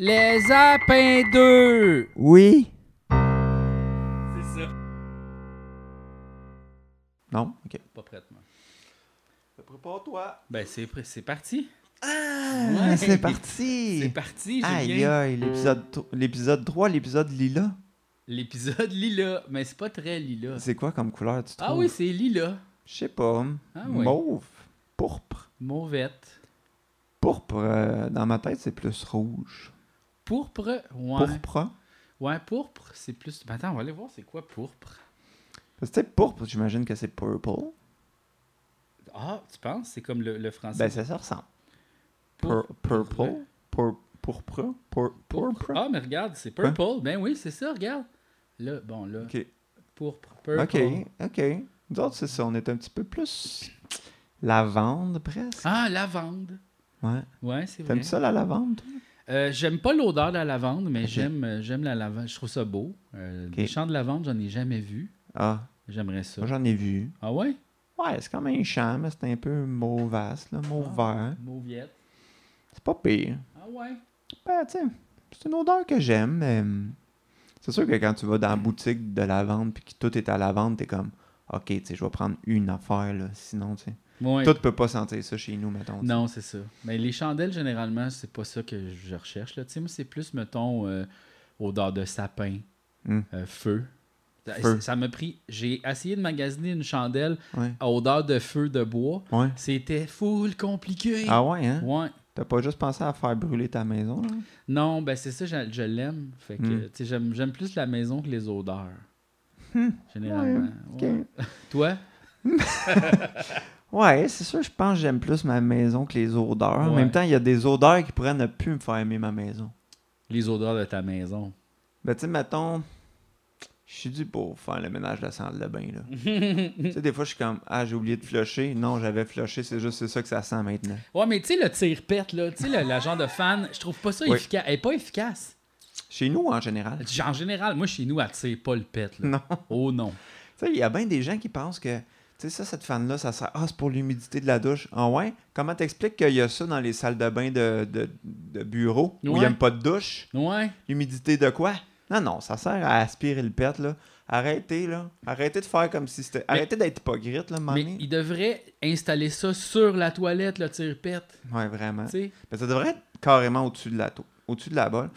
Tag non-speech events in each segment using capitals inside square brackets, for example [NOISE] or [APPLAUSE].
Les Apins 2! Oui. C'est ça. Non? OK. Pas prêtement. Prépare-toi. Ben, c'est, pr- c'est parti. Ah, Ouais. c'est parti. C'est parti, Aïe, Julien. aïe, l'épisode, l'épisode 3, l'épisode lila. L'épisode lila. Mais c'est pas très lila. C'est quoi comme couleur, tu trouves? Ah oui, c'est lila. Je sais pas. Ah oui. Mauve. Pourpre. Mauvette. Pourpre, euh, dans ma tête, c'est plus rouge. Pourpre. Ouais. Pourpre. Ouais, pourpre, c'est plus. Ben, attends, on va aller voir c'est quoi pourpre. Parce que pourpre, j'imagine que c'est purple. Ah, tu penses? C'est comme le, le français? Ben, ça, ça ressemble. Pur- purple. Pur- Pourpre. Pur- Pourpre. Ah, mais regarde, c'est purple. Ben oui, c'est ça, regarde. Là, bon, là. Ok. Pourpre. Purple. Ok, ok. Nous autres, c'est ça. On est un petit peu plus lavande, presque. Ah, lavande. Ouais. Ouais, c'est vrai. T'aimes ça, la lavande, toi? Euh, j'aime pas l'odeur de la lavande, mais j'aime euh, j'aime la lavande. Je trouve ça beau. Euh, Ok. Des champs de lavande, j'en ai jamais vu. Ah, J'aimerais ça. moi, j'en ai vu. Ah ouais? Ouais, c'est comme un champ, mais c'est un peu mauvasse, là, mauve Ah. vert. Mauviette. C'est pas pire. Ah ouais? Ben, tu c'est une odeur que j'aime, mais hum, c'est sûr que quand tu vas dans la boutique de lavande puis que tout est à lavande, t'es comme, ok, tu sais, je vais prendre une affaire, là, sinon, tu sais. Ouais. Tout peut pas sentir ça chez nous, mettons. Non, c'est ça. Mais les chandelles, généralement, c'est pas ça que je recherche. Là. Moi, c'est plus, mettons, euh, odeur de sapin, Hmm. euh, feu. Ça- Feu. Ça m'a pris. J'ai essayé de magasiner une chandelle Ouais. à odeur de feu de bois. Ouais. C'était full compliqué. Ah ouais, hein? Ouais. T'as pas juste pensé à faire brûler ta maison, là? Non, ben c'est ça, je, je l'aime. Fait que, Hmm. j'aime, j'aime plus la maison que les odeurs. Hmm. Généralement. Ok. Ouais. Toi? [LAUGHS] [LAUGHS] Ouais, c'est sûr, je pense que j'aime plus ma maison que les odeurs. En même temps, il y a des odeurs qui pourraient ne plus me faire aimer ma maison. Les odeurs de ta maison. Ben, tu sais, mettons, je suis dû pour faire le ménage de la salle de bain, là. [LAUGHS] tu sais, des fois, je suis comme, ah, j'ai oublié de flusher. Non, j'avais flushé, c'est juste c'est ça que ça sent maintenant. Ouais, mais tu sais, le tire-pète, là, tu sais, la genre de fan, je trouve pas ça Oui. efficace. Elle est pas efficace. Chez nous, en général. En général, moi, chez nous, elle tire pas le pet. Là. Non. Oh non. Tu sais, il y a bien des gens qui pensent que, tu sais, ça, cette fan-là, ça sert, ah, c'est pour l'humidité de la douche. Ah ouais? Comment t'expliques qu'il y a ça dans les salles de bain de, de, de bureau où il n'y a pas de douche? Ouais. L'humidité de quoi? Non, non, ça sert à aspirer le pet, là. Arrêtez, là. Arrêtez de faire comme si c'était. Arrêtez d'être hypocrite, là, moment Mais il devrait installer ça sur la toilette, le tire-pète. Ouais, vraiment. Tu sais. Mais ça devrait être carrément au-dessus de la tou- au-dessus de la bolle.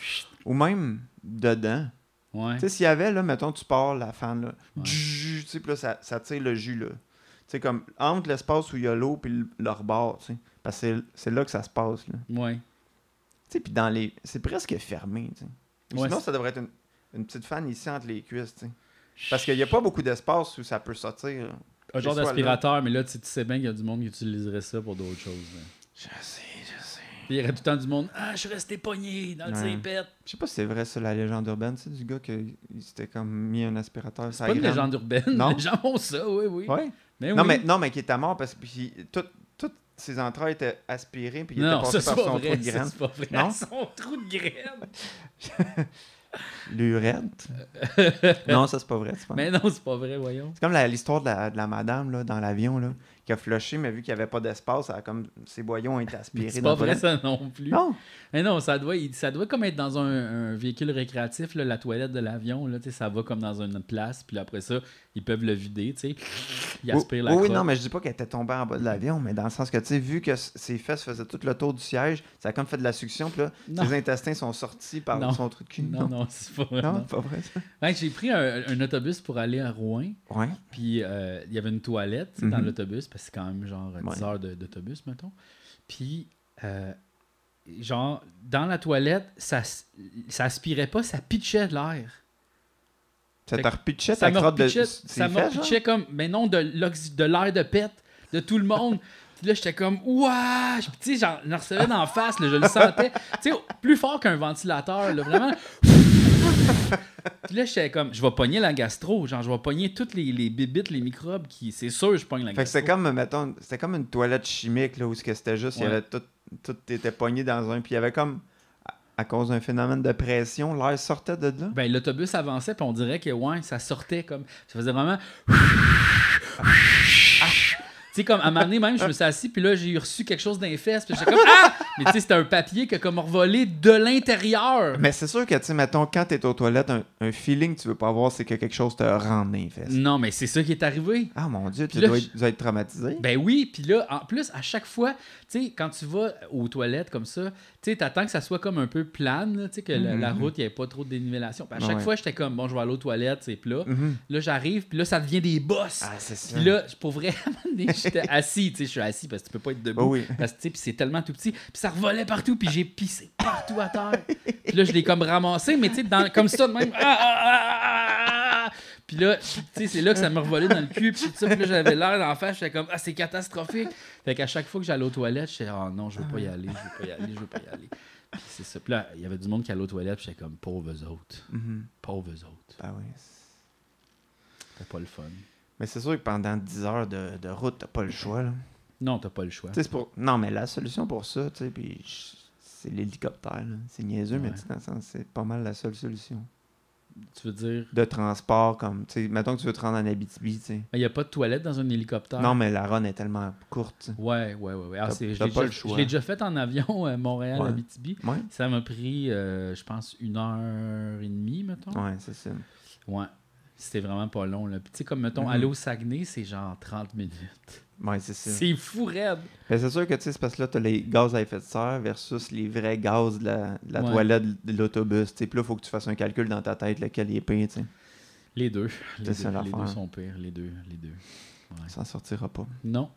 Ou même dedans. Ouais. Tu sais, s'il y avait, là, mettons, tu pars la fan, là. Ouais. Tu sais, puis là, ça, ça tire le jus, là. Sais, comme entre l'espace où il y a l'eau puis le, le rebord, tu sais. Parce que c'est- c'est là que ça se passe, là. Ouais. Tu sais, puis dans les. C'est presque fermé, tu sais. Ouais, Sinon, c'est- ça devrait être une, une petite fan ici entre les cuisses, tu sais. Parce qu'il n'y a pas beaucoup d'espace où ça peut sortir. Un genre d'aspirateur, mais là, tu sais- bien qu'il y a du monde qui utiliserait ça pour d'autres choses. là. Je sais, je sais. Puis il y aurait tout le temps du monde. Ah, je suis resté pogné dans le Ouais. Je sais pas si c'est vrai, ça, la légende urbaine, tu sais, du gars qui s'était comme mis un aspirateur C'est pas une légende urbaine. Non. [LAUGHS] Les gens font ça, oui, oui. Ouais. Mais Non, oui. mais, non, mais qui était mort parce que puis tout- toutes ses entrailles étaient aspirées puis il non, était passé par pas son vrai. trou de ça, graine. C'est pas vrai. Non? [LAUGHS] Son trou de graine. [LAUGHS] Lurette? [LAUGHS] non, ça, c'est pas vrai, pas Mais non, c'est pas vrai, voyons. C'est comme la- l'histoire de la, de la madame là, dans l'avion là, qui a flushé, mais vu qu'il n'y avait pas d'espace, elle a comme ses boyaux ont été aspirés. C'est pas vrai, ça non plus. Non. Mais non, ça doit, ça doit comme être dans un, un véhicule récréatif, là, la toilette de l'avion. Là, ça va comme dans une place, puis après ça, ils peuvent le vider. tu sais. Ils aspirent la oui, crotte. non, mais je dis pas qu'elle était tombée en bas de l'avion, mais dans le sens que, tu sais, vu que ses fesses faisaient tout le tour du siège, ça a comme fait de la succion, puis là, Non. ses intestins sont sortis par Non. son trou de cul. Non, non, c'est pas vrai. Non, pas vrai, ça. Ouais, J'ai pris un, un autobus pour aller à Rouen, Ouais. puis euh, il y avait une toilette dans Mhm. l'autobus, parce que c'est quand même genre 10 Ouais. heures d'autobus, mettons. Puis, euh, genre, dans la toilette, ça, ça aspirait pas, ça pitchait de l'air. Ça t'a ça ta crotte de repitchait- ça genre? repitchait comme mais non de l'air de pète de tout le monde. [LAUGHS] Puis là j'étais comme ouah! Puis, tu sais j'en j'en recevais d'en face là, je le sentais. Tu sais plus fort qu'un ventilateur là, vraiment. Puis là j'étais comme je vais pogner la gastro genre je vais pogner toutes les, les bibites les microbes qui c'est sûr je pogne la Fait que gastro. c'était comme, mettons, c'était comme une toilette chimique, là, où ce que c'était juste, il y avait tout, tout était pogné dans un, puis il y avait comme, à, cause d'un phénomène de pression, l'air sortait de là. ben l'autobus avançait puis on dirait que ouais ça sortait comme ça faisait vraiment Tu sais, comme à un moment donné, même, je me suis assis, puis là, j'ai reçu quelque chose les fesses, puis j'étais comme Ah Mais tu sais, c'était un papier qui a comme revolé de l'intérieur. Mais c'est sûr que, tu sais, mettons, quand t'es aux toilettes, un, un feeling que tu veux pas avoir, c'est que quelque chose te rentre dans les fesses. Non, mais c'est ça qui est arrivé. Ah mon dieu, tu dois, je- dois être traumatisé. Ben oui, puis là, en plus, à chaque fois, tu sais, quand tu vas aux toilettes comme ça, tu sais, t'attends que ça soit comme un peu plane, tu sais, que la, la Mhm. route, il n'y ait pas trop de dénivellation. Puis à chaque Ouais. fois, j'étais comme, bon, je vais aller aux toilettes, c'est plat. Mhm. Là, j'arrive, puis là, ça devient des bosses. Ah, c'est ça. Puis là, pour vrai, [LAUGHS] j'étais assis, tu sais, je suis assis parce que tu peux pas être debout. Oh oui. Parce que, tu sais, puis c'est tellement tout petit. Puis ça revolait partout, puis j'ai pissé partout à terre. Puis là, je l'ai comme ramassé, mais tu sais, comme ça de même. Ah, ah, ah, ah, ah. Puis là, tu sais, c'est là que ça me revolait dans le cul, puis tout ça. Puis là, j'avais l'air d'en face, j'étais comme, ah, c'est catastrophique. Fait qu'à chaque fois que j'allais aux toilettes, j'étais, oh non, je veux pas y aller, je veux pas y aller, je veux pas y aller. Puis c'est ça. Puis là, il y avait du monde qui allait aux toilettes, puis j'étais comme, pauvres autres, Mhm. pauvres autres. Ben oui. C'était pas le fun. Mais c'est sûr que pendant 10 heures de, de route, t'as pas le choix. Là. Non, t'as pas le choix. Pour... Non, mais la solution pour ça, tu sais, puis c'est l'hélicoptère. C'est niaiseux, mais Ouais. tu sais, dans le sens, c'est pas mal la seule solution. Tu veux dire, De transport, comme, tu sais, mettons que tu veux te rendre en Abitibi, tu sais. il n'y a pas de toilette dans un hélicoptère? Non, mais la run est tellement courte. Ouais, ouais, ouais. ouais. Ah, c'est- je l'ai pas déjà- le choix. Je l'ai déjà fait en avion, euh, Montréal-Abitibi. Ouais, Ça m'a pris, euh, je pense, une heure et demie, mettons. ouais, c'est ça. Ouais. C'était vraiment pas long. Là. Puis, tu sais, comme, mettons, Mhm. aller au Saguenay, c'est genre 30 minutes. Ouais, c'est ça. C'est fou, raide. Mais c'est sûr que, tu sais, c'est parce que là, t'as les gaz à effet de serre versus les vrais gaz de la, de la Ouais. toilette de l'autobus, tu sais. Puis là, il faut que tu fasses un calcul dans ta tête, lequel est pire, tu sais. Les deux. Les, deux, les deux sont pires. Les deux. Les deux. Ouais. Ça sortira pas. Non.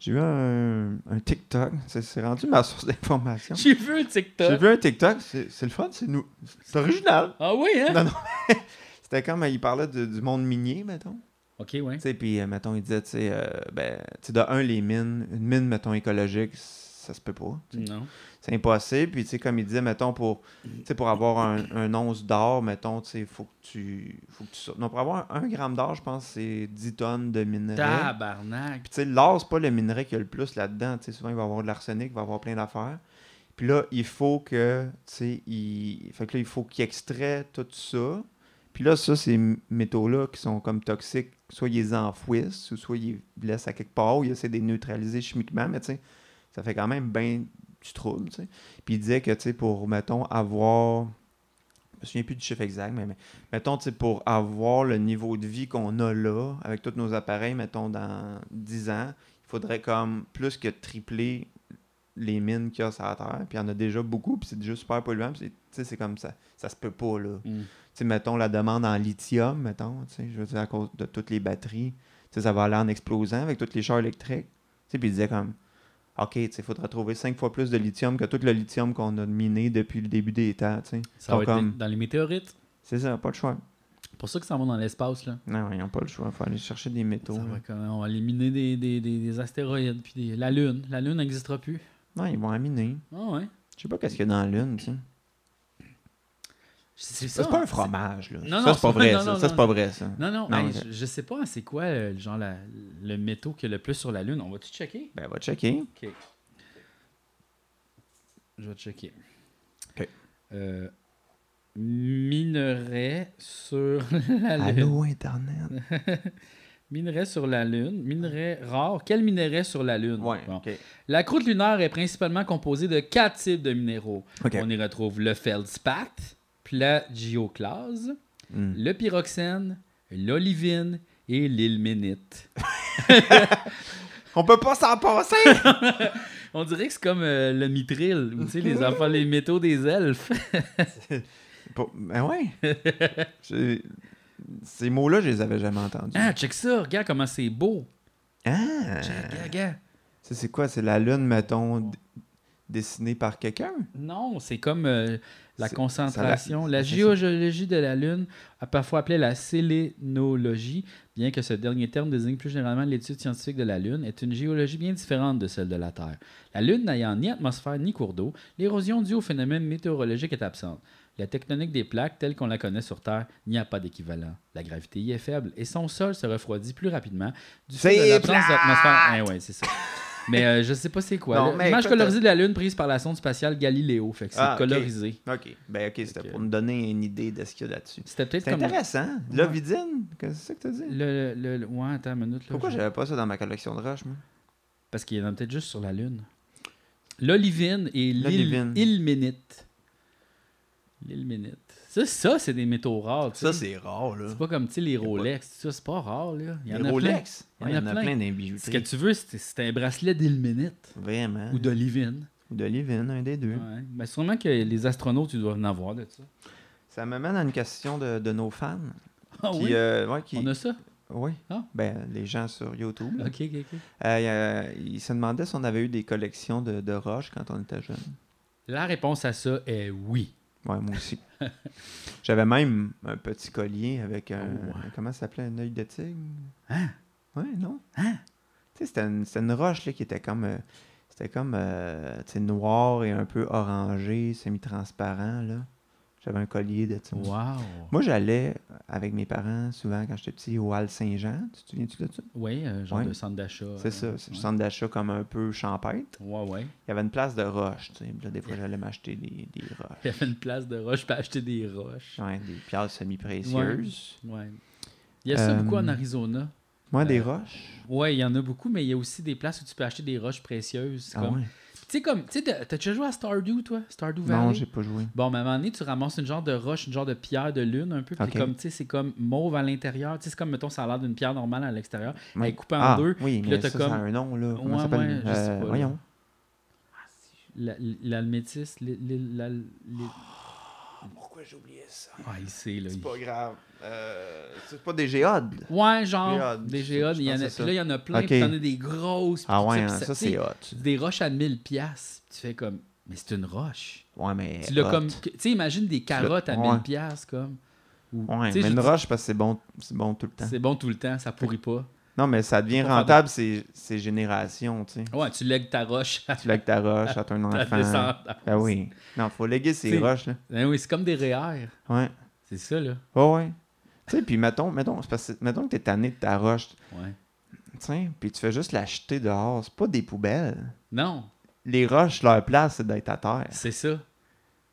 J'ai vu un, un TikTok, c'est rendu ma source d'information. J'ai vu un J'ai TikTok. vu un TikTok, c'est c'est le fun, c'est nous. C'est original. Ah oui, hein? Non, non. [LAUGHS] C'était comme il parlait de- du monde minier, mettons. Ok, ouais. Tu puis euh, mettons, il disait, tu sais, euh, ben, tu sais, de un, les mines, une mine, mettons, écologique, ça se peut pas. Non. C'est impossible. Puis, tu sais, comme il disait, mettons, pour, pour avoir un, un once d'or, mettons, tu sais, faut que tu. Faut que tu sortes. Non, pour avoir un, gramme d'or, je pense, c'est 10 tonnes de minerai. Tabarnak. Puis, tu sais, l'or, c'est pas le minerai qui a le plus là-dedans. Tu sais, souvent, il va y avoir de l'arsenic, il va y avoir plein d'affaires. Puis là, il faut que, tu sais, il... Fait que là, il faut qu'il extrait tout ça. Puis là, ça, ces métaux-là qui sont comme toxiques, soit ils les enfouissent, ou soit ils les laissent à quelque part, ou ils essaient de les neutraliser chimiquement, mais tu sais, ça fait quand même bien du trouble, tu sais. Puis il disait que, tu sais, pour, mettons, avoir... Je me souviens plus du chiffre exact, mais, mettons, tu sais, pour avoir le niveau de vie qu'on a là, avec tous nos appareils, mettons, dans 10 ans, il faudrait comme plus que tripler les mines qu'il y a sur la Terre. Puis il y en a déjà beaucoup, puis c'est déjà super polluant. puis c'est comme ça. Ça se peut pas, là. Mm. Sais, mettons la demande en lithium, mettons, tu sais, je veux dire, à cause de toutes les batteries, tu sais, ça va aller en explosant avec tous les chars électriques. Tu sais, puis il disait comme, OK, tu sais, il faudrait trouver cinq fois plus de lithium que tout le lithium qu'on a miné depuis le début des temps, tu sais. Ça va Donc, être comme- dans les météorites. C'est ça, pas le choix. C'est pour ça que ça va dans l'espace, là. Non, ils n'ont pas le choix. Il faut aller chercher des métaux. Ça va comme- on va éliminer des, des, des, des astéroïdes. Puis des- la Lune. La Lune n'existera plus. Non, ils vont en miner. Ah ouais. Je sais pas qu'est-ce qu'il y a dans la Lune, tu sais. C'est Ça, ça. c'est pas un fromage, là. Non, ça, non, c'est pas vrai, non, ça. non, ça, c'est non. pas vrai, ça. Non, non, hey, je, je sais pas c'est quoi euh, genre la- le métaux qui a le plus sur la Lune. On va-tu checker? Ben, va checker. Ok. Je vais checker. Ok. Euh, minerai sur [LAUGHS] la Lune. Allô, Internet. [LAUGHS] Minerai sur la Lune. Minerai rare. Quel minerai sur la Lune? Ouais, Bon. ok. La croûte lunaire est principalement composée de quatre types de minéraux. On y retrouve le feldspath, plagioclase, Hmm. le pyroxène, l'olivine et l'ilménite. [LAUGHS] On peut pas s'en passer! [LAUGHS] On dirait que c'est comme euh, le mithril, ou tu sais, les enfants, les métaux des elfes. [LAUGHS] Ben ouais. Ces mots-là, je les avais jamais entendus. Ah, check ça, regarde comment c'est beau. Ah! Check, regarde, c'est quoi? C'est la lune, mettons, d- dessinée par quelqu'un? Non, c'est comme euh, la concentration. la- géologie de la Lune, parfois appelée la sélénologie, bien que ce dernier terme désigne plus généralement l'étude scientifique de la Lune, est une géologie bien différente de celle de la Terre. La Lune n'ayant ni atmosphère ni cours d'eau, l'érosion due au phénomène météorologique est absente. La tectonique des plaques, telle qu'on la connaît sur Terre, n'y a pas d'équivalent. La gravité y est faible et son sol se refroidit plus rapidement du fait de l'absence d'atmosphère. Eh ouais, c'est ça. Mais euh, je sais pas c'est quoi. Non, là. mais L'image écoute, colorisée de la Lune prise par la sonde spatiale Galileo. Fait que c'est Ah, colorisé. OK. Ben, OK, c'était pour nous donner une idée de ce qu'il y a là-dessus. C'était peut-être C'est comme. intéressant. L'ovidine, qu'est-ce que c'est que t'as dit? Le, le, le- Ouais, attends une minute. Là, Pourquoi je- j'avais pas ça dans ma collection de roches, moi? Parce qu'il y en a peut-être juste sur la Lune. L'olivine et l'île L'olivine. ilménite. L'ilménite. Ça, ça c'est des métaux rares. Ça, c'est rare, là. C'est pas comme les pas- Rolex. Ça, c'est pas rare. Là. Il y en Les a Rolex? Il y en Ouais, Il y a en a plein. plein plein. Ce que tu veux, c'est un bracelet d'ilménite Vraiment. ou d'olivine. Ou d'olivine, un des deux. Ouais. Ben, sûrement que les astronautes, ils doivent en avoir de ça. Ça me mène à une question de, de nos fans. Ah qui, oui? euh, ouais, qui, On a ça? Oui. Ah. Ben, les gens sur YouTube. Ok, ok, ok. Euh, il, euh, il se demandait si on avait eu des collections de, de roches quand on était jeune. La réponse à ça est oui. Ouais, moi aussi. [LAUGHS] J'avais même un petit collier avec un. Oh. Comment ça s'appelait Un œil de tigre Hein? Ouais, non Hein? Tu sais, c'était une, une roche là, qui était comme. euh, c'était comme. euh, tu sais, noir et un peu orangé, semi-transparent. là. J'avais un collier de ça. Wow. Moi, j'allais avec mes parents souvent quand j'étais petit au Hall Saint-Jean. Tu te souviens-tu de ça? Oui, un genre Ouais. de centre d'achat. C'est ça, c'est un centre d'achat comme un peu champêtre. Ouais, ouais. Il y avait une place de roche. Tu sais. Là, des fois, j'allais m'acheter des, des roches. Il y avait une place de roche, pour acheter des roches. Ouais, des pierres semi-précieuses. Ouais. Il y a ça Euh, beaucoup en Arizona. Moi, des Euh, roches. Ouais, il y en a beaucoup, mais il y a aussi des places où tu peux acheter des roches précieuses. Ah comme... sais, comme, tu sais, t'as déjà joué à Stardew, toi? Stardew Non, Valley? j'ai pas joué. Bon, mais à un moment donné, tu ramasses une genre de roche, une genre de pierre de lune, un peu. Puis comme, tu sais, c'est comme mauve à l'intérieur. Tu sais, c'est comme, mettons, ça a l'air d'une pierre normale à l'extérieur. Elle Ouais. est coupée en ah, deux. Oui, mais là, ça, comme- ça a un nom, là. Comment Ouais, ça ouais, je sais Euh, pas. Voyons. La- L'almétis, l'île- l'île- la- l'île- Pourquoi j'ai oublié ça? Ah, il sait, là. C'est il- pas grave. Euh, c'est pas des géodes. Ouais, genre, Géodes, des géodes. Il y en a, puis là, il y en a plein. Ok. Puis t'en as des grosses. Ah ouais, hein, ça, sais, c'est hot. des roches à 1000 piastres. Puis tu fais comme, mais c'est une roche. Ouais, mais. Tu l'as comme, tu sais, imagine des carottes à ouais. 1000 piastres, comme. Ou- Ouais, mais une dis- roche, parce que c'est bon, c'est bon tout le temps. C'est bon tout le temps, ça pourrit pas. Non, mais ça devient rentable, ces, ces générations, tu sais. Ouais, tu lègues ta roche à [LAUGHS] Tu lègues ta roche à ton [LAUGHS] enfant. Ah oui. Non, faut léguer ces T'sais- roches, là. Ben oui, c'est comme des REER. Ouais. C'est ça, là. Ouais, ouais. Tu sais, puis mettons, mettons, parce que- mettons que t'es tanné de ta roche, Ouais. sais, puis tu fais juste la jeter dehors. C'est pas des poubelles. Non, Les roches, leur place, c'est d'être à terre. c'est ça.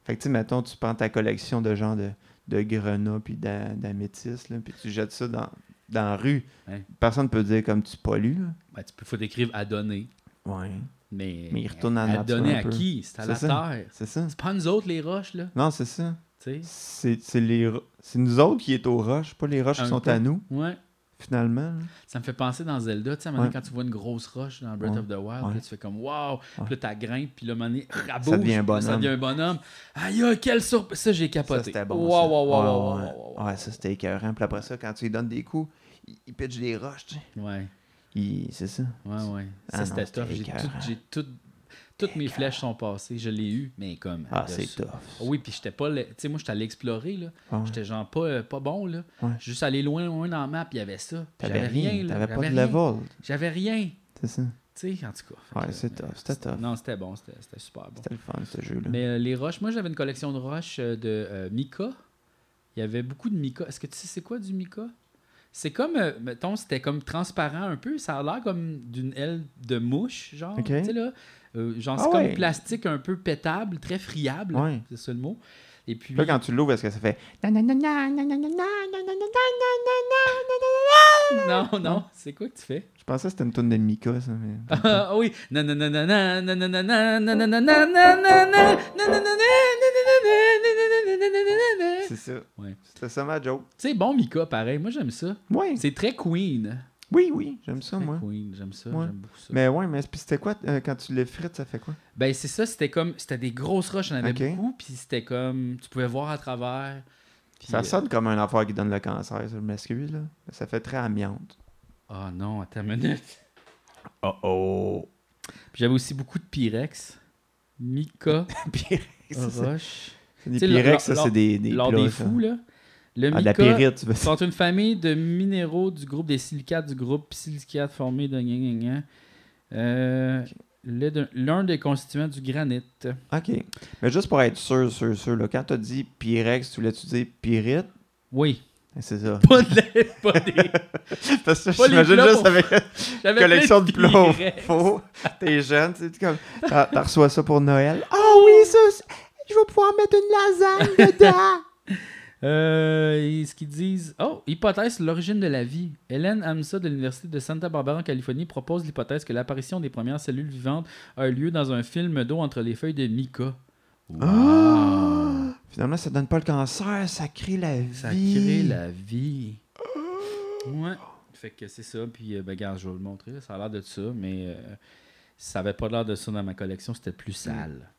Fait que, tu sais, mettons, tu prends ta collection de genre de, de grenats puis d'a- d'améthystes, là, puis tu jettes ça dans, dans la rue. Ouais. Personne peut dire comme tu pollues. Ben, tu peux, faut t'écrire à donner. Ouais. Mais, Mais il retourne à nature donner à qui? C'est à la ça. terre. C'est ça. C'est pas nous autres, les roches, là. Non, c'est ça. C'est les nous autres qui est aux roches, pas les roches Un qui sont peu. à nous, Ouais. finalement. là. Ça me fait penser dans Zelda, tu sais, à Ouais. quand tu vois une grosse roche dans Breath Ouais. of the Wild, là, tu fais comme wow, puis là, t'as grimpes, puis là, à donné, Ça devient un là, Ça bonhomme. devient un bonhomme. Aïe, aïe, quelle surprise! Ça, j'ai Ça, capoté. c'était bon. Ça. Ouais, wow, ouais. wow, wow, Ouais, ça, c'était écœurant. Puis après ça, quand tu lui donnes des coups, il, pitch des roches, tu sais. Ouais, Il- C'est ça. ouais, ouais. Ah Ça, c'était tough. J'ai tout- J'ai tout. Toutes mes flèches sont passées. Je l'ai eu, mais comme. Ah, c'est tough. Oui, puis j'étais pas. Tu sais, moi, j'étais allé explorer, là. Ouais. J'étais genre pas, euh, pas bon, là. Ouais. Juste allé loin, loin dans la map, puis il y avait ça. J'avais rien, rien, là. t'avais pas de level. J'avais rien. C'est ça. Tu sais, en tout cas. Ouais, c'est mais tough, c'était tough. Non, c'était bon, c'était super bon. C'était le fun, ce jeu-là. Mais euh, les roches, moi j'avais une collection de roches euh, de euh, mica. Il y avait beaucoup de mica. Est-ce que tu sais c'est quoi du mica? C'est comme, euh, mettons, c'était comme transparent un peu. Ça a l'air comme d'une aile de mouche, genre. Tu sais là? Euh, genre, Ah c'est comme ouais. plastique un peu pétable, très friable. Ouais. C'est ça le mot. Et puis. Puis là, quand tu l'ouvres, est-ce que ça fait. Non, non, c'est quoi que tu fais? Je pensais que c'était une tonne de Mika, ça. Mais... Ah oui c'est ça. Ouais. C'était ça ma joke. Tu sais, bon Mika, pareil. Moi, j'aime ça. Oui. C'est très queen. Oui, oui, j'aime ça, moi. Queen, j'aime ça, j'aime beaucoup ça. Mais ouais, mais c'était quoi, euh, quand tu les frites, ça fait quoi? Ben, c'est ça, c'était comme, c'était des grosses roches, on avait beaucoup, puis c'était comme, tu pouvais voir à travers. Ça euh... sonne comme un affaire qui donne le cancer, je m'excuse, là. Ça fait très amiante. Ah oh, non, attends une minute. oh oh! Puis j'avais aussi beaucoup de Pyrex. Mika. [LAUGHS] Pyrex. Roche des Pyrex, ça, c'est des, des Lors des fous, là. Le Ah, de la mica pyrite, tu veux sont une famille de minéraux du groupe des silicates du groupe silicate formé de gna. Euh, l'un de- L'un des constituants du granit. OK. Mais juste pour être sûr, sûr, sûr, là, quand tu as dit Pyrex, tu voulais-tu dire pyrite? Oui. C'est ça. Pas, de pas des. [LAUGHS] Parce que j'imagine juste avec J'avais collection de Pyrex. faux. T'es jeune, tu sais, comme, t'as t'as reçois ça pour Noël. Ah oui, ça, je vais pouvoir mettre une lasagne dedans. [LAUGHS] Euh, ce qu'ils disent. Oh, hypothèse sur l'origine de la vie. Hélène Amsa de l'Université de Santa Barbara en Californie propose l'hypothèse que l'apparition des premières cellules vivantes a eu lieu dans un film d'eau entre les feuilles de Mica. Wow. Ah! Finalement, ça donne pas le cancer, ça crée la vie. Ça crée la vie. Ouais. Fait que c'est ça. Puis, euh, ben, regarde, je vais vous le montrer. Ça a l'air de ça, mais euh, ça avait pas l'air de ça dans ma collection. C'était plus sale.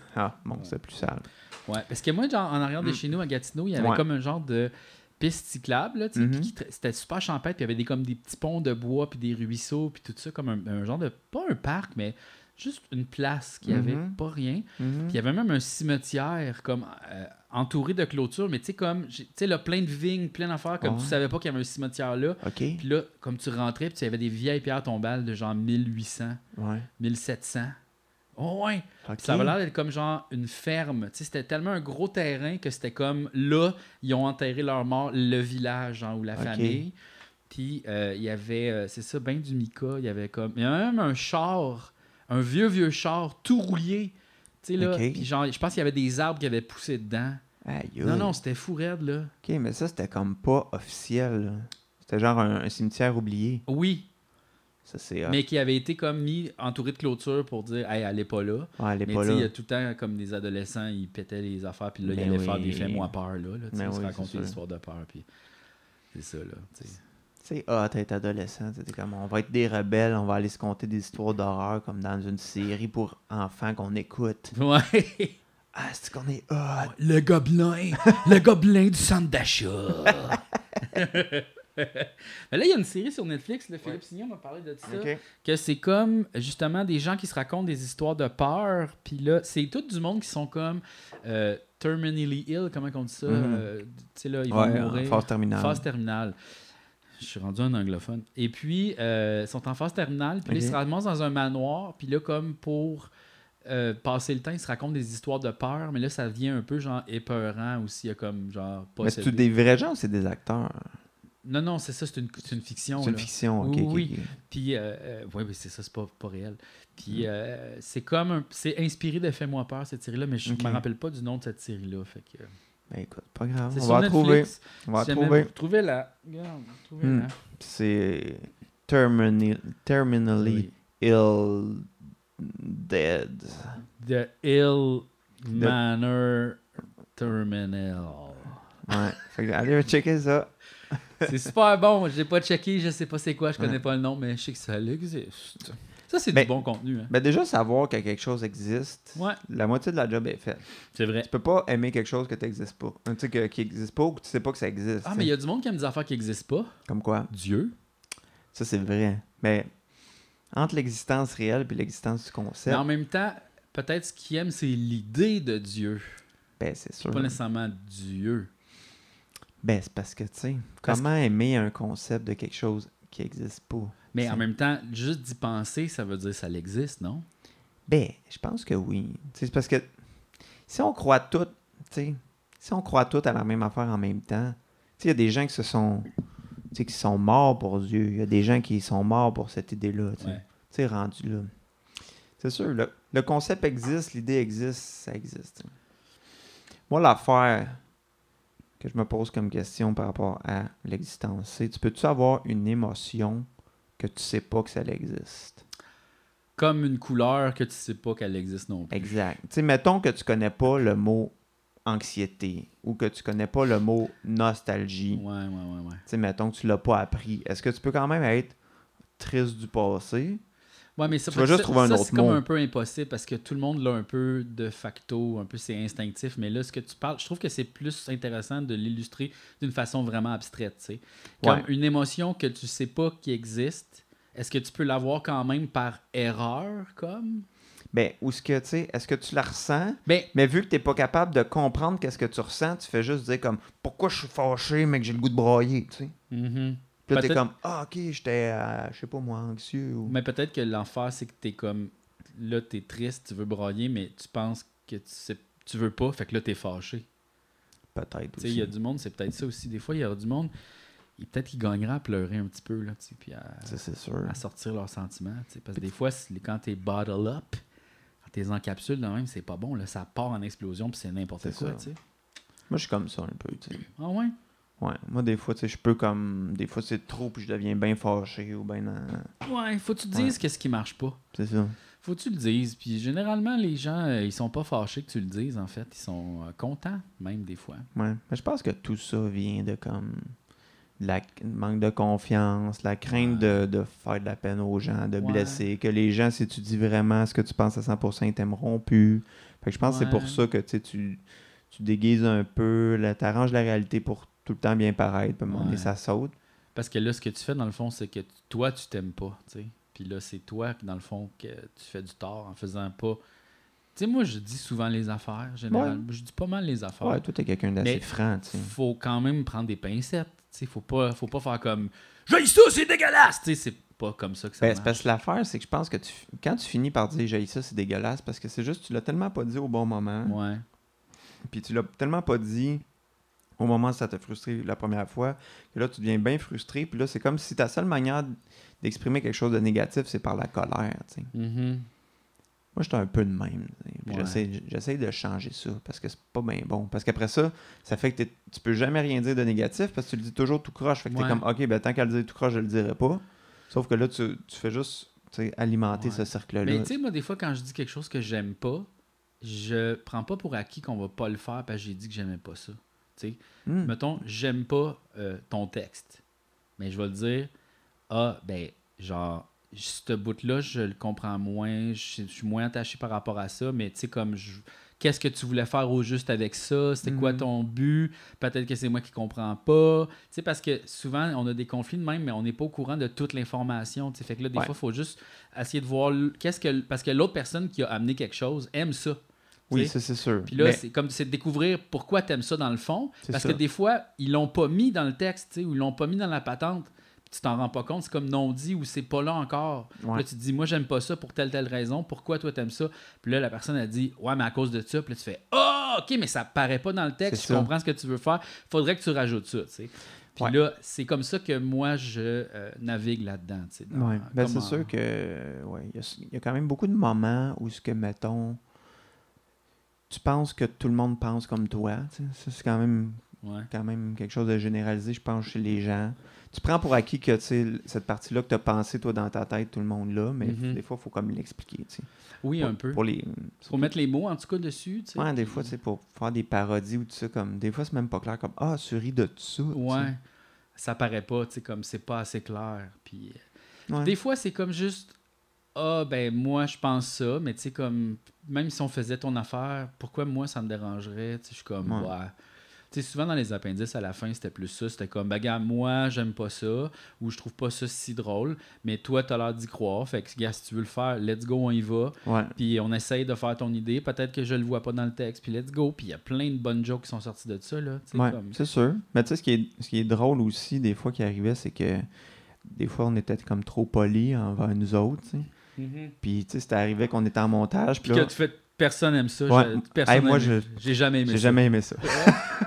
[LAUGHS] Ah, bon, c'est plus sale. Ouais, parce que moi, genre, en arrière de Mm. chez nous, à Gatineau, il y avait Ouais. comme un genre de piste cyclable, tu Mhm. tra- c'était super champêtre, puis il y avait des, comme des petits ponts de bois, puis des ruisseaux, puis tout ça, comme un, un genre de, pas un parc, mais juste une place qui avait Mhm. pas rien. Mhm. Puis il y avait même un cimetière, comme, euh, entouré de clôtures, mais tu sais, comme, tu sais, là, plein de vignes, plein d'affaires, comme Ouais. tu savais pas qu'il y avait un cimetière là. OK. Puis là, comme tu rentrais, puis il y avait des vieilles pierres tombales de genre 1800, Ouais. 1700. Oh ouais! Ça avait l'air d'être comme genre une ferme. Tu sais, c'était tellement un gros terrain que c'était comme là, ils ont enterré leur mort, le village, genre, ou la famille. Puis euh, il y avait, euh, c'est ça, ben du mica. Il y avait comme. Il y avait même un char, un vieux, vieux char, tout rouillé. Tu sais, là. Puis genre, je pense qu'il y avait des arbres qui avaient poussé dedans. Aïe, Non, non, c'était fou raide, là. OK, mais ça, c'était comme pas officiel. C'était genre un, un cimetière oublié. Oui, Ça, hot. mais qui avait été comme mis entouré de clôture pour dire, hey, elle est pas là. Ouais, elle est Mais pas tu sais, il y là. a tout le temps, comme des adolescents, ils pétaient les affaires, puis là, Ben ils allaient faire des fais-moi peur, là. là Ben ils se oui, racontaient c'est des sûr. histoires de peur, puis c'est ça, là. tu sais. C'est hot être adolescent. C'était comme, on va être des rebelles, on va aller se conter des histoires d'horreur comme dans une série pour enfants qu'on écoute. [LAUGHS] Ouais. Ah, c'est qu'on est hot? le gobelin, le gobelin du centre d'achat. [LAUGHS] Mais [LAUGHS] là, il y a une série sur Netflix, le Philippe Signon m'a parlé de ça. Que c'est comme justement des gens qui se racontent des histoires de peur. Puis là, c'est tout du monde qui sont comme euh, terminally ill, comment on dit ça Mhm. Euh, Tu sais, là, ils vont Ouais, en mourir. phase terminale. Phase terminale. Je suis rendu un anglophone. Et puis, euh, ils sont en phase terminale, puis là, ils se ramassent dans un manoir, puis là, comme pour euh, passer le temps, ils se racontent des histoires de peur, mais là, ça devient un peu genre épeurant aussi. Il y a comme genre. Mais c'est des vrais gens ou c'est des acteurs? Non, non, c'est ça, c'est une, fiction. C'est une là. fiction, ok. Oui, ok, oui. ok. Puis, euh, euh, ouais, mais c'est ça, c'est pas, pas réel. Mm. Puis, euh, c'est comme un- C'est inspiré de Fais-moi peur, cette série-là, mais je Ok. me rappelle pas du nom de cette série-là. Fait que. Ben écoute, pas grave. On va la trouver. On va la Si trouver. trouvez la. La. C'est termini- terminally Oui. ill dead. The Ill Manor Terminal. Ouais. fait que allez checker ça. [LAUGHS] c'est super bon. J'ai pas checké, je sais pas c'est quoi, je connais Ouais. pas le nom, mais je sais que ça existe. Ça, c'est du bon contenu. Hein. Ben déjà, savoir que quelque chose existe, Ouais, la moitié de la job est faite. c'est vrai. Tu peux pas aimer quelque chose que t'existes pas. Tu sais, que- qui existe pas ou que tu sais pas que ça existe. Ah, mais il y a du monde qui aime des affaires qui existent pas. Comme quoi? Dieu. Ça, c'est vrai. Mais entre l'existence réelle et l'existence du Mais concept, en même temps, peut-être ce qu'ils aiment, c'est l'idée de Dieu. ben c'est sûr. Pas nécessairement Dieu. Ben c'est parce que, tu sais, comment aimer un concept de quelque chose qui existe pas? Mais en même temps, juste d'y penser, ça veut dire que ça existe, non? Ben, je pense que oui. Tu sais, C'est parce que si on croit tout, tu sais, si on croit tout à la même affaire en même temps, tu sais, il y a des gens qui se sont, tu sais, qui sont morts pour Dieu. Il y a des gens qui sont morts pour cette idée-là. Tu sais. Ouais. Rendu là. C'est sûr, le, le concept existe, l'idée existe, ça existe. Moi, l'affaire que je me pose comme question par rapport à l'existence, c'est tu peux-tu avoir une émotion que tu sais pas que ça existe? Comme une couleur que tu sais pas qu'elle existe non plus. Exact. Tu sais, mettons que tu connais pas le mot anxiété ou que tu connais pas le mot nostalgie. Ouais, ouais, ouais, ouais. Tu sais, mettons que tu l'as pas appris. Est-ce que tu peux quand même être triste du passé? Ouais, mais ça, Tu vas juste ça- trouver un ça, autre c'est comme un peu impossible parce que tout le monde l'a un peu de facto, un peu c'est instinctif. Mais là, ce que tu parles, je trouve que c'est plus intéressant de l'illustrer d'une façon vraiment abstraite. tu sais. Comme Ouais. une émotion que tu sais pas qui existe, est-ce que tu peux l'avoir quand même par erreur, comme? Ben, ou ce que, tu sais, est-ce que tu la ressens? Ben, Mais vu que tu n'es pas capable de comprendre qu'est-ce que tu ressens, tu fais juste dire comme pourquoi je suis fâché, mais que j'ai le goût de brailler, tu sais. mhm. Puis là, t'es comme ah, ok, j'étais, euh, je sais pas moi, anxieux. Ou... Mais peut-être que l'enfer, c'est que t'es comme. Là, t'es triste, tu veux broyer, mais tu penses que tu sais, tu veux pas, fait que là, t'es fâché. Peut-être Tu sais, aussi. il y a du monde, c'est peut-être ça aussi. Des fois, il y a du monde, peut-être qu'ils gagneraient à pleurer un petit peu, là, tu sais, puis à, sûr. à sortir leurs sentiments, tu sais. Parce que des fois, quand t'es bottle up, quand t'es en capsule, de même, c'est pas bon, là, ça part en explosion, puis c'est n'importe quoi, ça. tu sais. Moi, je suis comme ça un peu, tu sais. Ah ouais? Ouais. Moi, des fois, tu sais, je peux comme. Des fois, c'est trop, puis je deviens bien fâché ou bien. dans- Ouais, faut que tu te dises Ouais. qu'est-ce qui marche pas. C'est ça. Faut que tu le dises. Puis généralement, les gens, euh, ils sont pas fâchés que tu le dises, en fait. Ils sont euh, contents, même des fois. Ouais. Mais je pense que tout ça vient de comme. La manque de confiance, la crainte de, de faire de la peine aux gens, de Ouais. blesser, que les gens, si tu dis vraiment ce que tu penses à 100%, ils t'aimeront plus. Fait que je pense que c'est pour ça que tu tu déguises un peu, tu arranges la réalité pour tout le temps bien paraître, puis à un moment donné, Ouais. ça saute. Parce que là, ce que tu fais, dans le fond, c'est que toi, tu t'aimes pas, tu sais. Puis là, c'est toi, dans le fond, que tu fais du tort en faisant pas... Tu sais, moi, je dis souvent les affaires, généralement. Je dis pas mal les affaires. Ouais, toi, t'es quelqu'un d'assez franc, tu sais. faut quand même prendre des pincettes. Tu sais, faut pas, faut pas faire comme « J'ai ça, c'est dégueulasse! » Tu sais, c'est pas comme ça que ça Ben, marche. parce que l'affaire, c'est que je pense que tu, quand tu finis par dire j'ai ça, c'est dégueulasse, parce que c'est juste tu l'as tellement pas dit au bon moment, Ouais. puis tu l'as tellement pas dit au moment où ça t'a frustré la première fois, que là tu deviens bien frustré, puis là c'est comme si ta seule manière d'exprimer quelque chose de négatif, c'est par la colère. tu sais. Mhm. Moi, j'étais un peu de même. Ouais. j'essaie- de changer ça, parce que c'est pas bien bon. Parce qu'après ça, ça fait que t'es- tu peux jamais rien dire de négatif, parce que tu le dis toujours tout croche. Fait que t'es Ouais. comme, ok, ben tant qu'à le dire tout croche, je le dirai pas. Sauf que là, tu, tu fais juste alimenter Ouais. ce cercle-là. Mais tu sais, moi, des fois, quand je dis quelque chose que j'aime pas, je prends pas pour acquis qu'on va pas le faire parce que j'ai dit que j'aimais pas ça. Hmm. mettons, j'aime pas euh, ton texte. Mais je vais le dire, ah, ben, genre, ce bout-là, je le comprends moins, je, je suis moins attaché par rapport à ça, mais tu sais, comme, qu'est-ce que tu voulais faire au juste avec ça? C'était quoi Mhm. ton but? Peut-être que c'est moi qui comprends pas. Tu sais, parce que souvent, on a des conflits de même, mais on n'est pas au courant de toute l'information. Tu sais, fait que là, des Ouais. fois, il faut juste essayer de voir qu'est-ce que. Parce que l'autre personne qui a amené quelque chose aime ça. Oui, c'est sûr. Puis là, Mais c'est comme c'est de découvrir pourquoi tu aimes ça dans le fond. Parce ça. que des fois, ils l'ont pas mis dans le texte, ou ils l'ont pas mis dans la patente. Puis tu t'en rends pas compte, c'est comme non dit ou c'est pas là encore. Ouais. Là, tu te dis, moi, j'aime pas ça pour telle, telle raison. Pourquoi toi, t'aimes ça? Puis là, la personne a dit, ouais, mais à cause de ça. Puis là, tu fais, ah, ok, mais ça paraît pas dans le texte. Je comprends ce que tu veux faire. Faudrait que tu rajoutes ça, tu sais. Puis Ouais. là, c'est comme ça que moi, je euh, navigue là-dedans, Ouais. Ben, c'est sûr que ouais, il y, il y a quand même beaucoup de moments où ce que mettons tu penses que tout le monde pense comme toi, ça c'est quand même Ouais. quand même quelque chose de généralisé, je pense, chez les gens. Tu prends pour acquis que cette partie-là que tu as pensé, toi, dans ta tête, tout le monde là, mais Mhm. des fois, il faut comme l'expliquer. Oui, Pour- un peu. Pour les... Faut mettre les mots, en tout cas, dessus, tu sais. Ouais, des fois, c'est pour faire des parodies ou tout ça, comme des fois, c'est même pas clair, comme Ah, tu ris de ça. Ouais. Ça paraît pas, tu sais, comme c'est pas assez clair. Puis euh, Ouais. des fois, c'est comme juste Ah, ben moi, je pense ça, mais tu sais, comme même si on faisait ton affaire, pourquoi moi ça me dérangerait? Je suis comme Ouais. ouais. Tu sais, souvent dans les appendices, à la fin, c'était plus ça. C'était comme, ben, gars, moi, j'aime pas ça, ou je trouve pas ça si drôle, mais toi, t'as l'air d'y croire. Fait que, gars, si tu veux le faire, let's go, on y va. Ouais. Puis on essaye de faire ton idée. Peut-être que je le vois pas dans le texte, puis let's go. Puis il y a plein de bonnes jokes qui sont sorties de ça, là. Ouais, comme- c'est sûr. Mais tu sais, ce qui est, ce qui est drôle aussi, des fois, qui arrivait, c'est que des fois, on était comme trop polis envers nous autres. Mhm. Puis, tu sais, c'était arrivé qu'on était en montage. Puis Puis là, que tu fais, personne aime ça. Ouais. personne Hey, moi, j'ai jamais aimé j'ai ça. jamais aimé ça. [LAUGHS]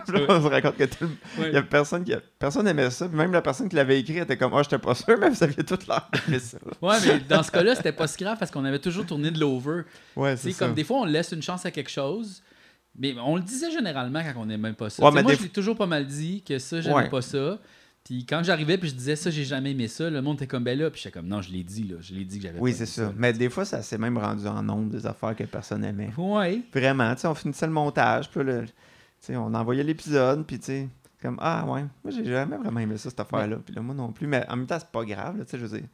Là, on se raconte que tout le- Ouais. y a personne qui a... personne aimait ça. Puis même la personne qui l'avait écrit était comme, ah, j'étais pas sûr, [LAUGHS] mais vous aviez toute l'air d'aimer ça. Ouais, mais dans ce cas-là, c'était pas si grave parce qu'on avait toujours tourné de l'over. Ouais, c'est comme des fois, on laisse une chance à quelque chose. Mais on le disait généralement quand on n'aimait pas ça. Ouais, mais moi, des je l'ai toujours pas mal dit que ça, j'aimais pas ça. Puis quand j'arrivais puis je disais ça, j'ai jamais aimé ça, le monde était comme ben là, puis j'étais comme non, je l'ai dit là, je l'ai dit que j'avais Oui, c'est ça. Mais des fois, ça s'est même rendu en nombre des affaires que personne aimait. Ouais. Vraiment, tu sais, on finissait le montage, puis là, tu sais, on envoyait l'épisode, puis tu sais, comme, ah ouais, moi j'ai jamais vraiment aimé ça, cette affaire-là. Puis là, moi non plus, mais en même temps, c'est pas grave, là, tu sais, je veux dire.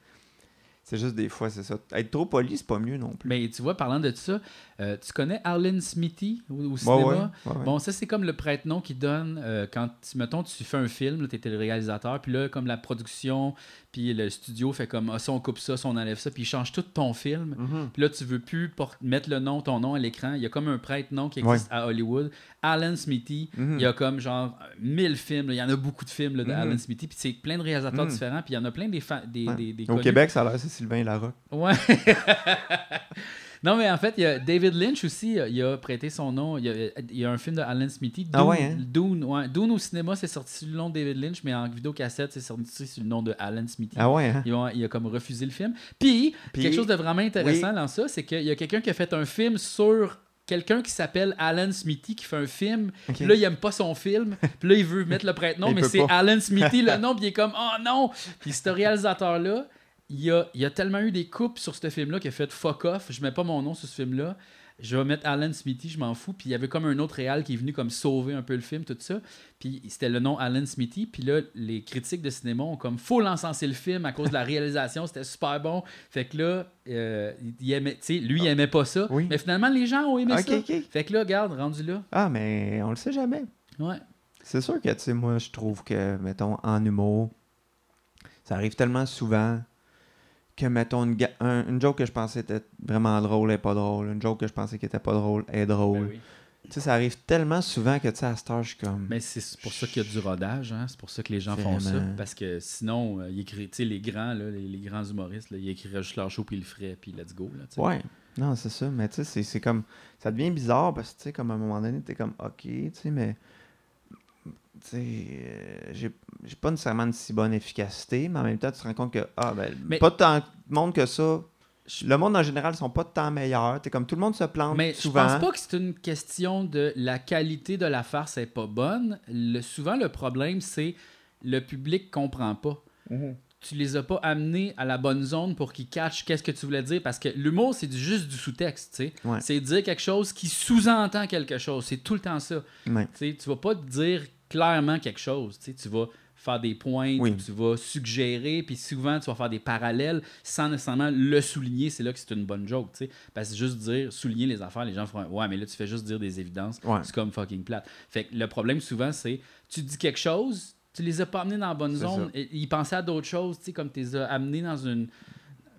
C'est juste des fois, c'est ça. Être trop poli, c'est pas mieux non plus. Mais tu vois, parlant de ça, euh, tu connais Arlen Smithy au, cinéma? ouais, ouais, ouais. Bon, ça, c'est comme le prête-nom qui donne euh, quand, mettons, tu fais un film, tu étais le réalisateur, puis là, comme la production, puis le studio fait comme, ah, ça, on coupe ça, ça, on enlève ça, puis il change tout ton film. Mhm. Puis là, tu veux plus mettre le nom, ton nom à l'écran. Il y a comme un prête-nom qui existe à Hollywood. Alan Smithy, Mhm. il y a comme genre 1000 films. là. Il y en a beaucoup de films là, de Mhm. Alan Smithy. Puis c'est plein de réalisateurs différents. Puis il y en a plein des, des, des, des Au connus. Québec, ça a l'air, c'est Sylvain Larocque. Ouais. [LAUGHS] non, mais en fait, il y a David Lynch aussi. Il a prêté son nom. Il y a, il y a un film de Alan Smithy. Dune, Ah ouais, hein? Dune, ouais. Dune au cinéma, c'est sorti sous le nom de David Lynch, mais en vidéocassette, c'est sorti sous le nom de Alan Smithy. Ah ouais, hein? Ils ont- il a comme refusé le film. Puis, Puis- quelque chose de vraiment intéressant dans ça, c'est qu'il y a quelqu'un qui a fait un film sur quelqu'un qui s'appelle Alan Smithy qui fait un film. Puis là, il aime pas son film. Puis là, il veut mettre le prête-nom, Il mais c'est. Alan Smithy le [LAUGHS] nom. Puis il est comme, oh non! Puis ce réalisateur-là, il y a, il y a tellement eu des coupes sur ce film-là qu'il a fait fuck off. Je mets pas mon nom sur ce film-là. Je vais mettre Alan Smithy, je m'en fous. Puis il y avait comme un autre réal qui est venu comme sauver un peu le film, tout ça. Puis c'était le nom Alan Smithy. Puis là, les critiques de cinéma ont comme faut l'encenser le film à cause de la réalisation. [LAUGHS] C'était super bon. Fait que là, euh, il aimait, lui, il aimait pas ça. Oui. Mais finalement, les gens ont aimé ça. Fait que là, regarde, rendu là. Ah, mais on le sait jamais. Ouais. C'est sûr que, tu sais, moi, je trouve que, mettons, en humour, ça arrive tellement souvent que, mettons, une, un- une joke que je pensais était vraiment drôle est pas drôle. Une joke que je pensais qui était pas drôle est drôle. Ben oui. Tu sais, ça arrive tellement souvent que, tu sais, à cette heure, je suis comme... Mais c'est pour ça qu'il y a du rodage, hein? c'est pour ça que les gens font ça. Parce que sinon, euh, ils écrit, tu sais, les grands, là, les, les grands humoristes, là, ils écriraient juste leur show puis ils le feraient, puis let's go. Là. Ouais, non, c'est ça. Mais tu sais, c'est- c'est comme. Ça devient bizarre parce que, tu sais, comme à un moment donné, t'es comme, ok, tu sais, mais. Euh, j'ai pas nécessairement une si bonne efficacité, mais en même temps, tu te rends compte que, ah, ben, Mais- pas tant de monde que ça. Le monde en général sont pas tant meilleurs. T'es comme tout le monde se plante Mais je souvent. pense pas que c'est une question de la qualité de la farce est pas bonne. Le, souvent, le problème, c'est le public comprend pas. Tu les as pas amenés à la bonne zone pour qu'ils catchent qu'est-ce que tu voulais dire. Parce que l'humour, c'est du- juste du sous-texte. tu sais. Ouais. C'est dire quelque chose qui sous-entend quelque chose. C'est tout le temps ça. Ouais. Tu vas pas dire clairement quelque chose. tu sais, Tu vas faire des points, Oui. tu vas suggérer, puis souvent tu vas faire des parallèles sans nécessairement le souligner. C'est là que c'est une bonne joke. tu sais. Parce que juste dire, souligner les affaires, les gens feront Ouais, mais là tu fais juste dire des évidences. Ouais. C'est comme fucking plate. Fait que le problème souvent, c'est tu dis quelque chose, tu les as pas amenés dans la bonne zone. Et ils pensaient à d'autres choses, tu sais, comme tu les as amenés dans une.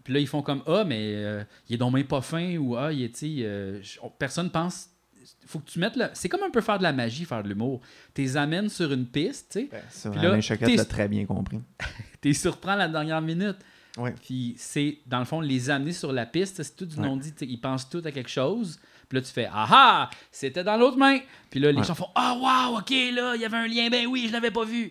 Puis là, ils font comme Ah, mais euh, il est donc même pas fin ou Ah, il est, tu euh, personne pense. Faut que tu mettes le. C'est comme un peu faire de la magie, faire de l'humour. Tu les amènes sur une piste, tu sais. Ça, Puis là, Choquette l'a très bien compris. [LAUGHS] Tu les surprends la dernière minute. Ouais. Puis c'est, dans le fond, les amener sur la piste, c'est tout du Ouais. non-dit. Ils pensent tout à quelque chose. Puis là, tu fais Ah ah, c'était dans l'autre main. Puis là, les Ouais. gens font Ah, wow, ok, là, il y avait un lien, ben oui, je l'avais pas vu.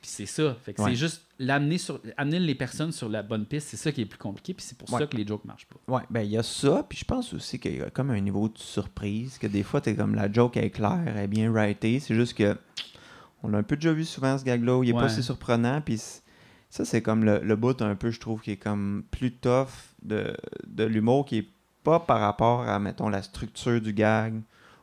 Puis c'est ça. Fait que Ouais. c'est juste l'amener sur, amener les personnes sur la bonne piste, c'est ça qui est plus compliqué. Puis c'est pour Ouais. ça que les jokes marchent pas. Ouais, ben il y a ça, puis je pense aussi qu'il y a comme un niveau de surprise, que des fois, t'es comme la joke est claire, elle est bien writée, c'est juste que on l'a un peu déjà vu souvent ce gag-là, où il est pas si surprenant, puis ça, c'est comme le, le bout un peu, je trouve, qui est comme plus tough de, de l'humour, qui est pas par rapport à, mettons, la structure du gag,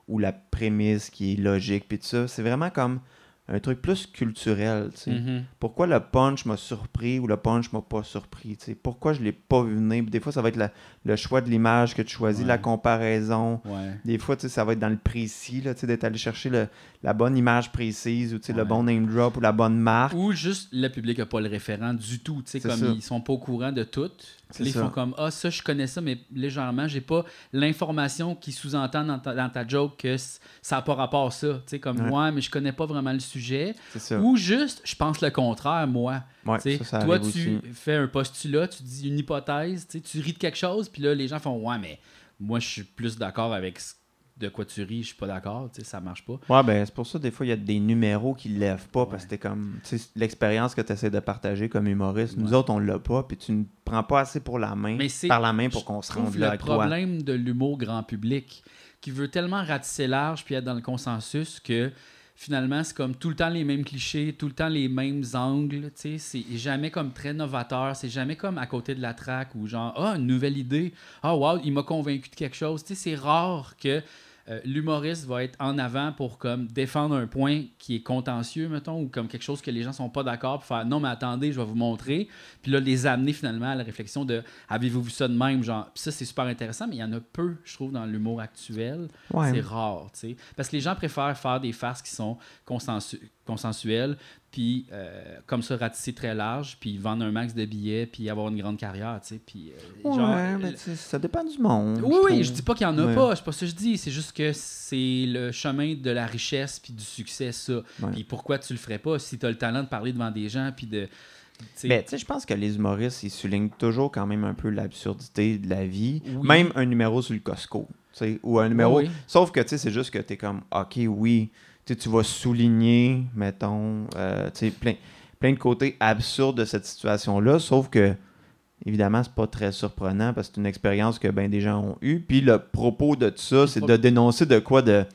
ou la prémisse qui est logique, puis tout ça, c'est vraiment comme un truc plus culturel, tu sais. Mhm. Pourquoi le punch m'a surpris ou le punch m'a pas surpris? tu sais? Pourquoi je l'ai pas vu venir? Des fois, ça va être la- le choix de l'image que tu choisis, Ouais. la comparaison. Ouais. Des fois, tu sais, ça va être dans le précis, là, tu sais, d'être allé chercher le- la bonne image précise ou tu sais, le bon name drop ou la bonne marque. Ou juste le public n'a pas le référent du tout. Tu sais, comme ça. ils sont pas au courant de tout. Ils font comme Ah, ça, je connais ça, mais légèrement, j'ai pas l'information qui sous-entend dans ta, dans ta joke que ça n'a pas rapport à ça. Tu sais, comme Ouais. moi, mais je connais pas vraiment le sujet. Ou juste, je pense le contraire, moi. Ouais, Tu sais, ça, ça toi, tu aussi. fais un postulat, tu dis une hypothèse, tu ris de quelque chose, puis là, les gens font Ouais, mais moi, je suis plus d'accord avec ce- de quoi tu ris, je suis pas d'accord, tu sais, ça marche pas. Ouais, ben c'est pour ça, des fois, il y a des numéros qui lèvent pas parce que t'es comme, tu sais, l'expérience que tu essaies de partager comme humoriste, nous autres, on l'a pas, puis tu ne prends pas assez pour la main, Mais par la main pour qu'on se rende là le toi. problème de l'humour grand public qui veut tellement ratisser large puis être dans le consensus que finalement c'est comme tout le temps les mêmes clichés, tout le temps les mêmes angles, c'est jamais comme très novateur, c'est jamais comme à côté de la traque ou genre ah une nouvelle idée, ah wow, il m'a convaincu de quelque chose, c'est rare que euh, l'humoriste va être en avant pour comme défendre un point qui est contentieux mettons ou comme quelque chose que les gens sont pas d'accord pour faire non mais attendez je vais vous montrer puis là les amener finalement à la réflexion de avez-vous vu ça de même genre puis ça c'est super intéressant mais il y en a peu je trouve dans l'humour actuel. Ouais. c'est rare tu sais. Parce que les gens préfèrent faire des farces qui sont consensu- consensuelles puis euh, comme ça ratisser très large puis vendre un max de billets puis avoir une grande carrière tu sais puis euh, Ouais, genre, mais tu sais, ça dépend du monde. oui, oui, trouve. je dis pas qu'il y en a Ouais. pas, c'est pas ça que je dis, c'est juste que c'est le chemin de la richesse puis du succès, ça. Ouais. Puis pourquoi tu le ferais pas si tu as le talent de parler devant des gens puis de. tu sais, Ben, tu sais, je pense que les humoristes, ils soulignent toujours quand même un peu l'absurdité de la vie. Oui. Même un numéro sur le Costco. tu sais, Ou un numéro. Oui, oui. Sauf que, tu sais, c'est juste que tu es comme, OK, oui. Tu sais, tu vas souligner, mettons, euh, tu sais, plein, plein de côtés absurdes de cette situation-là. Sauf que évidemment, c'est pas très surprenant parce que c'est une expérience que ben des gens ont eue. Puis le propos de tout ça, c'est de dénoncer de quoi de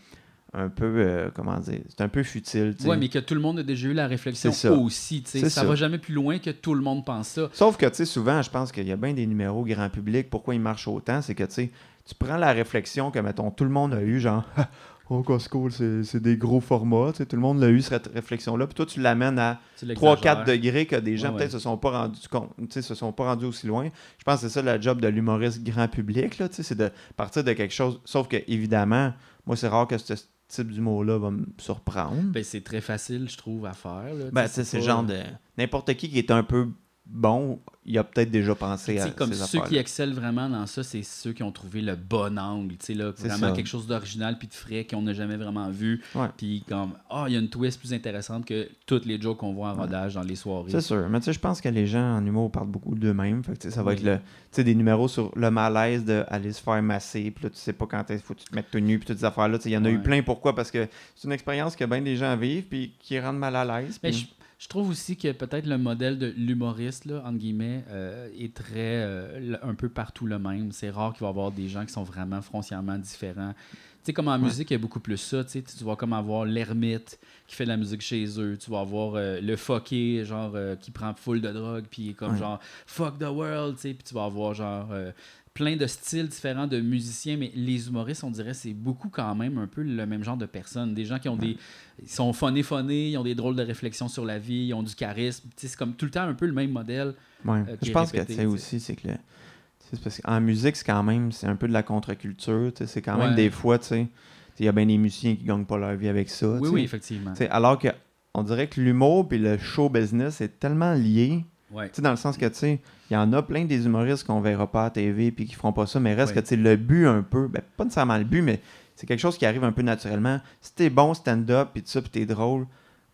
un peu, euh, comment dire, c'est un peu futile. Ouais, mais que tout le monde a déjà eu la réflexion C'est ça. aussi. Ça, ça. va jamais plus loin que tout le monde pense ça. Sauf que, tu sais, souvent, je pense qu'il y a bien des numéros grand public. Pourquoi ils marchent autant? C'est que, tu sais, tu prends la réflexion que, mettons, tout le monde a eu, genre, [LAUGHS] oh, Costco, c'est c'est des gros formats. Tout le monde l'a eu, cette réflexion-là. Puis toi, tu l'amènes à Tu 3-4 l'exagères. degrés que des gens, Ouais, peut-être, se sont pas rendus compte, se sont pas rendus aussi loin. Je pense que c'est ça le job de l'humoriste grand public, là, tu sais, c'est de partir de quelque chose. Sauf que, évidemment, moi, c'est rare que ce type d'humour-là va me surprendre. Ben, c'est très facile, je trouve, à faire. là. Ben, c'est le genre de. N'importe qui qui est un peu bon, il a peut-être déjà pensé à comme ces ceux qui excellent vraiment dans ça, c'est ceux qui ont trouvé le bon angle, tu sais, là, C'est vraiment ça. quelque chose d'original puis de frais qu'on n'a jamais vraiment vu. Puis comme, ah, il y a une twist plus intéressante que toutes les jokes qu'on voit en rodage dans les soirées. C'est sûr. Mais tu sais, je pense que les gens en humour parlent beaucoup d'eux-mêmes. Fait que, ça va Oui. être le, tu sais, des numéros sur le malaise d'aller se faire masser. Puis là, tu sais pas quand il faut que tu te mettes tout nu. Puis toutes ces affaires-là. Tu sais, Il y en a eu plein. Pourquoi? Parce que c'est une expérience que bien des gens vivent. Puis qui rendent mal à l'aise. Puis- je, trouve aussi que peut-être le modèle de l'humoriste, là, entre guillemets, euh, est très euh, un peu partout le même. C'est rare qu'il va y avoir des gens qui sont vraiment foncièrement différents. Tu sais, comme en musique, il y a beaucoup plus ça. Tu vas comme avoir l'ermite qui fait de la musique chez eux. Tu vas avoir euh, le fucké, genre, qui prend full de drogue, puis comme Ouais. genre fuck the world, tu sais. Puis tu vas avoir genre plein de styles différents de musiciens, mais les humoristes, on dirait, c'est beaucoup quand même un peu le même genre de personnes. Des gens qui ont des. Ils sont phonés, phonés, ils ont des drôles de réflexions sur la vie, ils ont du charisme. C'est comme tout le temps un peu le même modèle. Ouais. euh, je pense répété, que, tu sais, tu aussi, c'est que le- c'est parce qu'en musique, c'est quand même, c'est un peu de la contre-culture. C'est quand même Ouais. des fois, tu sais, il y a bien des musiciens qui gagnent pas leur vie avec ça. Oui, oui, effectivement. Alors que on dirait que l'humour et le show business est tellement lié. Ouais. Tu sais, dans le sens que, tu sais, il y en a plein des humoristes qu'on verra pas à TV puis qui feront pas ça, mais reste Ouais. que, tu sais, le but un peu, ben, pas nécessairement le but, mais c'est quelque chose qui arrive un peu naturellement. Si t'es bon stand-up puis tout ça, puis t'es drôle,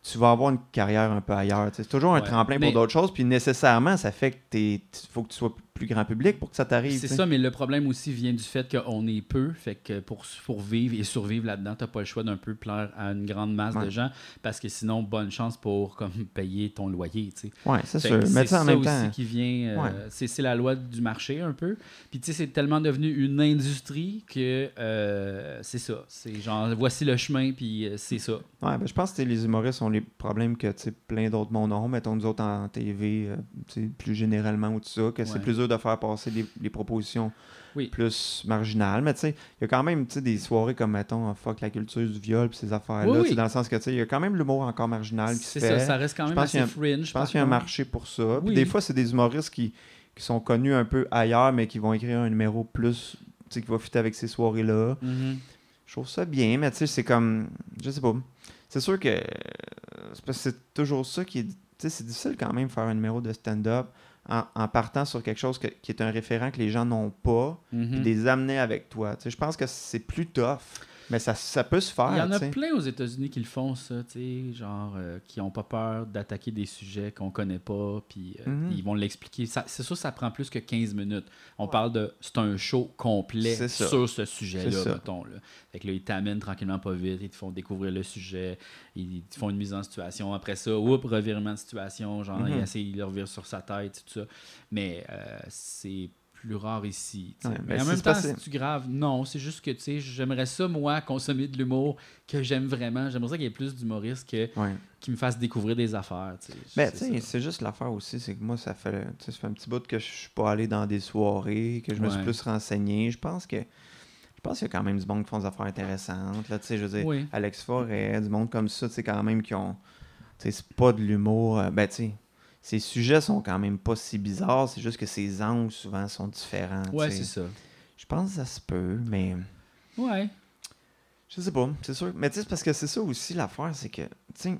tu vas avoir une carrière un peu ailleurs. C'est toujours un Ouais. tremplin Mais- pour d'autres choses, puis nécessairement, ça fait que t'es, faut que tu sois plus grand public pour que ça t'arrive. C'est ça, mais le problème aussi vient du fait qu'on est peu. Fait que pour, pour vivre et survivre là-dedans, t'as pas le choix d'un peu plaire à une grande masse de gens parce que sinon, bonne chance pour comme [LAUGHS] payer ton loyer. Ouais, c'est sûr. Mais en ça même aussi temps. qui vient. euh, Ouais. c'est, la loi du marché un peu. Puis tu sais, c'est tellement devenu une industrie que euh, c'est ça. C'est genre, voici le chemin, puis euh, c'est ça. Ouais, ben, je pense que les humoristes ont les problèmes que plein d'autres mondes ont. Mettons, nous autres en TV, euh, plus généralement ou tout ça, que c'est plus dur de faire passer les, les propositions Oui. plus marginales. Mais tu sais, il y a quand même des soirées comme, mettons, ah, fuck la culture du viol puis ces affaires-là. Oui. Dans le sens que tu sais, il y a quand même l'humour encore marginal qui se C'est fait. ça, ça reste quand même assez fringe. Je pense qu'il y a un marché pour ça. Puis des fois, c'est des humoristes qui, qui sont connus un peu ailleurs, mais qui vont écrire un numéro plus, tu sais, qui va fitter avec ces soirées-là. Mhm. Je trouve ça bien, mais tu sais, c'est comme. Je sais pas. C'est sûr que. euh, C'est toujours ça qui est. Tu sais, c'est difficile quand même faire un numéro de stand-up en, en partant sur quelque chose que- qui est un référent que les gens n'ont pas, Mhm. puis les amener avec toi. Tu sais, je pense que c'est plus tough, mais ça, ça peut se faire. Il y en a plein aux États-Unis qui le font, ça, tu sais, genre, euh, qui n'ont pas peur d'attaquer des sujets qu'on connaît pas, puis euh, Mhm. ils vont l'expliquer. Ça- C'est sûr, ça prend plus que 15 minutes. On parle de. C'est un show complet sur ce sujet-là, mettons. Là. Fait que là, ils t'amènent tranquillement pas vite, ils te font découvrir le sujet, ils te font une mise en situation. Après ça, oups, revirement de situation, genre, Mhm. ils essayent, ils le revirent sur sa tête, tout ça. Mais euh, c'est plus rare ici. mais ben, en même temps, c'est-tu grave? Non, c'est juste que, tu sais, j'aimerais ça, moi, consommer de l'humour que j'aime vraiment. J'aimerais ça qu'il y ait plus d'humoristes que, Ouais. qui me fassent découvrir des affaires. Ben, C'est tu sais, ça. c'est juste l'affaire aussi, c'est que moi, ça fait, ça fait un petit bout que je suis pas allé dans des soirées, que je me suis plus renseigné. Je pense que je pense qu'il y a quand même du monde qui font des affaires intéressantes. Là, tu sais, je veux dire, Oui. Alex Forêt, du monde comme ça, tu sais, quand même, qui ont. C'est pas de l'humour. euh, ben, tu sais, ces sujets sont quand même pas si bizarres, c'est juste que ces angles, souvent, sont différents. Ouais, c'est ça. Je pense que ça se peut, mais. Ouais. Je sais pas, c'est sûr. Mais tu sais, parce que c'est ça aussi l'affaire, c'est que, tu sais,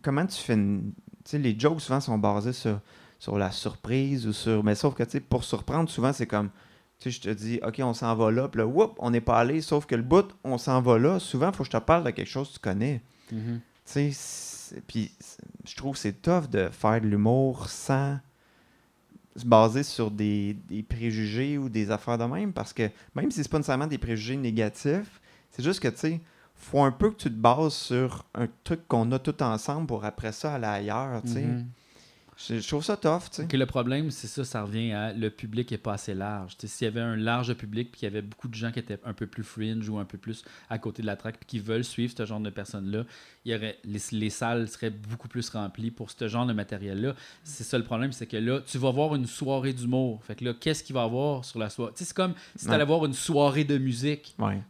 comment tu fais une. Tu sais, les jokes souvent sont basés sur, sur la surprise ou sur. Mais sauf que, tu sais, pour surprendre, souvent, c'est comme. Tu sais, je te dis, OK, on s'en va là, puis là, whoop, on n'est pas allé, sauf que le bout, on s'en va là. Souvent, il faut que je te parle de quelque chose que tu connais. Mhm. Tu sais, puis je trouve que c'est tough de faire de l'humour sans se baser sur des, des préjugés ou des affaires de même, parce que même si c'est pas nécessairement des préjugés négatifs, c'est juste que, tu sais, faut un peu que tu te bases sur un truc qu'on a tout ensemble pour après ça aller ailleurs, tu sais. Mhm. Je je trouve ça tough. Que le problème, c'est ça, ça revient à le public est pas assez large. S'il y avait un large public puis qu'il y avait beaucoup de gens qui étaient un peu plus fringe ou un peu plus à côté de la track puis qui veulent suivre ce genre de personnes-là, il y aurait, les, les salles seraient beaucoup plus remplies pour ce genre de matériel-là. C'est ça le problème, c'est que là, tu vas voir une soirée d'humour. Fait que là, qu'est-ce qu'il va y avoir sur la soirée? C'est comme si tu allais voir une soirée de musique. Ouais.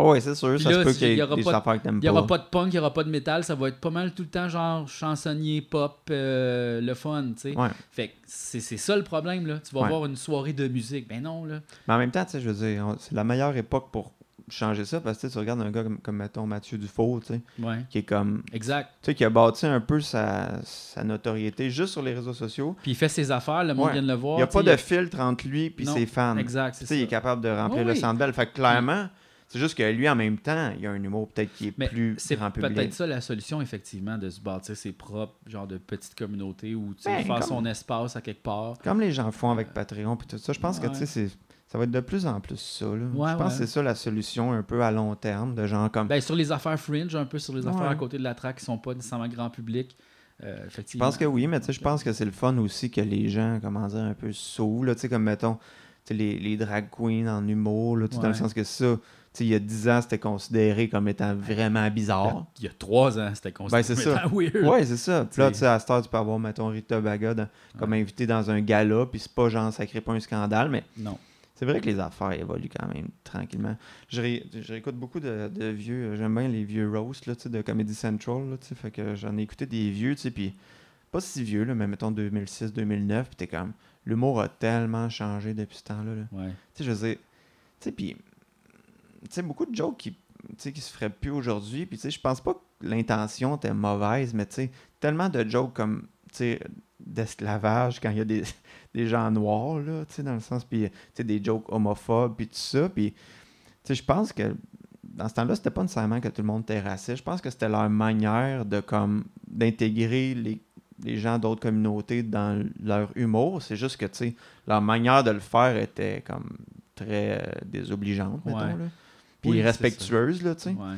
Oh, ouais, c'est sûr, Puis ça là, se peut qu'il y ait aura des pas de- affaires que t'aimes Il n'y pas. aura pas de punk, il n'y aura pas de métal, ça va être pas mal tout le temps genre chansonnier, pop, euh, le fun, tu sais. Ouais. Fait que c'est ça le problème, là. Tu vas Ouais. voir une soirée de musique. Ben non, là. Mais en même temps, tu sais, je veux dire, c'est la meilleure époque pour changer ça parce que tu regardes un gars comme, comme mettons, Mathieu Dufault, tu sais, Ouais. qui est comme. Exact. Tu sais, qui a bâti un peu sa, sa notoriété juste sur les réseaux sociaux. Puis il fait ses affaires, le monde Ouais. vient de le voir. Il n'y a pas de filtre entre lui et Non, ses fans. Exact, Tu c'est sais, ça. il est capable de remplir Oui, le oui. belle. Fait que clairement, c'est juste que lui, en même temps, il a un humour peut-être qui est Mais plus c'est grand public. peut-être ça la solution, effectivement, de se bâtir ses propres genre de petites communautés ou Ben, faire comme- son espace à quelque part. Comme les gens font avec Patreon puis tout ça, je pense que tu sais, c'est- ça va être de plus en plus ça. là. Ouais, je pense ouais. que c'est ça la solution un peu à long terme, de gens comme. Ben, sur les affaires fringe, un peu sur les affaires à côté de la track qui sont pas nécessairement grand public. euh, je effectivement. pense que oui, mais tu sais, je pense que c'est le fun aussi que les gens, comment dire, un peu sais, comme mettons, les, les drag queens en humour, là, dans le sens que ça, il y a 10 ans, c'était considéré comme étant vraiment bizarre. Il y a trois ans, c'était considéré Ben, ça. comme étant weird. Ouais, c'est ça. Puis là, tu sais, à cette heure, tu peux avoir, mettons, Rita Baga dans- comme invité dans un gala, puis c'est pas genre, ça crée pas un scandale, mais Non. c'est vrai que les affaires évoluent quand même tranquillement. Je, ré- je réécoute beaucoup de, de vieux, j'aime bien les vieux roasts, là, de Comedy Central, là, fait que j'en ai écouté des vieux, tu sais, puis pas si vieux, là, mais mettons 2006, 2009, puis t'es comme, l'humour a tellement changé depuis ce temps-là, là. Ouais. Tu sais, je veux dire, tu sais, puis, sais, beaucoup de jokes qui, qui se feraient plus aujourd'hui, puis tu sais, je pense pas que l'intention était mauvaise, mais tu sais, tellement de jokes comme, tu sais, d'esclavage quand il y a des, [LAUGHS] des gens noirs, là, tu sais, dans le sens, puis, tu sais, des jokes homophobes, puis tout ça, puis, tu sais, je pense que dans ce temps-là, c'était pas nécessairement que tout le monde était raciste, je pense que c'était leur manière de, comme, d'intégrer les les gens d'autres communautés dans leur humour, c'est juste que, tu sais, leur manière de le faire était comme très euh, désobligeante, mettons, Ouais. là. Puis Oui, respectueuse, là, tu sais. Ouais.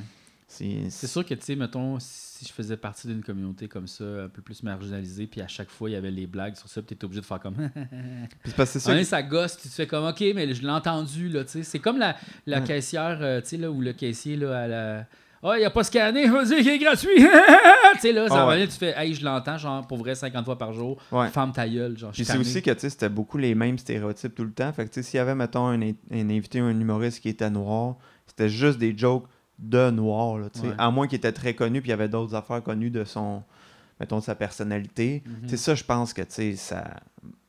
C'est sûr que, tu sais, mettons, si je faisais partie d'une communauté comme ça, un peu plus marginalisée, puis à chaque fois, il y avait les blagues sur ça, puis t'étais obligé de faire comme. [LAUGHS] Puis parce que c'est ça. Ça gosse, tu te fais comme, OK, mais je l'ai entendu, là, tu sais. C'est comme la, la Ouais. caissière, euh, tu sais, là, ou le caissier, là, à la. Ah, il a pas scanné, vas-y, il est gratuit. [LAUGHS] tu sais, là, ça va ouais. tu fais, hey, je l'entends, genre, pour vrai, 50 fois par jour. Ouais. Femme ta gueule, genre, je c'est aussi que, tu sais, c'était beaucoup les mêmes stéréotypes tout le temps. Fait que, tu sais, s'il y avait, mettons, un, un invité ou un humoriste qui était noir, c'était juste des jokes de noir, là, tu sais. Ouais. À moins qu'il était très connu, puis il y avait d'autres affaires connues de son, mettons, de sa personnalité. Sais, ça, je pense que, tu sais, ça...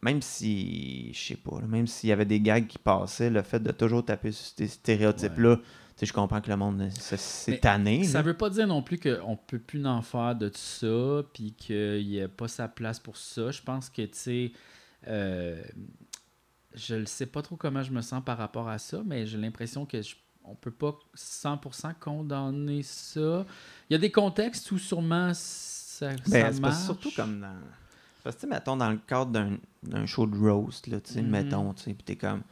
Même si, je sais pas, là, même s'il y avait des gags qui passaient, le fait de toujours taper sur ces stéréotypes-là, tu sais, je comprends que le monde, c'est Mais tanné, Ça là. veut pas dire non plus qu'on peut plus en faire de tout ça, puis qu'il n'y a pas sa place pour ça. Je pense que, tu sais, euh, je ne sais pas trop comment je me sens par rapport à ça, mais j'ai l'impression que je, on peut pas 100% condamner ça. Il y a des contextes où sûrement ça, Ben, ça parce marche. surtout comme dans. Parce que, mettons, dans le cadre d'un, show de roast, là, tu sais, Mhm. mettons, tu sais, pis t'es comme. Tu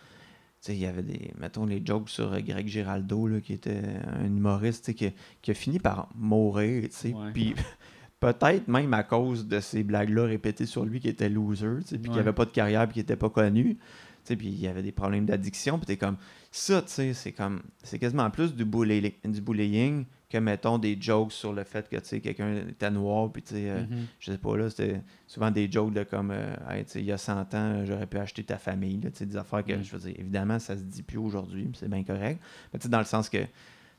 sais, il y avait des. Mettons, les jokes sur euh, Greg Giraldo, là, qui était un humoriste, tu sais, qui, qui a fini par mourir, tu sais. Puis [LAUGHS] peut-être même à cause de ces blagues-là répétées sur lui qui était loser, tu sais, puis qui avait pas de carrière, puis qui était pas connu. Puis il y avait des problèmes d'addiction, puis t'es comme. Ça, tu sais, c'est comme. C'est quasiment plus du, bully- du bullying que, mettons, des jokes sur le fait que, tu sais, quelqu'un était noir, puis tu sais. euh, Mhm. je sais pas, là, c'était souvent des jokes de comme, euh, Hey, tu sais, il y a 100 ans, euh, j'aurais pu acheter ta famille, tu sais, des affaires que, Mm. je veux dire, évidemment, ça se dit plus aujourd'hui, c'est bien correct. Mais tu sais, dans le sens que,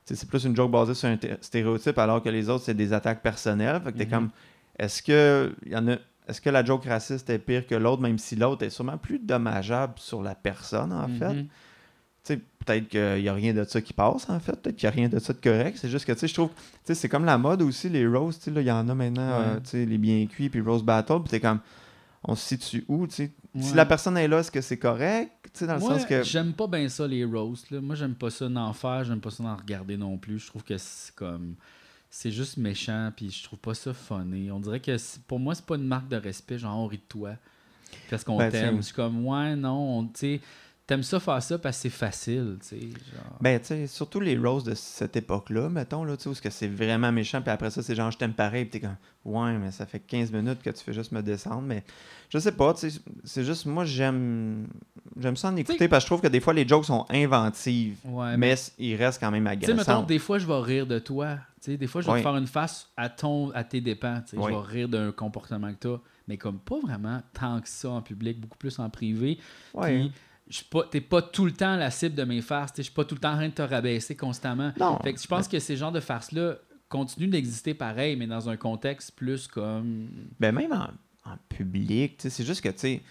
c'est plus une joke basée sur un té- stéréotype, alors que les autres, c'est des attaques personnelles. Fait que t'es Mhm. comme, est-ce que, y en a, est-ce que la joke raciste est pire que l'autre, même si l'autre est sûrement plus dommageable sur la personne, en fait? Mhm. Peut-être qu'il n'y a rien de ça qui passe, en fait. Peut-être qu'il n'y a rien de ça de correct. C'est juste que, tu sais, je trouve, tu sais, c'est comme la mode aussi, les roasts, tu sais, là, il y en a maintenant, Ouais. euh, tu sais, les bien cuits, puis roast battle, puis t'es comme, on se situe où, tu sais? Si la personne est là, est-ce que c'est correct? Tu sais, dans le Moi, sens que... j'aime pas bien ça, les roasts. Là. Moi, j'aime pas ça d'en faire, j'aime pas ça d'en regarder non plus. Je trouve que c'est comme. C'est juste méchant, puis je trouve pas ça funny. On dirait que pour moi, c'est pas une marque de respect, genre on rit de toi. Parce qu'on Ben, t'aime. Je suis comme, ouais, non, on- tu sais. t'aimes ça faire ça parce que c'est facile, tu sais. Genre... Ben, tu sais, surtout les roses de cette époque-là, mettons, là, tu sais, où c'est vraiment méchant, puis après ça, c'est genre, je t'aime pareil, puis t'es comme, ouais, mais ça fait 15 minutes que tu fais juste me descendre, mais je sais pas, tu sais, c'est juste, moi, j'aime j'aime ça en écouter, T'sais- parce que je trouve que des fois, les jokes sont inventives, Ouais, mais ils restent quand même Tu sais, mettons, agressants. des fois, je vais rire de toi. Tu sais, des fois, je vais Oui. te faire une face à ton, à tes dépens. Oui. Je vais rire d'un comportement que tu as, mais comme pas vraiment tant que ça en public, beaucoup plus en privé. Ouais. Puis, pas, t'es pas tout le temps la cible de mes farces. Je suis pas tout le temps en train de te rabaisser constamment. Non. Fait que je pense que ces genres de farces-là continuent d'exister pareil, mais dans un contexte plus comme. Ben, même en, en public, c'est juste que, tu sais,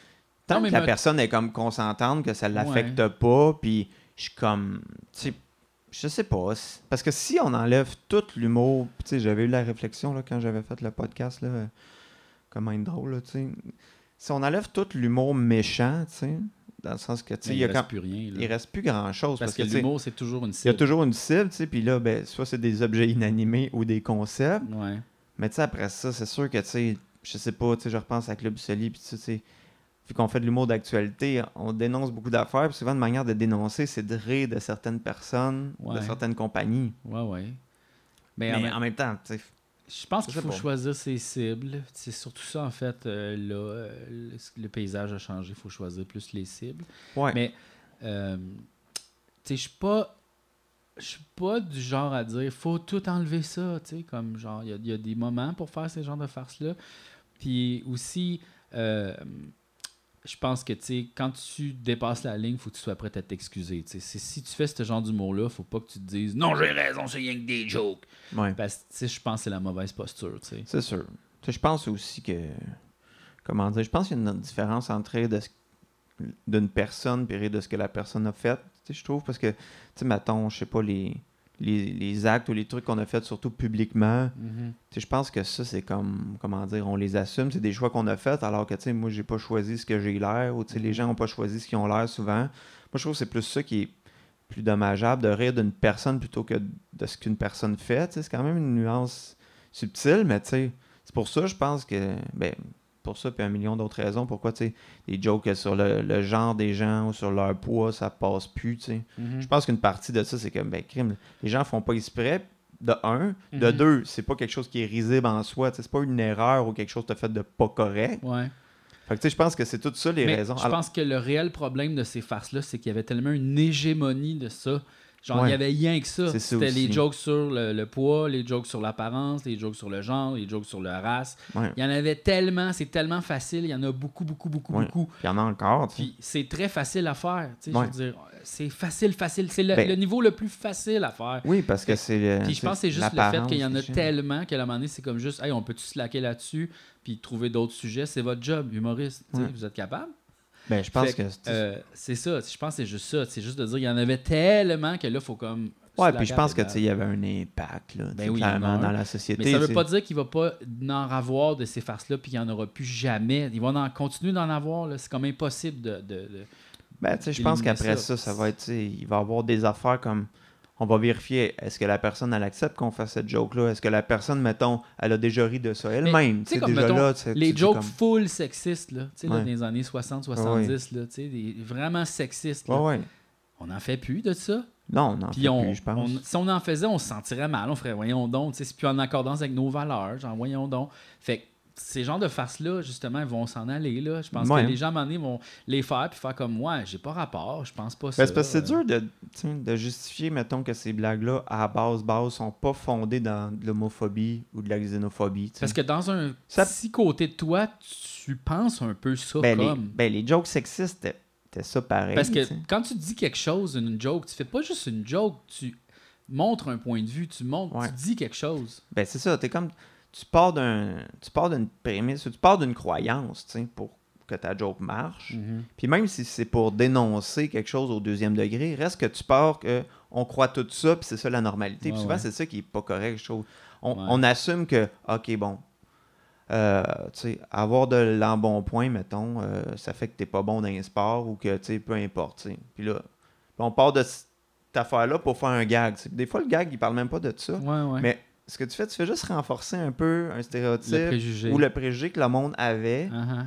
tant Non, que la me- personne est comme consentante, que ça l'affecte pas, puis je suis comme, tu sais, je sais pas. Parce que si on enlève tout l'humour, tu sais, j'avais eu la réflexion là, quand j'avais fait le podcast, là, comment être drôle, là, tu sais. Si on enlève tout l'humour méchant, tu sais, dans le sens que, tu sais, il y a reste quand- plus rien. là. il reste plus grand-chose. Parce, Parce, que, l'humour, c'est toujours une il y a cible. toujours une cible, tu sais, puis là, ben, soit c'est des objets inanimés ou des concepts. Ouais. Mais tu sais, après ça, c'est sûr que, tu sais, je sais pas, tu sais, je repense à Club Soli, puis tu sais, vu qu'on fait de l'humour d'actualité, on dénonce beaucoup d'affaires, puis souvent, une manière de dénoncer, c'est de rire de certaines personnes, de certaines compagnies. Ouais, ouais. Mais, Mais, en même- en même temps, tu sais, Je pense qu'il faut choisir ses cibles. C'est surtout ça, en fait, euh, là. euh, le, le paysage a changé, il faut choisir plus les cibles. ouais. Mais, euh, tu sais, je suis pas. Je suis pas du genre à dire faut tout enlever ça, tu sais, comme genre, il y a- il y, a des moments pour faire ces genres de farces-là. Puis aussi, euh, je pense que, tu sais, quand tu dépasses la ligne, faut que tu sois prêt à t'excuser, tu sais. C'est- Si tu fais ce genre d'humour-là, faut pas que tu te dises non, j'ai raison, c'est rien que des jokes. ouais. Parce que, tu sais, je pense que c'est la mauvaise posture. C'est sûr. Je pense aussi que. Comment dire Je pense qu'il y a une différence entre de ce- d'une personne et de ce que la personne a fait. Tu sais, je trouve, parce que, tu sais, mettons, je sais pas, les, les, les actes ou les trucs qu'on a fait, surtout publiquement, Mhm. je pense que ça, c'est comme, comment dire, on les assume, c'est des choix qu'on a faits, alors que, tu sais, moi, j'ai pas choisi ce que j'ai l'air, ou, tu sais, les gens ont pas choisi ce qu'ils ont l'air souvent. Moi, je trouve que c'est plus ça qui est plus dommageable, de rire d'une personne plutôt que de ce qu'une personne fait, c'est quand même une nuance subtile, mais, tu sais, c'est pour ça, je pense que, ben, pour ça, puis un million d'autres raisons, pourquoi, tu sais, des jokes sur le, le genre des gens ou sur leur poids, ça passe plus, tu sais. Mhm. Je pense qu'une partie de ça, c'est que ben, crime, les gens font pas exprès. De un. De Mhm. deux, c'est pas quelque chose qui est risible en soi. tu sais, C'est pas une erreur ou quelque chose de fait de pas correct. Ouais. Fait que tu sais, je pense que c'est tout ça les Mais raisons. Je Alors- pense que le réel problème de ces farces-là, c'est qu'il y avait tellement une hégémonie de ça. Genre, Ouais. il y avait rien que ça. C'était les jokes sur le, le poids, les jokes sur l'apparence, les jokes sur le genre, les jokes sur la race. Ouais. Il y en avait tellement, c'est tellement facile. Il y en a beaucoup, beaucoup, beaucoup, Ouais. beaucoup. Il y en a encore. Puis c'est très facile à faire. Ouais. Je veux dire, c'est facile, facile. C'est le, Ben- le niveau le plus facile à faire. Oui, parce que c'est. Puis je pense que c'est juste le fait qu'il y en a tellement qu'à un moment donné, c'est comme juste, hey, on peut-tu se laquer là-dessus, puis trouver d'autres sujets? C'est votre job, humoriste. Ouais. Vous êtes capable? Ben, je pense Fait que. Euh, c'est ça. Je pense que c'est juste ça. C'est juste de dire qu'il y en avait tellement que là, il faut comme. ouais, puis je pense que il y avait un impact, là, Ben oui, il clairement, dans la société. Mais ça veut tu pas dire qu'il va pas en avoir de ces farces-là, puis qu'il n'y en aura plus jamais. Ils vont en continuer d'en avoir. là. C'est comme impossible de. de- de- Ben, tu sais, je pense qu'après ça. ça, ça va être, il va y avoir des affaires comme, on va vérifier, est-ce que la personne, elle accepte qu'on fasse cette joke-là? Est-ce que la personne, mettons, elle a déjà ri de ça elle-même? tu sais, déjà mettons, là, les jokes comme- full sexistes, là, tu sais, là, Ouais. dans les années 60-70, là, tu sais, des- vraiment sexistes. là. Ouais. On n'en fait plus de ça? Non, non, Puis on, plus, je pense. on- si on en faisait, on se sentirait mal. On ferait, voyons donc, c'est plus en accordance avec nos valeurs. Genre, voyons donc. Fait que ces genres de farces-là, justement, ils vont s'en aller. Là. Je pense Ouais. que les gens, à un moment donné, vont les faire puis faire comme moi. J'ai pas rapport, je pense pas Ben, ça. c'est parce que c'est dur de, de justifier, mettons, que ces blagues-là, à base, base, sont pas fondées dans de l'homophobie ou de la xénophobie. Parce que dans un Ça- petit côté de toi, tu penses un peu ça ben, les, comme. ben, les jokes sexistes, c'était- ça pareil. Parce que quand tu dis quelque chose, une joke, tu fais pas juste une joke, tu montres un point de vue, tu montres, Ouais. tu dis quelque chose. Ben, c'est ça, t'es comme. Tu pars d'un. Tu pars d'une prémisse, tu pars d'une croyance, tu sais, pour que ta joke marche. Puis même si c'est pour dénoncer quelque chose au deuxième degré, reste que tu pars que on croit tout ça, puis c'est ça la normalité. Puis souvent, ouais. c'est ça qui est pas correct, je trouve. On, Ouais. on assume que, OK, bon, euh, avoir de l'embonpoint, mettons, euh, ça fait que t'es pas bon dans les sports ou que, tu sais, peu importe. Puis là, on part de cette affaire-là pour faire un gag. Des fois, le gag, il parle même pas de ça. Mais ce que tu fais, tu fais juste renforcer un peu un stéréotype le ou le préjugé que le monde avait. Uh-huh.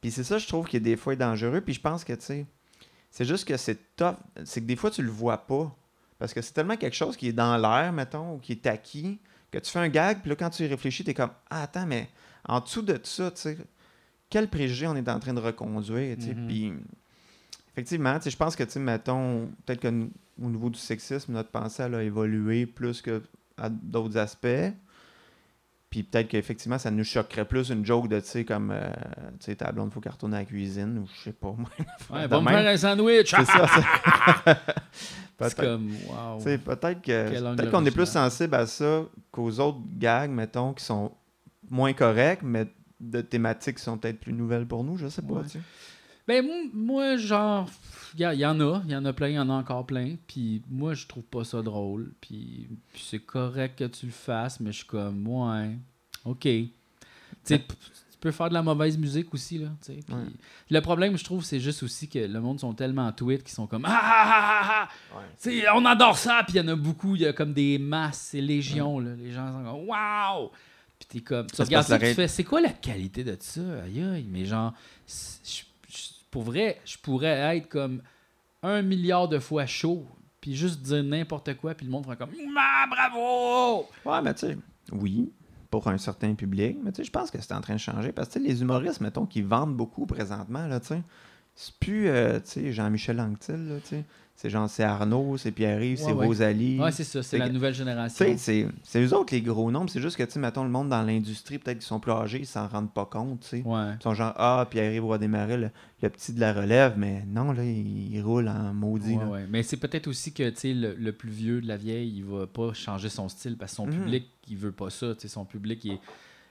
Puis c'est ça, je trouve, qui est des fois dangereux. Puis je pense que, tu sais, C'est juste que c'est tough. C'est que des fois, tu le vois pas. Parce que c'est tellement quelque chose qui est dans l'air, mettons, ou qui est acquis, que tu fais un gag, puis là, quand tu y réfléchis, tu es comme Ah, attends, mais en dessous de ça, tu sais, quel préjugé on est en train de reconduire, tu sais? Mhm. Puis, effectivement, tu sais, je pense que, tu sais, mettons, peut-être qu'au niveau du sexisme, notre pensée, elle a évolué plus que à d'autres aspects. Puis peut-être qu'effectivement, ça nous choquerait plus une joke de, tu sais, comme, euh, tu sais, ta blonde, faut qu'elle retourne à la cuisine, ou je sais pas, moi. Ouais, [LAUGHS] va me faire un sandwich. C'est ça, [LAUGHS] c'est- comme, wow. tu sais, peut-être que peut-être qu'on est plus original. sensible à ça qu'aux autres gags, mettons, qui sont moins corrects, mais de thématiques qui sont peut-être plus nouvelles pour nous, je sais pas. Ouais. tu sais. Ben, moi, genre, il y, a- y en a, il y en a plein, il y en a encore plein. Puis moi, je trouve pas ça drôle. Puis, puis c'est correct que tu le fasses, mais je suis comme, ouais, ok. Tu sais, tu peux faire de la mauvaise musique aussi, là. puis Ouais. Le problème, je trouve, c'est juste aussi que le monde sont tellement tweets qu'ils sont comme, ah ah ah ah ah! Sais, on adore ça, puis il y en a beaucoup, il y a comme des masses, c'est légion, là. Les gens sont comme Waouh! Puis t'es comme. Tu regardes ça, tu fais, c'est quoi la qualité de ça? Aïe aïe, mais genre, je- pour vrai, je pourrais être comme un milliard de fois chaud, puis juste dire n'importe quoi, puis le monde ferait comme Ah, bravo! Ouais, mais tu sais, oui, pour un certain public, mais tu sais, je pense que c'est en train de changer. Parce que les humoristes, mettons, qui vendent beaucoup présentement, là, tu sais, c'est plus, euh, tu sais, Jean-Michel Anctil, tu sais. C'est genre, c'est Arnaud, c'est Pierre-Yves, Ouais, c'est ouais. Rosalie. Ouais, c'est ça, c'est la nouvelle génération. c'est c'est eux autres les gros nombres. C'est juste que, tu sais, mettons, le monde dans l'industrie, peut-être qu'ils sont plus âgés, ils s'en rendent pas compte, tu sais. Ouais. Ils sont genre, ah, Pierre-Yves va démarrer le, le petit de la relève, mais non, là, il, il roule en maudit. Ouais, là. ouais. Mais c'est peut-être aussi que tu sais, le, le plus vieux de la vieille, il va pas changer son style parce que son Mhm. public, il veut pas ça. tu sais, Son public, il est-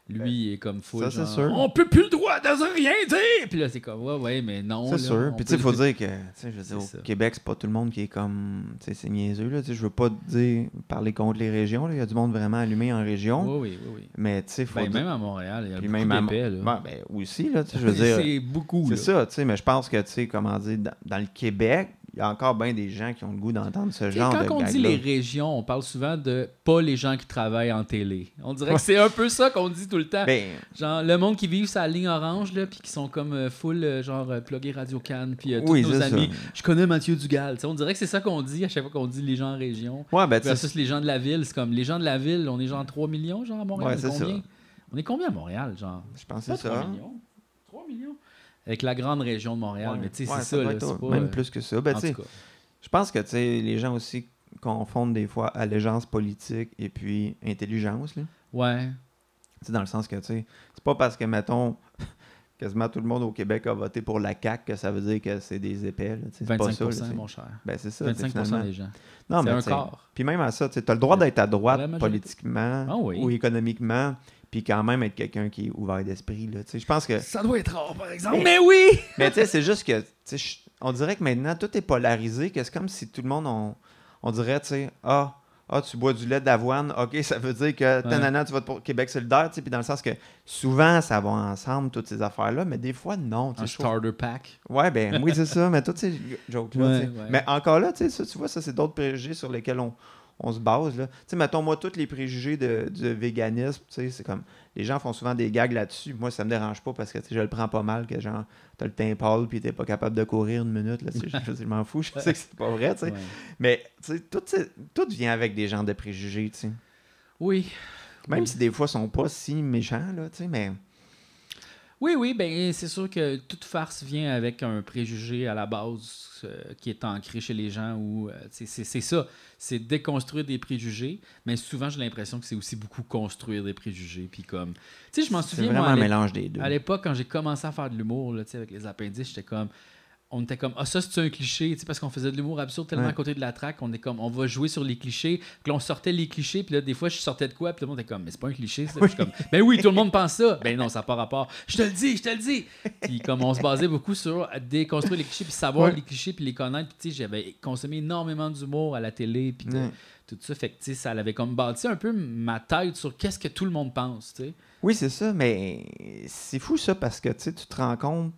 lui, il est comme full. Ben, Ça, c'est sûr. On peut plus le droit de rien dire. Puis là, c'est comme, ouais, ouais, mais non. C'est sûr. Puis, tu sais, peut faut dire que, tu sais, je veux dire, C'est ça. au Québec, c'est pas tout le monde qui est comme, tu sais, c'est niaiseux, là. Tu sais, je veux pas dire, parler contre les régions, là. Il y a du monde vraiment allumé en région. Oui, oui, oui. oui. Mais, tu sais, faut Ben, dire- même à Montréal, il y a Puis beaucoup même à d'épais, là. Ouais, ben, aussi, là, tu sais, je [LAUGHS] veux dire. c'est beaucoup, C'est ça, tu sais, mais je pense que, tu sais, comment dire, dans, dans le Québec, il y a encore bien des gens qui ont le goût d'entendre ce genre de quand on dit les régions, on parle souvent de pas les gens qui travaillent en télé. On dirait que c'est un peu ça qu'on dit tout le temps. Ben, Genre, le monde qui vit sa ligne orange, là, puis qui sont comme euh, full, euh, genre, euh, plugués Radio Cannes, puis euh, tous oui, nos amis. ça. Je connais Mathieu Dugal. On dirait que c'est ça qu'on dit à chaque fois qu'on dit les gens en région. Ouais, ben, Versus les gens de la ville. C'est comme les gens de la ville, on est genre 3 millions, genre, à Montréal. Ouais, on, est combien? ça. on est combien à Montréal, genre? Je pense que c'est 3 ça. millions 3 millions? Avec la grande région de Montréal. Ouais. Mais tu sais, Ouais, c'est ça, doit là. être C'est pas. Même euh, plus que ça. Ben. Je pense que tu sais, les gens aussi confondent des fois allégeance politique et puis intelligence. Là. Ouais. Tu sais, dans le sens que tu sais, c'est pas parce que, mettons, [LAUGHS] quasiment tout le monde au Québec a voté pour la CAQ que ça veut dire que c'est des épais. là, tu sais, C'est pas 25%, ça. là, mon cher. ben, c'est ça. tu sais, 25% finalement. des gens. Non, c'est mais un quart. Puis même à ça, tu as le droit d'être à droite politiquement Ah oui. ou économiquement, puis quand même être quelqu'un qui est ouvert d'esprit. Je pense que. Ça doit être rare, par exemple. Mais oui [LAUGHS] Mais tu sais, c'est juste que, tu sais, je- on dirait que maintenant, tout est polarisé, que c'est comme si tout le monde, on, on dirait, tu sais, ah, ah, tu bois du lait d'avoine, ok, [LAUGHS] ça veut dire que, tanana, tu votes pour Québec solidaire, tu sais, puis dans le sens que souvent, ça va ensemble, toutes ces affaires-là, mais des fois, non, Un starter pack. Ouais, ben oui, c'est ça, mais toutes ces jokes-là, Ouais, ouais. Mais encore là, tu sais, ça, tu vois, ça, c'est d'autres préjugés sur lesquels on, on se base, là. Tu sais, mettons, moi, tous les préjugés de, du véganisme, tu sais, c'est comme, les gens font souvent des gags là-dessus. Moi, ça me dérange pas parce que, tu sais, je le prends pas mal, que genre, t'as le teint pâle puis t'es pas capable de courir une minute, là, je, je- je m'en fous, je sais que c'est pas vrai, tu sais. Ouais. Mais, tu sais, tout, vient avec des gens de préjugés, tu sais. Oui. Même Oui. si des fois, ils sont pas si méchants, là, tu sais, mais... Oui, oui, ben c'est sûr que toute farce vient avec un préjugé à la base euh, qui est ancré chez les gens ou euh, c'est c'est- c'est ça, c'est déconstruire des préjugés, mais souvent j'ai l'impression que c'est aussi beaucoup construire des préjugés puis comme tu sais je m'en C'est souviens vraiment moi à un mélange des deux. à l'époque quand j'ai commencé à faire de l'humour là, tu sais avec les appendices, j'étais comme on était comme ah ça c'est un cliché tu sais parce qu'on faisait de l'humour absurde tellement Ouais. à côté de la traque on est comme on va jouer sur les clichés. Puis là on sortait les clichés puis là des fois je sortais de quoi puis tout le monde était comme mais c'est pas un cliché ça. Puis je suis comme ben oui tout le monde pense ça. [LAUGHS] Ben non ça n'a pas rapport. Je te le dis je te le dis. Puis comme on se basait beaucoup sur déconstruire les clichés puis savoir Ouais. les clichés puis les connaître puis tu sais j'avais consommé énormément d'humour à la télé puis Ouais. tout ça. Fait que tu sais ça avait comme bâti un peu ma tête sur qu'est-ce que tout le monde pense tu sais. Oui, c'est ça, mais c'est fou ça parce que tu sais, tu te rends compte,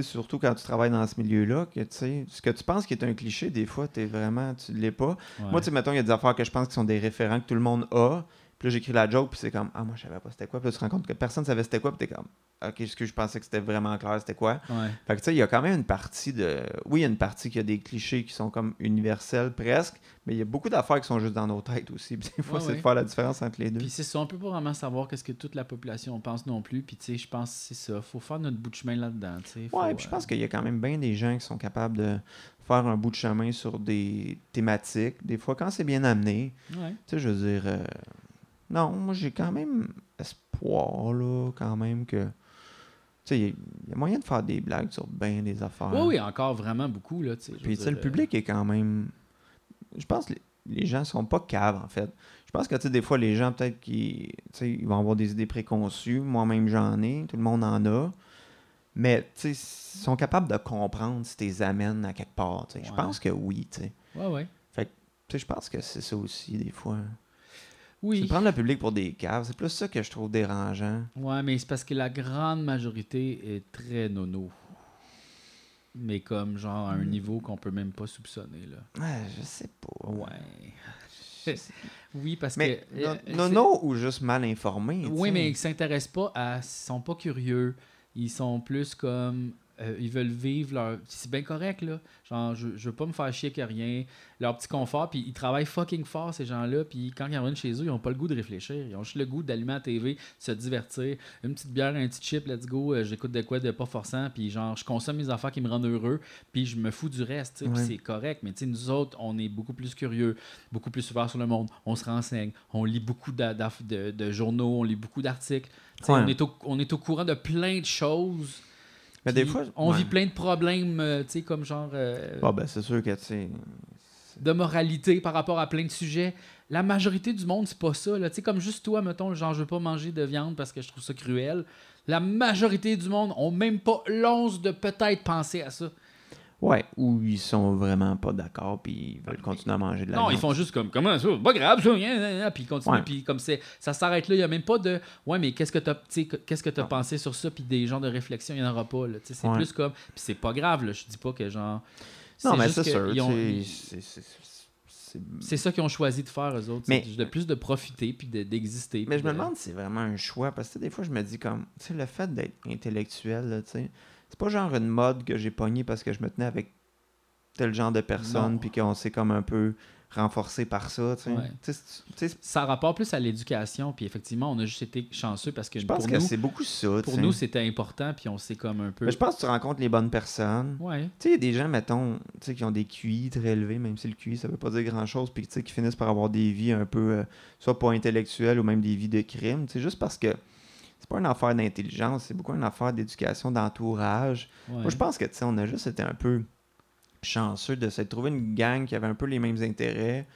surtout quand tu travailles dans ce milieu-là, que tu sais, ce que tu penses qui est un cliché, des fois, es vraiment, tu ne l'es pas. Ouais. Moi, tu sais, mettons, il y a des affaires que je pense qui sont des référents que tout le monde a. Puis là, j'écris la joke, puis c'est comme, ah, moi, je savais pas c'était quoi. Puis là, tu te rends compte que personne savait c'était quoi, puis t'es comme, ok, ce que je pensais que c'était vraiment clair, c'était quoi? Ouais. Fait que tu sais, il y a quand même une partie de. Oui, il y a une partie qui a des clichés qui sont comme universels presque, mais il y a beaucoup d'affaires qui sont juste dans nos têtes aussi. [LAUGHS] Puis des fois, Ouais, c'est ouais. de faire la différence entre les deux. Puis c'est ça, on peut pas vraiment savoir qu'est-ce que toute la population pense non plus. Puis tu sais, je pense que c'est ça. Faut faire notre bout de chemin là-dedans. Faut, Ouais, puis je euh, pense qu'il y a quand même bien des gens qui sont capables de faire un bout de chemin sur des thématiques. Des fois, quand c'est bien amené, tu sais, je veux dire. euh, Non, moi, j'ai quand même espoir, là, quand même que. Il y a- il y, a moyen de faire des blagues sur bien des affaires. Oui, oui, encore vraiment beaucoup. Là, Puis, sais, le dire, public est quand même. Je pense que les, gens sont pas caves, en fait. Je pense que, tu sais, des fois, les gens, peut-être, qui. Tu sais, ils vont avoir des idées préconçues. Moi-même, j'en ai. Tout le monde en a. Mais, tu sais, ils sont capables de comprendre si tu les amènes à quelque part. tu sais. Je pense que oui, tu sais. euh, Ouais, ouais. Tu sais, je pense que c'est ça aussi, des fois. C'est Oui. prendre le public pour des caves. C'est plus ça que je trouve dérangeant. Ouais, mais c'est parce que la grande majorité est très nono. Mais comme genre à un Hmm. niveau qu'on peut même pas soupçonner. Là. Ouais, je sais pas. Ouais. [LAUGHS] Oui, parce Mais que. non, euh, non, c'est- non, ou juste mal informé. Oui, mais ils s'intéressent pas à. Ils sont pas curieux. Ils sont plus comme. Euh, ils veulent vivre leur. C'est bien correct, là. Genre, je, je veux pas me faire chier que rien. Leur petit confort. Puis ils travaillent fucking fort, ces gens-là. Puis quand ils reviennent chez eux, ils ont pas le goût de réfléchir. Ils ont juste le goût d'allumer la TV, de se divertir. Une petite bière, un petit chip, let's go. euh, J'écoute de quoi de pas forçant. Puis genre, je consomme mes affaires qui me rendent heureux. Puis je me fous du reste. Puis c'est correct. Mais tu sais, nous autres, on est beaucoup plus curieux, beaucoup plus ouverts sur le monde. On se renseigne. On lit beaucoup d'aff- de, de journaux. On lit beaucoup d'articles. Ouais. On, est au, on est au courant de plein de choses. Mais des fois. On ouais. vit plein de problèmes, euh, tu sais, comme genre euh, ben, c'est sûr que, tu sais. de moralité par rapport à plein de sujets. La majorité du monde, c'est pas ça. Tu sais, comme juste toi, mettons, genre, je veux pas manger de viande parce que je trouve ça cruel. La majorité du monde ont même pas l'once de peut-être penser à ça. Ouais, ou ils sont vraiment pas d'accord, puis ils veulent continuer à manger de la Non, ils font juste comme comment ça, c'est pas grave ça, puis ils continuent, Ouais. puis comme c'est, ça s'arrête là, il y a même pas de ouais, mais qu'est-ce que t'as, qu'est-ce que t'as pensé sur ça, puis des genres de réflexion, il y en aura pas là, tu sais, c'est Ouais. plus comme, puis c'est pas grave là, je dis pas que genre, Non, mais c'est sûr. c'est- ça qu'ils ont choisi de faire eux autres, Mais- de plus de profiter puis de- d'exister. Mais je me de- demande si c'est vraiment un choix, parce que des fois, je me dis comme, tu sais, le fait d'être intellectuel, là, tu sais, c'est pas genre une mode que j'ai pognée parce que je me tenais avec tel genre de personne, puis qu'on s'est comme un peu renforcé par ça, tu sais. Ouais. Tu sais, c'est- tu sais, Ça rapporte plus à l'éducation, puis effectivement, on a juste été chanceux parce que je pense pour que c'est beaucoup ça, pour nous c'était important, puis on s'est comme un peu. Mais je pense que tu rencontres les bonnes personnes. Ouais. Tu sais, il y a des gens, mettons, tu sais, qui ont des QI très élevés, même si le QI, ça veut pas dire grand-chose, puis tu sais, qui finissent par avoir des vies un peu, euh, soit pas intellectuelles ou même des vies de crime, juste parce que c'est pas une affaire d'intelligence, c'est beaucoup une affaire d'éducation, d'entourage. ouais. Moi, je pense que, tu sais, on a juste été un peu chanceux de s'être trouvé une gang qui avait un peu les mêmes intérêts,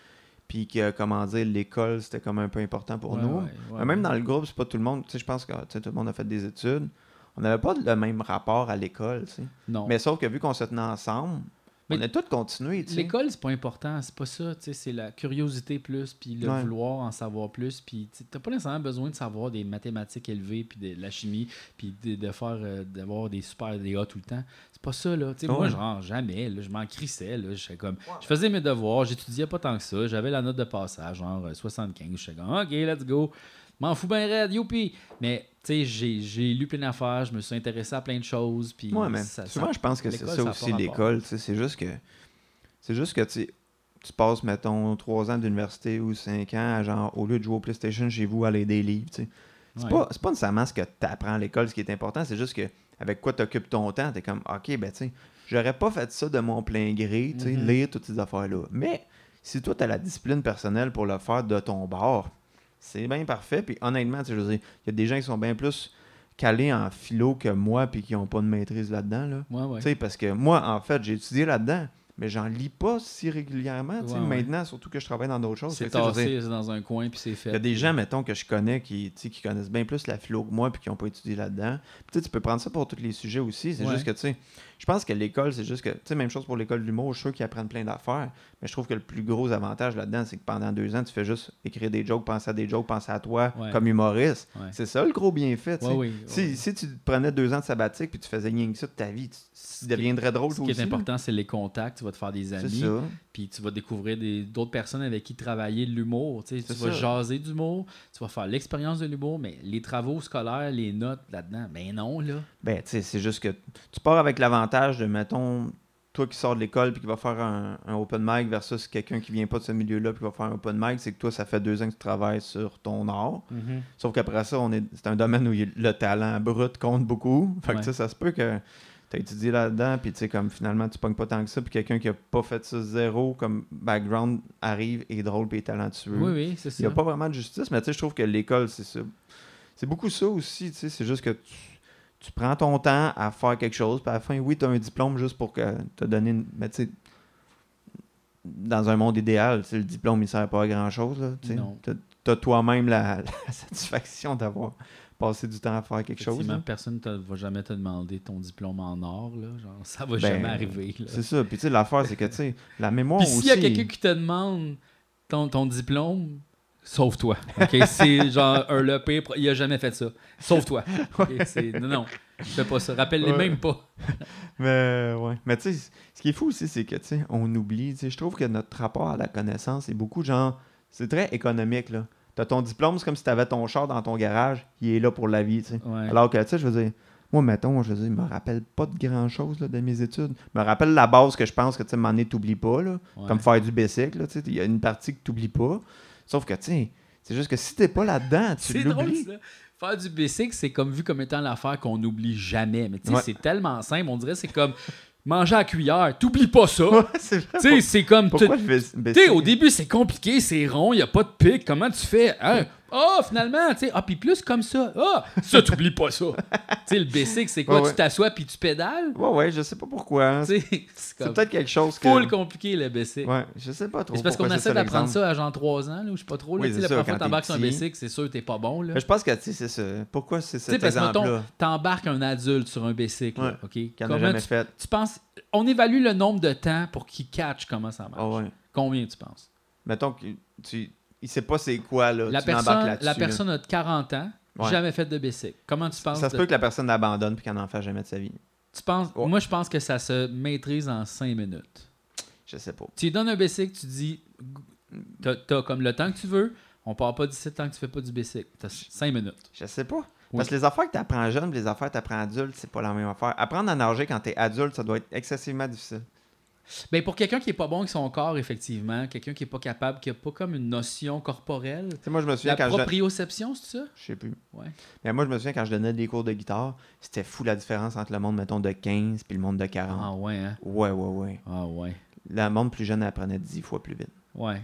puis que, comment dire, l'école, c'était comme un peu important pour Ouais, nous. ouais, même dans le groupe, c'est pas tout le monde, tu sais, je pense que tu sais, tout le monde a fait des études. On n'avait pas le même rapport à l'école, tu sais. Non. Mais sauf que vu qu'on se tenait ensemble, Mais on a tous continué. L'école, c'est pas important, c'est pas ça, tu sais, c'est la curiosité plus, puis le Ouais. vouloir en savoir plus, puis t'as pas nécessairement besoin de savoir des mathématiques élevées, puis de la chimie, puis de, de faire, euh, d'avoir des super, des A tout le temps. C'est pas ça, là. Tu sais, moi, genre, jamais, là, je m'en crissais, là, comme, je faisais mes devoirs, j'étudiais pas tant que ça, j'avais la note de passage, genre euh, 75, j'étais comme, ok, let's go, m'en fous ben raide, youpi! Mais, sais, j'ai, lu plein d'affaires, je me suis intéressé à plein de choses, puis Ouais, mais ça- souvent, ça- je pense que c'est ça aussi, l'école. C'est juste que, c'est juste que tu passes, mettons, trois ans d'université ou cinq ans, à genre, au lieu de jouer au PlayStation chez vous, aller des livres. C'est Ouais. pas, pas nécessairement ce que tu apprends à l'école, ce qui est important, c'est juste que avec quoi tu occupes ton temps, tu es comme, OK, ben tu sais, j'aurais pas fait ça de mon plein gré, tu sais, Mhm. lire toutes ces affaires-là. Mais si toi, tu as la discipline personnelle pour le faire de ton bord, c'est bien parfait. Puis honnêtement, tu sais, je veux dire, il y a des gens qui sont bien plus calés en philo que moi, puis qui n'ont pas de maîtrise là-dedans, là. Ouais, ouais. Tu sais, parce que moi, en fait, j'ai étudié là-dedans, mais j'en lis pas si régulièrement, Ouais, maintenant, surtout que je travaille dans d'autres choses. C'est tassé c'est dans un coin, puis c'est fait. il y a des gens, mettons, que je connais qui, tu sais, qui connaissent bien plus la philo que moi puis qui n'ont pas étudié là-dedans. Tu sais, tu peux prendre ça pour tous les sujets aussi. C'est juste que, tu sais, je pense que l'école, c'est juste que, tu sais, même chose pour l'école de l'humour, je suis sûr qu'ils apprennent plein d'affaires. Mais je trouve que le plus gros avantage là-dedans, c'est que pendant deux ans, tu fais juste écrire des jokes, penser à des jokes, penser à toi Ouais. comme humoriste. Ouais. C'est ça le gros bienfait. Ouais, oui, Si, tu prenais deux ans de sabbatique puis tu faisais rien que ça de ta vie, tu, tu deviendrais drôle Ce qui aussi. est important, c'est les contacts. Tu vas te faire des amis, puis tu vas découvrir d'autres personnes avec qui travailler l'humour. Tu vas jaser d'humour, tu vas faire l'expérience de l'humour, mais les travaux scolaires, les notes là-dedans, ben non, là. Ben, tu sais, c'est juste que tu pars avec l'avantage de, mettons, toi qui sors de l'école puis qui va faire un, un open mic versus quelqu'un qui vient pas de ce milieu-là puis qui va faire un open mic, c'est que toi, ça fait deux ans que tu travailles sur ton art. Sauf qu'après ça, on est, c'est un domaine où il- le talent brut compte beaucoup. [LAUGHS] Fait que Ouais. tu sais, ça se peut que tu as étudié là-dedans, puis tu sais, comme finalement, tu pognes pas tant que ça, puis quelqu'un qui a pas fait ça zéro comme background arrive, est drôle, puis est talentueux. Oui, oui, c'est Il ça. n'y a pas vraiment de justice, mais tu sais, je trouve que l'école, c'est ça. C'est beaucoup ça aussi, tu sais. C'est juste que tu, tu prends ton temps à faire quelque chose, puis à la fin, oui, tu as un diplôme juste pour que te donner une. Mais tu sais, dans un monde idéal, le diplôme, il sert pas à grand-chose. Tu as, toi-même la, [LAUGHS] la satisfaction d'avoir passé du temps à faire quelque chose. Là. personne ne va jamais te demander ton diplôme en or. Là. Genre, ça va Ben, jamais arriver. C'est ça. Puis tu sais, l'affaire, c'est que, tu sais, la [LAUGHS] mémoire Puis aussi... s'il y a quelqu'un qui te demande ton, ton diplôme, sauve-toi. [LAUGHS] C'est genre un le pire. Il a jamais fait ça. Sauve-toi. Ok? C'est- Non, non. Fais pas ça. Rappelle-les Ouais. même pas. [LAUGHS] Mais ouais. Mais tu sais, ce qui est fou aussi, c'est que tu sais, on oublie. Tu sais, je trouve que notre rapport à la connaissance est beaucoup genre. C'est très économique, là. T'as ton diplôme, c'est comme si t'avais ton char dans ton garage, il est là pour la vie, tu sais. Ouais. Alors que, tu sais, je veux dire, moi, mettons, je veux dire, je me rappelle pas de grand chose là, de mes études. Je me rappelle la base que je pense que, tu sais, moment donné, t'oublies pas, là. Ouais. Comme faire du bicycle, tu sais. Il y a une partie que t'oublies pas. Sauf que, tu c'est juste que si t'es pas là-dedans, tu C'est drôle, l'oublies. ça. Faire du basic, c'est comme vu comme étant l'affaire qu'on n'oublie jamais. Mais tu sais, Ouais. c'est tellement simple. On dirait que c'est comme manger à cuillère. T'oublies pas ça. Ouais, c'est c'est comme. Pourquoi je bicycle? au début, c'est compliqué, c'est rond, il a pas de pic. Comment tu fais? Hein? Ah, finalement, tu sais, ah, puis plus comme ça. Ah, ça, t'oublies pas ça. [LAUGHS] tu sais, le basic, c'est quoi? Ouais, ouais. Tu t'assois puis tu pédales? Ouais, ouais, je sais pas pourquoi. hein. [LAUGHS] C'est peut-être quelque chose que. full compliqué, le basic. Ouais, je sais pas trop. C'est parce qu'on essaie d'apprendre ça à genre 3 ans, là, ou je sais pas trop. Là, Oui, la première fois quand que t'embarques sur un basic, c'est sûr t'es pas bon. Là. Mais je pense que, tu sais, c'est ça. Pourquoi c'est Tu sais, cet parce que, mettons, exemple-là? t'embarques un adulte sur un basic, là. OK? Comment jamais tu, fait? tu penses... On évalue le nombre de temps pour qu'il catch comment ça marche. Ah. Combien tu penses? Mettons que tu. Il sait pas c'est quoi, là. La tu personne, là-dessus, la personne a 40 ans, Ouais. jamais fait de basic. Comment tu penses? Ça se de- peut que la personne l'abandonne puis qu'elle n'en fasse jamais de sa vie. tu penses... Ouais. Moi, je pense que ça se maîtrise en 5 minutes. Je sais pas. Tu lui donnes un basic, tu dis... T'as t'as comme le temps que tu veux, on part pas d'ici tant que tu fais pas du basic. T'as 5 minutes. Je sais pas. Oui. Parce que les affaires que tu apprends jeune les affaires que tu apprends adulte, c'est pas la même affaire. Apprendre à nager quand tu es adulte, ça doit être excessivement difficile. Ben pour quelqu'un qui est pas bon avec son corps, effectivement, quelqu'un qui est pas capable, qui a pas comme une notion corporelle, moi, je me souviens la quand je. proprioception, c'est ça? Je sais plus. Ouais. Mais moi, je me souviens quand je donnais des cours de guitare, c'était fou la différence entre le monde, mettons, de 15 puis le monde de 40. Ah ouais, hein? Ouais, ouais, ouais. Ah ouais. Le monde plus jeune apprenait 10 fois plus vite. Ouais.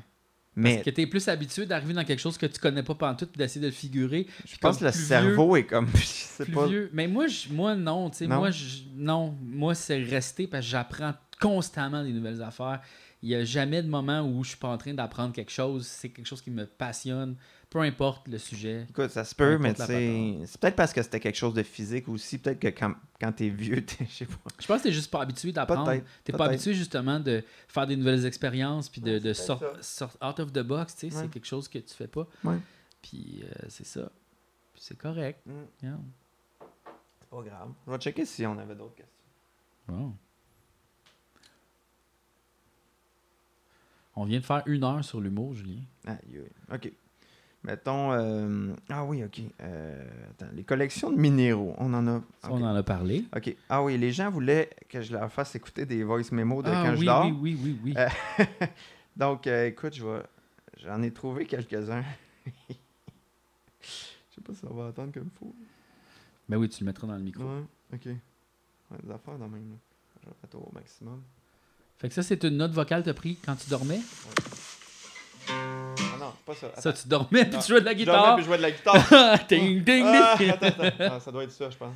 Mais Parce que t'es plus habitué d'arriver dans quelque chose que tu connais pas pantoute puis d'essayer de le figurer. je pense que le cerveau est comme. [LAUGHS] Je sais plus pas. vieux. Mais moi, je- moi non, moi, je- non. Moi, c'est rester parce que j'apprends constamment des nouvelles affaires. Il n'y a jamais de moment où je suis pas en train d'apprendre quelque chose. C'est quelque chose qui me passionne. Peu importe le sujet. Écoute, ça se peut, Peu mais c'est peut-être parce que c'était quelque chose de physique aussi. Peut-être que quand, quand t'es vieux, [LAUGHS] t'es, je sais pas. Je pense que t'es juste pas habitué d'apprendre. Peut-être, T'es pas habitué justement de faire des nouvelles expériences puis de, Ouais, de sort, sort- out of the box. tu sais, Ouais. C'est quelque chose que tu fais pas. Ouais. Puis euh, c'est ça. Puis c'est correct. Mm. Yeah. C'est pas grave. Je vais checker si on avait d'autres questions. Wow. On vient de faire une heure sur l'humour, Julien. Aïe, aïe. OK. Mettons. euh, Ah oui, OK. Euh, Attends, les collections de minéraux, on en a. On en a parlé. OK. Ah oui, les gens voulaient que je leur fasse écouter des voice memos de Ah, quand je oui, dors. oui, oui, oui, oui. Euh, [LAUGHS] Donc, euh, écoute, je vais. J'en ai trouvé quelques-uns. [LAUGHS] Je sais pas si on va attendre comme il faut. Ben oui, tu le mettras dans le micro. Ouais, ok. Ouais, des affaires de même. Je vais faire au maximum. Fait que ça, c'est une note vocale que t'as pris quand tu dormais? Ah non, pas ça. Ça, Attends. tu dormais puis Non, tu jouais de la Je dormais guitare. puis je jouais de la guitare. [LAUGHS] ding, ding, Ah, ding. attends, attends. Ah, ça doit être ça, je pense.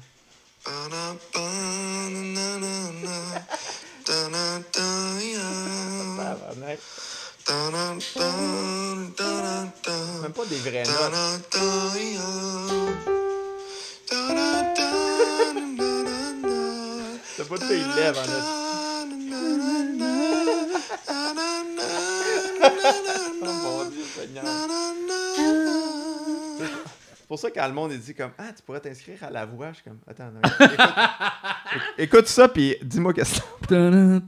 Même pas des vraies notes. T'as pas de tes lèvres en C'est pour ça quand le monde est dit comme Ah, tu pourrais t'inscrire à la voix, comme Attends, écoute, ça puis dis-moi qu'est-ce que.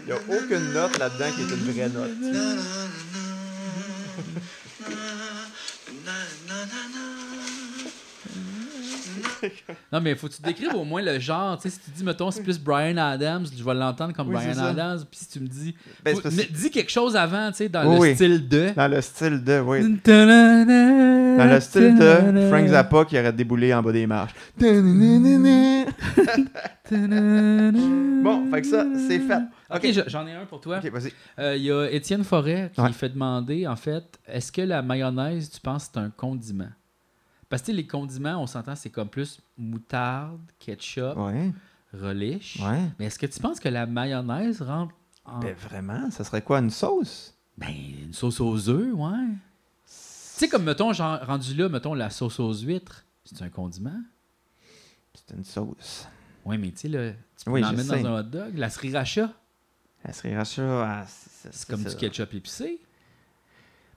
Il n'y a aucune note là-dedans qui est une vraie note. [LAUGHS] Non, mais faut que tu décrives au moins le genre. Tu sais, si tu dis, mettons, c'est plus Brian Adams, je vais l'entendre comme Oui, Brian. Adams. Puis si tu me dis. Ben, faut- mais dis quelque chose avant, tu sais, dans Oui, le style de. Dans le style de, oui. Dans le style de Frank Zappa qui aurait déboulé en bas des marches. [LAUGHS] Bon, fait que ça, c'est fait. Ok, Ok. je- j'en ai un pour toi. Ok, vas-y. Euh, Il y a Étienne Forêt qui Ouais. fait demander, en fait, est-ce que la mayonnaise, tu penses, c'est un condiment? Parce que les condiments, on s'entend, c'est comme plus moutarde, ketchup, Ouais, relish. ouais. Mais est-ce que tu penses que la mayonnaise rentre en. Ben vraiment, ça serait quoi, une sauce? Ben, une sauce aux œufs, ouais. Tu sais, comme, mettons, genre, rendu là, mettons, la sauce aux huîtres, c'est un condiment? C'est une sauce. Oui, mais tu sais, là, tu peux Oui, dans un hot dog. La sriracha, La sriracha, ah, c'est comme ça. du ketchup épicé.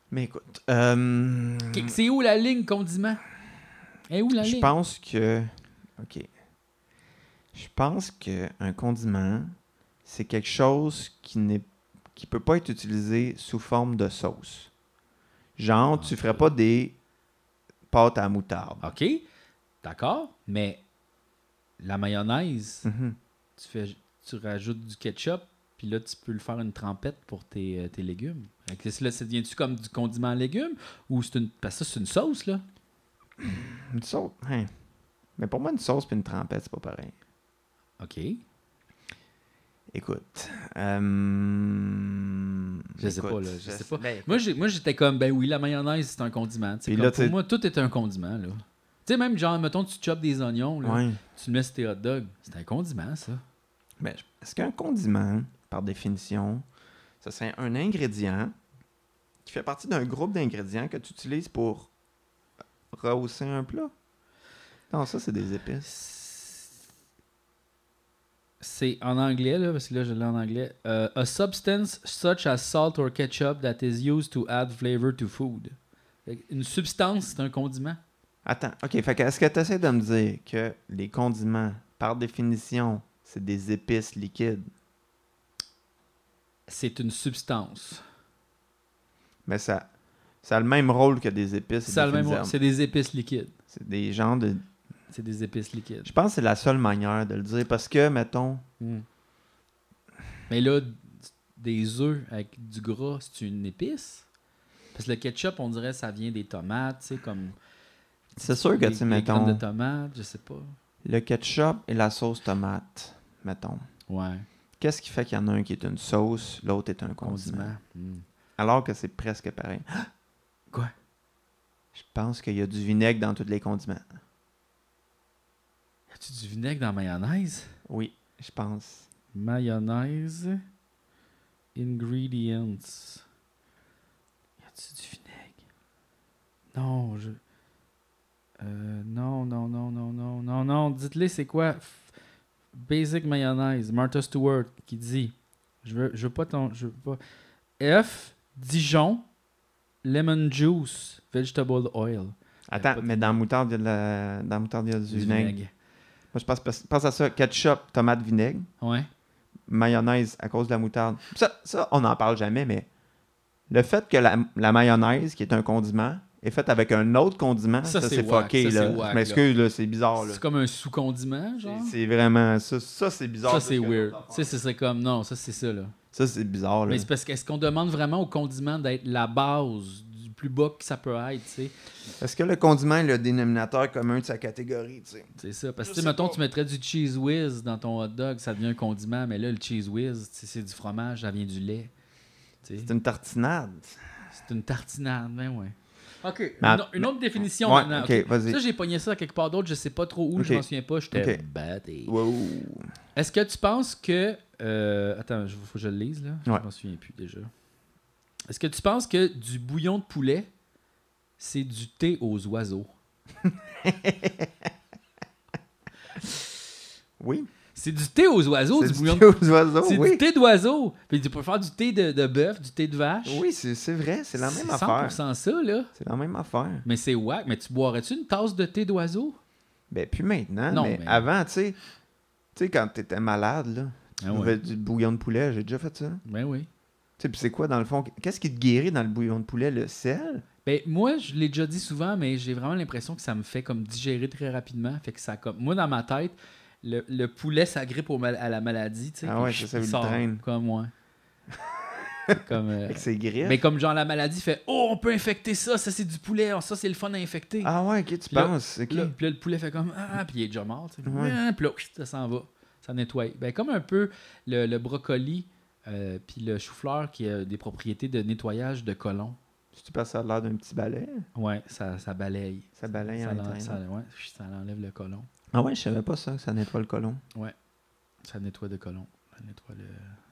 Mais écoute, euh, C'est où la ligne condiment? Et où la je pense que... OK. Je pense qu'un condiment, c'est quelque chose qui n'est qui peut pas être utilisé sous forme de sauce. Genre, tu ferais pas des pâtes à moutarde. OK, d'accord, mais la mayonnaise, Mhm. tu, fais, tu rajoutes du ketchup, puis là, tu peux le faire une trempette pour tes, euh, tes légumes. Là, ça devient-tu comme du condiment à légumes? Ou c'est une... Parce que ça, c'est une sauce, là? Une sauce, hein. Mais pour moi, une sauce puis une trempette, c'est pas pareil. OK. Écoute, euh, Je sais écoute, pas, là, je sais pas. ben, Moi, j'étais comme, ben oui, la mayonnaise, c'est un condiment. Puis comme là, pour moi, tout est un condiment, là. Tu sais, même genre, mettons, tu chopes des oignons, là, ouais. tu le mets sur tes hot dogs. C'est un condiment, ça. Ben, est-ce qu'un condiment, par définition, ça serait un ingrédient qui fait partie d'un groupe d'ingrédients que tu utilises pour rehausser un plat? Non, ça, c'est des épices. C'est en anglais, là, parce que là, je l'ai en anglais. Euh, a substance such as salt or ketchup that is used to add flavor to food. Une substance, c'est un condiment. Attends, OK, fait que est-ce que tu essaies de me dire que les condiments, par définition, c'est des épices liquides? C'est une substance. Mais ça, ça a le même rôle que des épices. et Ça a le même herbes. C'est des épices liquides. C'est des genres de... C'est des épices liquides. Je pense que c'est la seule manière de le dire parce que, mettons, Mm. Mais là, des œufs avec du gras, c'est une épice? Parce que le ketchup, on dirait ça vient des tomates, tu sais, comme. c'est sûr que, tu sais, mettons, de tomates, je sais pas. le ketchup et la sauce tomate, mettons. Ouais, Qu'est-ce qui fait qu'il y en a un qui est une sauce, l'autre est un condiment? condiment. Mm. Alors que c'est presque pareil. Quoi? Je pense qu'il y a du vinaigre dans tous les condiments. Y a-tu du vinaigre dans la mayonnaise? Oui, je pense. Mayonnaise. Ingredients. Y a-tu du vinaigre? Non, je. Euh, non, non, non, non, non, non, non. Dites-le, c'est quoi? F- Basic mayonnaise. Martha Stewart qui dit. Je veux, je veux pas ton. Je veux pas. F. Dijon. Lemon juice. Vegetable oil. Attends, mais dans la moutarde, il y a, de la... dans la moutarde, il y a du, Du vinaigre. vinaigre. Moi, je pense, pense à ça. Ketchup, tomate, vinaigre. Ouais. Mayonnaise à cause de la moutarde. Ça, ça on n'en parle jamais, mais le fait que la, la mayonnaise, qui est un condiment, est faite avec un autre condiment, Ça, ça, c'est c'est wack. fucké. Ça, là. c'est wack, je m'excuse, c'est bizarre. C'est comme un sous-condiment, genre? C'est c'est vraiment... Ça, ça c'est bizarre. Ça, c'est weird. l'autre Tu sais, ce serait comme. Non, ça, c'est ça, là. Ça, c'est bizarre. Là. Mais c'est parce qu'est-ce qu'on demande vraiment au condiment d'être la base du plus bas que ça peut être, tu sais? Est-ce que le condiment est le dénominateur commun de sa catégorie, tu sais? C'est ça. Parce que, mettons, pas. tu mettrais du cheese whiz dans ton hot dog, ça devient un condiment, mais là, le cheese whiz, c'est du fromage, ça vient du lait. C'est une tartinade. C'est une tartinade, ben ouais. OK. Une, une autre définition Ouais, maintenant. ok, ok. vas-y. Ça, j'ai pogné ça quelque part d'autre, je sais pas trop où, je Ok. m'en souviens pas, j'étais batté. Wow. Est-ce que tu penses que. euh, attends, il faut que je le lise là. Ouais. Je m'en souviens plus déjà. Est-ce que tu penses que du bouillon de poulet, c'est du thé aux oiseaux? [LAUGHS] Oui. C'est du thé aux oiseaux, C'est du du bouillon thé de... aux oiseaux, C'est oui. du thé d'oiseau. Puis tu peux faire du thé de, de bœuf, du thé de vache. Oui, c'est c'est vrai, c'est la même C'est affaire. 100% ça, là. C'est la même affaire. Mais c'est wack. Mais tu boirais-tu une tasse de thé d'oiseau? Ben, puis maintenant, Non, mais, avant, tu sais, tu sais, quand t'étais malade, là, tu Ah ouais. du bouillon de poulet, j'ai déjà fait ça. Tu Ben oui. sais, puis c'est quoi, dans le fond, qu'est-ce qui te guérit dans le bouillon de poulet? Le sel? Ben, moi, je l'ai déjà dit souvent, mais j'ai vraiment l'impression que ça me fait comme digérer très rapidement. Fait que ça comme. Moi, dans ma tête, le, le poulet, ça grippe au mal- à la maladie, tu sais. Ah ouais, ça, ça sort. Comme moi. [LAUGHS] Comme. euh, Fait que c'est griff. Mais comme genre la maladie fait Oh, on peut infecter ça, ça c'est du poulet, oh, ça c'est le fun à infecter. Ah ouais, ok, tu Puis penses. là, puis là, le poulet fait comme Ah, puis il est déjà mort. tu sais. Ouais. Ah, Puis là, ça s'en va. Ça nettoie. Ben, comme un peu le, le brocoli euh, puis le chou-fleur qui a des propriétés de nettoyage de colon. Tu passes ça a l'air d'un petit balai? Ouais, ça, ça balaye. Ça balaye ça, en train. ça, ouais, ça enlève le colon. Ah ouais, je savais pas ça, que ça nettoie le colon. Ça nettoie de colon. Ça nettoie, le,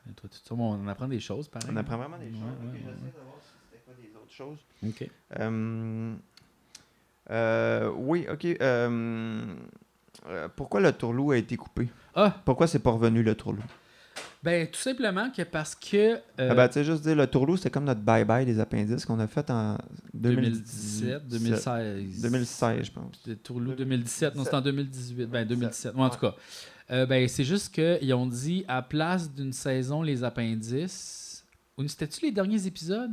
nettoie tout ça. Bon, on apprend des choses, pareil. On apprend vraiment des Ouais, choses. ouais, Ok, ouais, j'essaie ouais. de voir si c'était quoi des autres choses. OK. Euh, euh, oui, ok. euh, euh, pourquoi le tourlou a été coupé? Ah, Pourquoi c'est pas revenu le tourlou? Ben tout simplement que parce que... euh, Ah ben, tu sais, juste dire, le tourlou, c'était comme notre bye-bye des appendices qu'on a fait en 2017, 2017, 2016. 2016, je pense. Tourlou 2017. Non, c'était en 2018. Ben, 2017. Ouais, en tout cas. Euh, ben, c'est juste qu'ils ont dit, à place d'une saison, les appendices... Ou C'était-tu les derniers épisodes?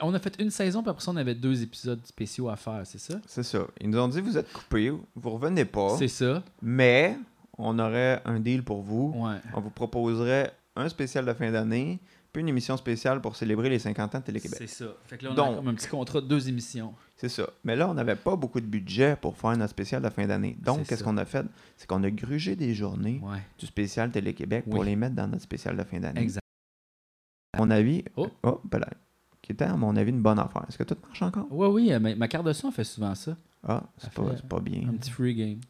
On a fait une saison, puis après ça, on avait deux épisodes spéciaux à faire, c'est ça? C'est ça. Ils nous ont dit, vous êtes coupés, vous revenez pas, C'est ça. mais on aurait un deal pour vous. Ouais. On vous proposerait un spécial de fin d'année, puis une émission spéciale pour célébrer les 50 ans de Télé-Québec. C'est ça. Fait que là, on a Donc- comme un petit contrat de deux émissions. C'est ça. Mais là, on n'avait pas beaucoup de budget pour faire notre spécial de fin d'année. Donc, qu'est-ce qu'on a fait? C'est qu'on a grugé des journées Ouais. du spécial Télé-Québec pour Oui. les mettre dans notre spécial de fin d'année. Exact. À mon avis, Oh. oh, ben là, qui était à mon avis une bonne affaire. Est-ce que tout marche encore? Ouais, oui, euh, ma, ma carte de son fait souvent ça. Ah, c'est pas, fait pas bien. Un petit free game.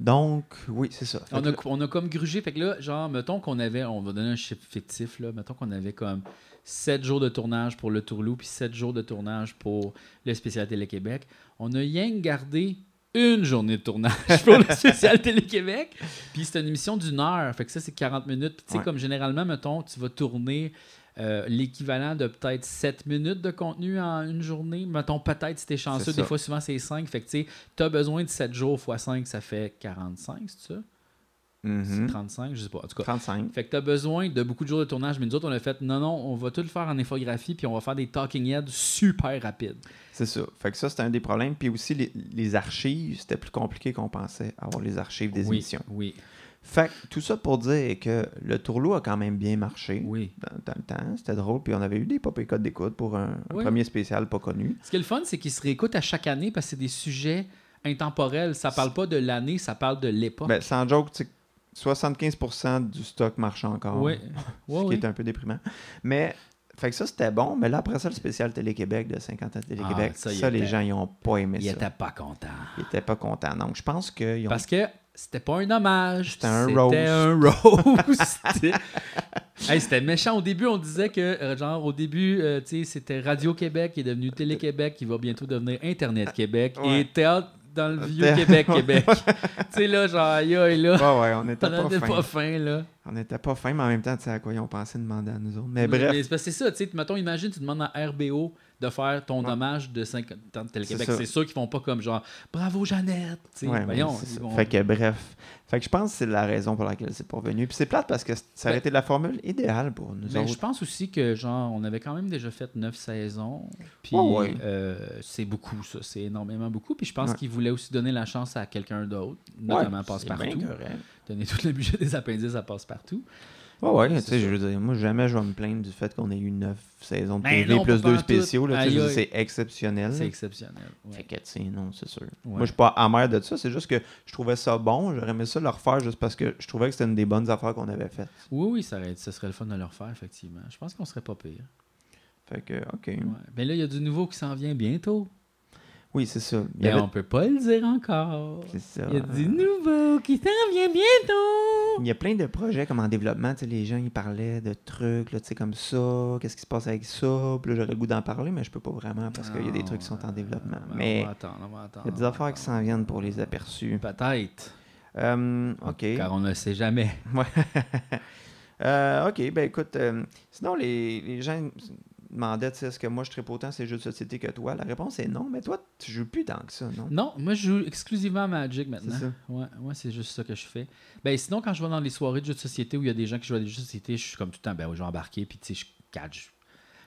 Donc, oui, c'est ça. On a, là- on a comme grugé. Fait que là, genre, mettons qu'on avait, on va donner un chiffre fictif, là. Mettons qu'on avait comme 7 jours de tournage pour le Tourlou, puis 7 jours de tournage pour le spécial Télé-Québec. On a rien gardé une journée de tournage [LAUGHS] pour le spécial Télé-Québec. Puis c'est une émission d'une heure. Fait que ça, c'est 40 minutes. Puis tu sais, Ouais. comme généralement, mettons, tu vas tourner euh, l'équivalent de peut-être 7 minutes de contenu en une journée. Mettons, peut-être si t'es chanceux, des fois, souvent, c'est 5. Fait que tu sais, t'as besoin de 7 jours x 5, ça fait 45, c'est ça? Mhm. C'est 35, je sais pas. En tout cas, 35. fait que t'as besoin de beaucoup de jours de tournage, mais nous autres, on a fait non, non, on va tout le faire en infographie, puis on va faire des talking heads super rapides. C'est ça. Fait que ça, c'était un des problèmes. Puis aussi, les, les archives, c'était plus compliqué qu'on pensait, avoir les archives des oui, émissions. Oui, Fait que tout ça pour dire que le tourlou a quand même bien marché oui. dans, dans le temps. C'était drôle. Puis on avait eu des pop et codes d'écoute pour un, un Oui. premier spécial pas connu. Ce qui est le fun, c'est qu'ils se réécoutent à chaque année parce que c'est des sujets intemporels. Ça parle pas de l'année, ça parle de l'époque. Ben, sans joke, tu sais, 75% du stock marche encore. oui, [LAUGHS] Ce qui est un peu déprimant. Mais, fait que ça, c'était bon. Mais là, après ça, le spécial Télé-Québec de 50 ans Télé-Québec, Ah, ça, les était- gens, ils ont pas aimé ça. était pas content. Ils étaient pas contents. Donc, je pense qu'ils ont Parce que c'était pas un hommage. C'était un C'était un [LAUGHS] roast. Hey, c'était méchant. Au début, on disait que, euh, genre, au début, euh, tu sais, c'était Radio-Québec qui est devenu Télé-Québec, qui va bientôt devenir Internet Québec Ouais. et Théâtre dans le vieux Thé- Québec, Québec. [LAUGHS] tu sais, là, genre, aïe, là. Ouais, ouais, on n'était On pas n'était fin. pas fin, là. On n'était pas fin, mais en même temps, tu sais à quoi ils ont pensé demander à nous autres. Mais Mais, bref, c'est ça, tu sais, mettons, imagine, tu demandes à RBO de faire ton Ouais. hommage de 50 ans de Télé-Québec. C'est sûr qu'ils font pas comme genre, bravo Jeannette. Ouais, mais voyons, vont- Fait que bref. Fait que je pense que c'est la raison pour laquelle c'est pas venu. Puis c'est plate parce que ça aurait Ben- été la formule idéale pour nous Ben, autres. je pense aussi que genre on avait quand même déjà fait neuf saisons. Puis ouais. euh, c'est beaucoup ça, c'est énormément beaucoup. Puis je pense qu'ils voulaient aussi donner la chance à quelqu'un d'autre, notamment Passe-Partout. Donner tout le budget des appendices à Passe-Partout. Ouais, ouais, Ouais, tu sais, ça. je veux dire, moi, jamais je vais me plaindre du fait qu'on ait eu neuf saisons de Ben TV non, plus deux spéciaux. Là, Aïe, aïe. c'est exceptionnel. C'est exceptionnel. ouais. Fait que, tu sais, non, c'est sûr. Ouais. Moi, je suis pas amer de ça. C'est juste que je trouvais ça bon. J'aurais aimé ça le refaire juste parce que je trouvais que c'était une des bonnes affaires qu'on avait faites. Oui, oui, ça, aurait- ça serait le fun de le refaire, effectivement. Je pense qu'on serait pas pire. Fait que, OK. Ouais. Ben là, il y a du nouveau qui s'en vient bientôt. Oui, c'est ça. Il Mais avait- on peut pas le dire encore. C'est ça. Il y a du nouveau qui s'en vient bientôt. Il y a plein de projets comme en développement. Tu sais, les gens, ils parlaient de trucs, là, comme ça. Qu'est-ce qui se passe avec ça? Puis là, j'aurais le goût d'en parler, mais je peux pas vraiment parce qu'il y a des trucs qui sont en développement. Ben, Mais On va attendre, on va attendre. il y a des affaires qui s'en viennent pour les aperçus. Peut-être. Euh, OK. Car on ne sait jamais. Ouais. [LAUGHS] Euh, OK, ben écoute, euh, sinon, les, les gens sais, est-ce que moi, je tripe autant ces jeux de société que toi? La réponse est non, mais toi, tu joues plus tant que ça, non? Non, moi je joue exclusivement à Magic maintenant. C'est ça. Ouais, ouais, c'est juste ça que je fais. Ben sinon, quand je vais dans les soirées de jeux de société où il y a des gens qui jouent à des jeux de société, je suis comme tout le temps, ben oui, je vais embarquer, puis tu sais, je catch.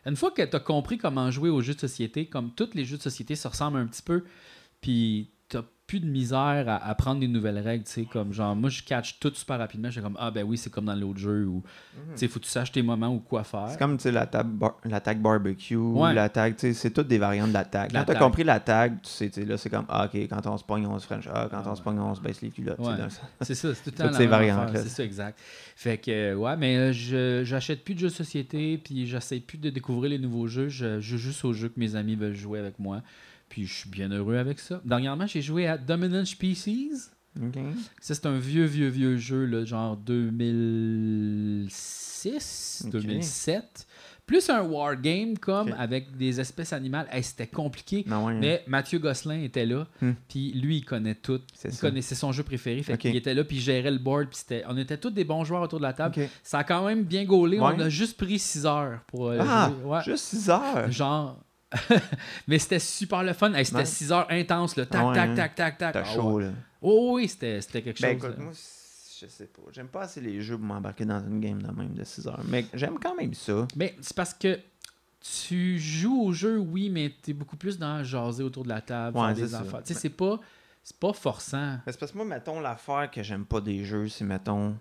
Une fois que tu as compris comment jouer aux jeux de société, comme tous les jeux de société se ressemblent un petit peu, puis plus de misère à apprendre des nouvelles règles, tu sais, comme genre, moi je catch tout super rapidement, je suis comme, ah ben oui, c'est comme dans l'autre jeu, ou, tu sais, faut que tu saches tes moments ou quoi faire? C'est comme, tu sais, la l'attaque barbecue, Ouais. la tag, tu sais, c'est toutes des variantes de la tag. Quand t'as tag. compris la tag, tu sais, tu sais, là, c'est comme, ah, OK, quand on se pogne, on se french. Ah, quand on se pogne, on se baisse les culottes. Ouais. C'est ça, c'est tout le temps Toutes ces affaire, C'est ça, exact. Fait que, euh, ouais, mais euh, je j'achète plus de jeux de société, puis j'essaie plus de découvrir les nouveaux jeux. Je joue juste aux jeux que mes amis veulent jouer avec moi. Puis je suis bien heureux avec ça. Dernièrement, j'ai joué à Dominant Species. Ça, c'est un vieux, vieux, vieux jeu, là, genre 2006, Ok. 2007. Plus un wargame, comme, avec des espèces animales. Hey, C'était compliqué. Non, ouais, Mais Mathieu Gosselin était là, Hmm. puis lui, il connaît tout. Il connaissait son jeu préféré, fait qu'il était là, puis il gérait le board, puis on était tous des bons joueurs autour de la table. Ça a quand même bien gaulé, Ouais. on a juste pris 6 heures pour euh, Ah, jouer. Ouais. juste 6 heures? Genre... [LAUGHS] Mais c'était super le fun. Hey, c'était Ouais. 6 heures. Tac, Ah ouais, tac, hein. tac, tac, tac. T'as Ah chaud, ouais. là. Oh oui, c'était quelque Ben chose. écoute, moi, je sais pas. J'aime pas assez les jeux pour m'embarquer dans une game de même de 6 heures. Mais j'aime quand même ça. Mais c'est parce que tu joues au jeu, oui, mais t'es beaucoup plus dans jaser autour de la table, Ouais, des affaires. Tu sais, c'est pas... C'est pas forçant. Mais c'est parce que moi, mettons, l'affaire que j'aime pas des jeux, c'est, mettons,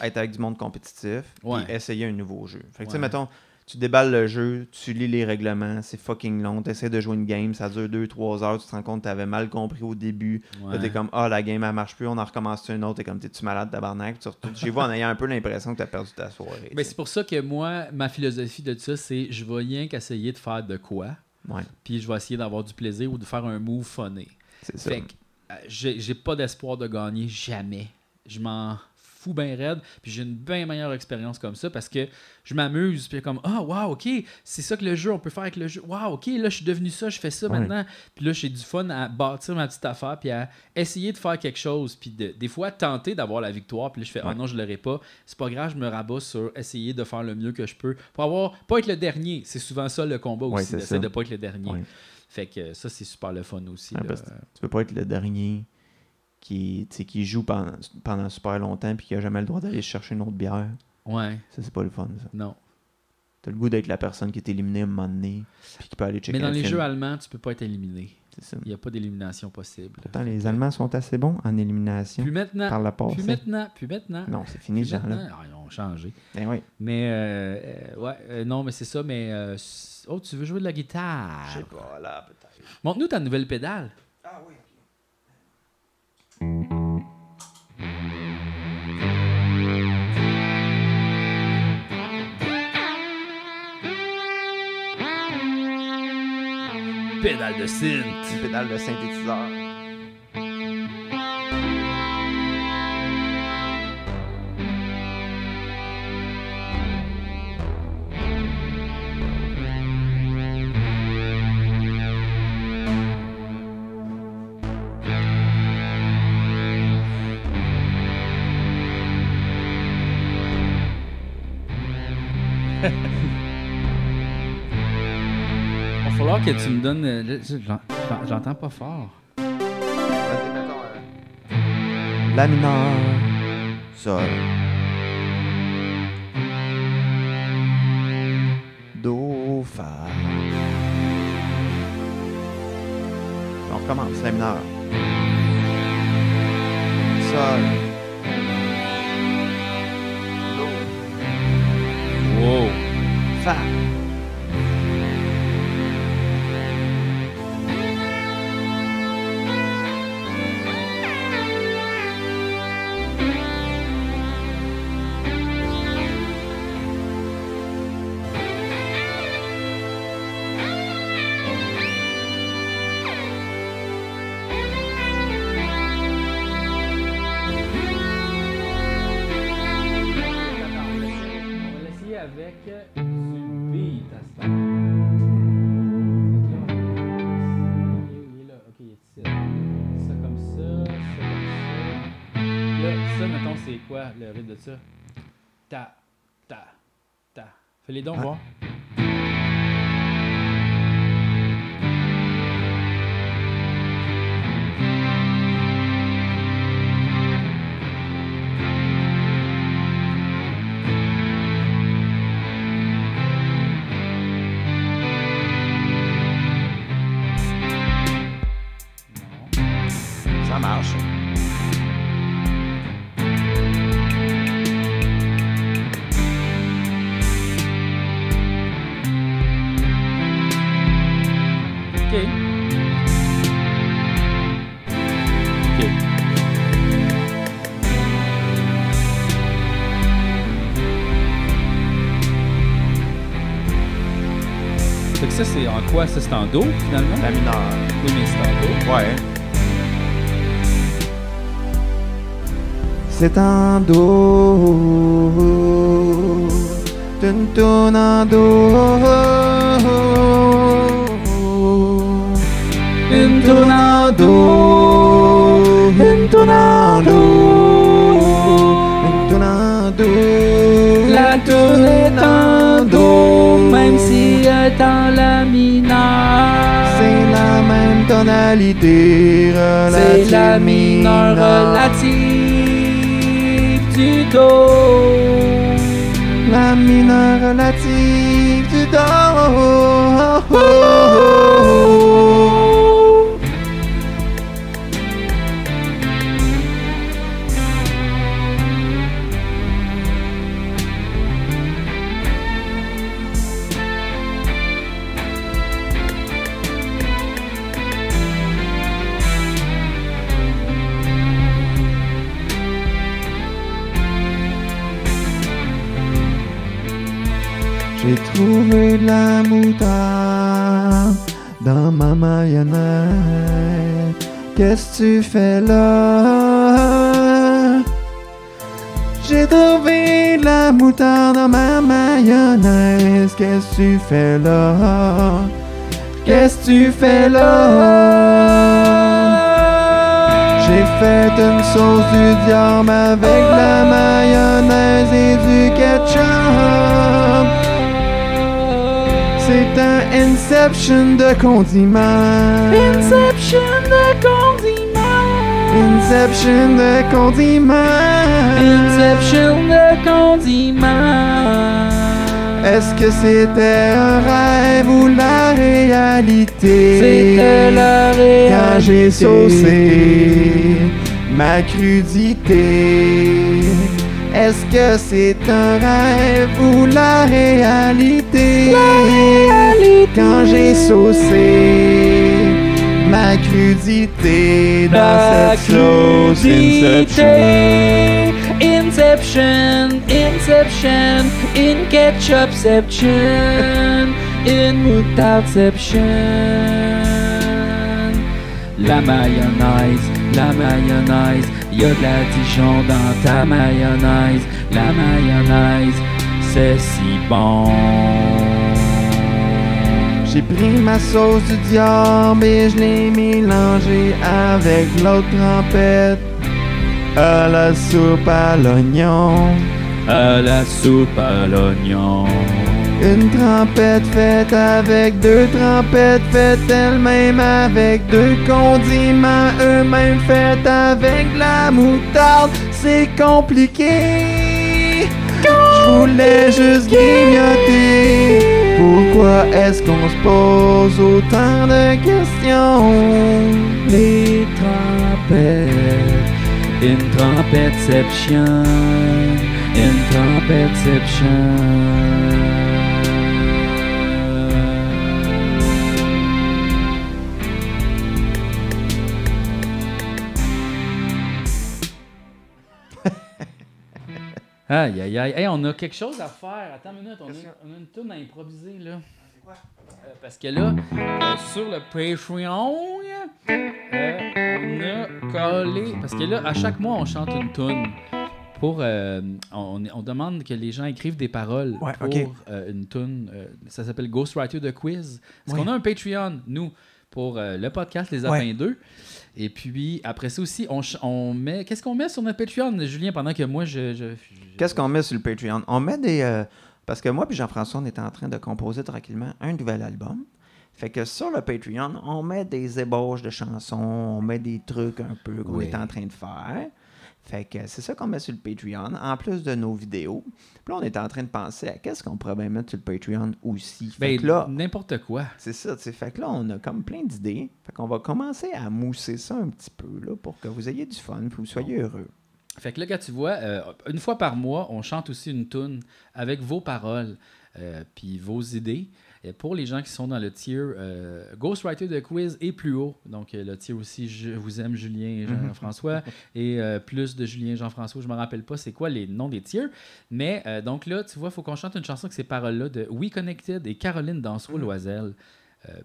être avec du monde compétitif et essayer un nouveau jeu. Fait que, tu sais, mettons, tu déballes le jeu, tu lis les règlements, c'est fucking long, tu essaies de jouer une game, ça dure 2-3 heures, tu te rends compte que tu avais mal compris au début. Là, t'es comme, ah, la game, elle marche plus, on en recommence une autre, t'es comme, t'es-tu malade, tabarnak? Tu retournes chez vous en ayant un peu l'impression que t'as perdu ta soirée. Tu c'est pour ça que moi, ma philosophie de ça, c'est je vais rien qu'essayer de faire de quoi. Ouais, puis je vais essayer d'avoir du plaisir ou de faire un move funné. c'est ça. Fait que euh, j'ai j'ai pas d'espoir de gagner jamais. Je m'en fous bien raide, puis j'ai une bien meilleure expérience comme ça parce que je m'amuse, puis comme ah wow, OK, c'est ça que le jeu on peut faire avec le jeu. Wow, OK, là je suis devenu ça, je fais ça Ouais. maintenant. Puis là j'ai du fun à bâtir ma petite affaire puis à essayer de faire quelque chose puis de- des fois tenter d'avoir la victoire, puis là je fais Ouais. oh non, je l'aurai pas. C'est pas grave, je me rabats sur essayer de faire le mieux que je peux pour avoir pas être le dernier. C'est souvent ça le combat Ouais, aussi, c'est d'essayer de pas être le dernier. Ouais. Fait que ça c'est super le fun aussi. Ouais, parce que Tu peux pas être le dernier qui, tu sais, qui joue pendant, pendant super longtemps puis qui a jamais le droit d'aller chercher une autre bière. Ouais, Ça, c'est pas le fun, ça. non. T'as le goût d'être la personne qui est éliminée à un moment donné, puis qui peut aller checker Mais dans les film. jeux allemands, tu peux pas être éliminé. C'est ça. Il n'y a pas d'élimination possible. Pourtant, les Allemands sont assez bons en élimination Puis maintenant, par le puis passé. maintenant, puis maintenant. Non, c'est fini, puis maintenant. Ah, ils ont changé. Ben oui. Mais, euh, euh, ouais, euh, non, mais c'est ça, mais. euh, oh, tu veux jouer de la guitare? Je sais pas, là, peut-être. Montre-nous ta nouvelle pédale. Pédale de synth. Pédale de synthétiseur. Il va falloir que tu me donnes. euh, J'entends pas fort. La mineur. Sol. Do, fa. On recommence, la mineur. Sol. Fa. Ça? Ta, ta, ta. Fais-les donc Ah. voir. Quoi? Ça, c'est en Do, finalement? La mineure. Oui, mais c'est en Do. Ouais. C'est en do. En do. Une tune en do. Une tune en do. Une tune en do. La tourne La mineure. C'est la même tonalité relative. C'est la mineure relative du Do. La mineure relative du do. J'ai trouvé de la moutarde dans ma mayonnaise. Qu'est-ce que tu fais là? J'ai trouvé de la moutarde dans ma mayonnaise. Qu'est-ce que tu fais là? Qu'est-ce que tu fais là? J'ai fait une sauce du diable avec la mayonnaise et du ketchup. C'est un Inception de condiments. Inception de condiment. Inception de condiments. Inception de condiment. Est-ce que c'était un rêve ou la réalité? C'était la réalité. Quand j'ai saucé ma crudité. Est-ce que c'est un rêve ou la réalité? Quand j'ai saucé ma crudité dans La cette sauce Inception. Inception, Inception, in ketchupception, in moutardeception. La mayonnaise, la mayonnaise, y a de la Dijon dans ta mayonnaise. La mayonnaise, c'est si bon. J'ai pris ma sauce du diable et je l'ai mélangée avec l'autre trempette à la soupe à l'oignon. À la soupe à l'oignon. Une trempette faite avec deux trempettes faites elles-mêmes avec deux condiments eux-mêmes faites avec la moutarde. C'est compliqué. Je voulais juste grignoter. Pourquoi est-ce qu'on se pose autant de questions? Les trompettes, une trompetteception, une trompetteception. Aïe, aïe, aïe. Hey, on a quelque chose à faire. Attends une minute, on a, on a une tourne à improviser, là. Euh, parce que là, euh, sur le Patreon, euh, on a collé. Parce que là, à chaque mois, on chante une tune. Pour, euh, on, on demande que les gens écrivent des paroles Ouais, pour une euh, ça s'appelle Ghostwriter de Quiz. Parce Ouais. qu'on a un Patreon, nous. pour le podcast Les Ouais. Apins 2. Et puis, après ça aussi, on, met. Qu'est-ce qu'on met sur notre Patreon, Julien, pendant que moi, je. je- je- Qu'est-ce qu'on met sur le Patreon? On met des. euh, parce que moi puis Jean-François, on est en train de composer tranquillement un nouvel album. Fait que sur le Patreon, on met des ébauches de chansons, on met des trucs un peu qu'on Oui. est en train de faire. Fait que c'est ça qu'on met sur le Patreon, en plus de nos vidéos. Puis là, on est en train de penser à qu'est-ce qu'on pourrait bien mettre sur le Patreon aussi. Fait Ben, que là, n'importe quoi. c'est ça, tu sais. Fait que là, on a comme plein d'idées. Fait qu'on va commencer à mousser ça un petit peu, là, pour que vous ayez du fun, puis vous soyez heureux. Fait que là, quand tu vois, euh, une fois par mois, on chante aussi une tune avec vos paroles euh, puis vos idées. Et pour les gens qui sont dans le tier euh, Ghostwriter de quiz et plus haut, donc euh, le tier aussi Je vous aime Julien et [LAUGHS] Jean-François, et euh, plus de Julien et Jean-François, je me rappelle pas c'est quoi les noms des tiers. Mais euh, donc là, tu vois, il faut qu'on chante une chanson avec ces paroles-là de We Connected et Caroline Dansereau-Loisel.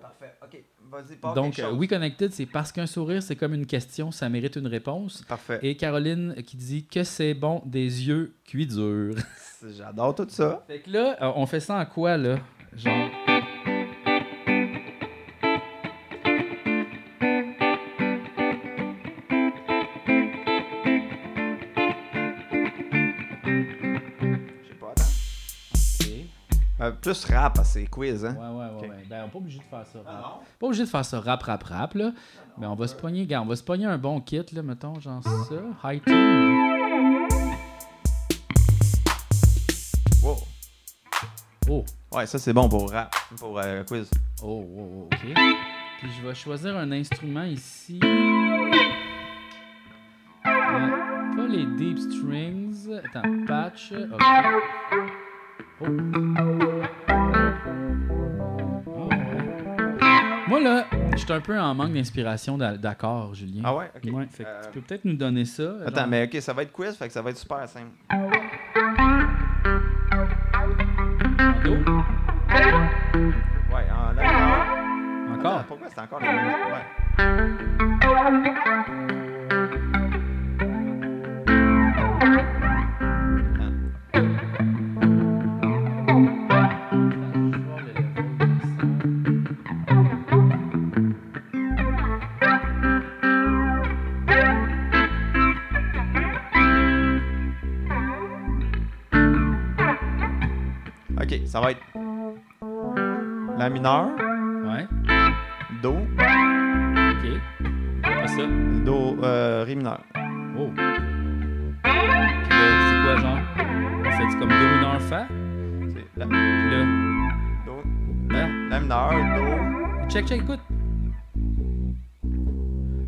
Parfait. OK. Vas-y, Donc, euh, We Connected, c'est parce qu'un sourire, c'est comme une question, ça mérite une réponse. Parfait. Et Caroline qui dit que c'est bon des yeux cuits durs. J'adore tout ça. fait que là, euh, on fait ça en quoi, là? Genre? Euh, plus rap, c'est quiz, hein? Ouais, ouais, ouais. Ouais. Ben, on n'est pas obligé de faire ça. Ah non? Pas obligé de faire ça rap, rap, rap, là. Mais on va se pogner, gars, on va se pogner un bon kit, là, mettons, genre ça. High tune. Wow. Oh, Ouais, ça c'est bon pour rap, pour euh, quiz. oh, oh, oh, ok. Puis je vais choisir un instrument ici. Euh, pas les deep strings. Attends, patch. Ok. Oh. Moi, là, je suis un peu en manque d'inspiration d'a- d'accords, Julien. Ah ouais? Ok. Ouais, fait que Euh, tu peux peut-être nous donner ça. Attends, mais ok, ça va être quiz, fait que ça va être super simple. En Do? Ouais, en. Encore? Pourquoi c'est encore la même? Ouais. Ça va être la mineure, Ouais, do, ok. Après ça. do, euh, ré mineur. Oh. Puis là, c'est quoi, genre? On fait comme Do mineur Fa? C'est la, Puis là, do, la, la mineure, do. check, check, écoute.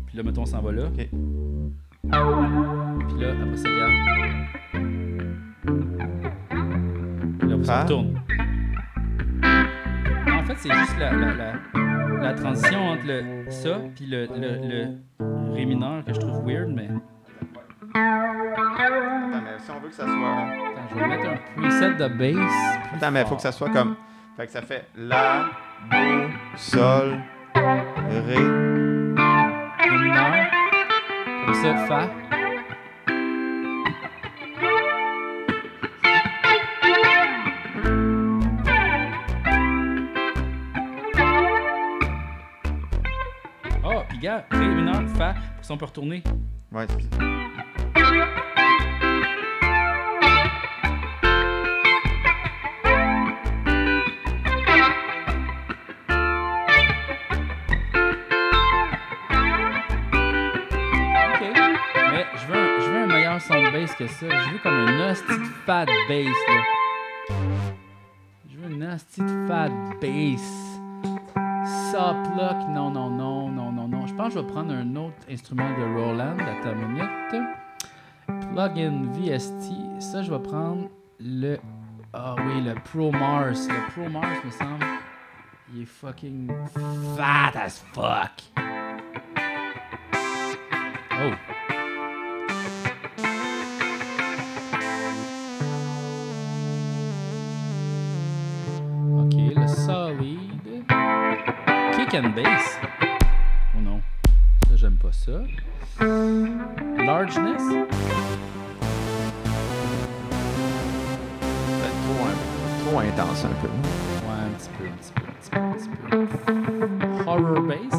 Puis là, mettons, on s'en va là. Ok. Puis là, après ça, regarde. Puis là, après ça, Fa? En fait, c'est juste la, la, la, la transition entre le ça puis le, le, le Ré mineur que je trouve weird, mais. Attends, mais si on veut que ça soit. Attends, je vais mettre un preset de bass. Attends, mais il faut que ça soit comme. Fait que ça fait La, Do, Sol, Ré. Ré mineur. Comme ça, Fa. Gars, Ré mineur, Fa. Pour ça, on peut retourner. Ouais, c'est- Ok. Mais je veux, un, meilleur son de bass que ça. Je veux comme un hostie de fat bass, là. Je veux une hostie de fat bass. Soplock, non, non, non, non, non, non. Je pense que je vais prendre un autre instrument de Roland à ta minute. Plugin VST. Ça, je vais prendre le. Ah oui, le Pro Mars. Le Pro Mars, me semble. Il est fucking fat as fuck. Oh. Ok, le solid. Kick and bass. Oh. Ça. Largeness. peut-être trop, un- trop trop intense un peu. Ouais, un petit peu, un petit peu, un petit peu, un petit peu. Horror bass.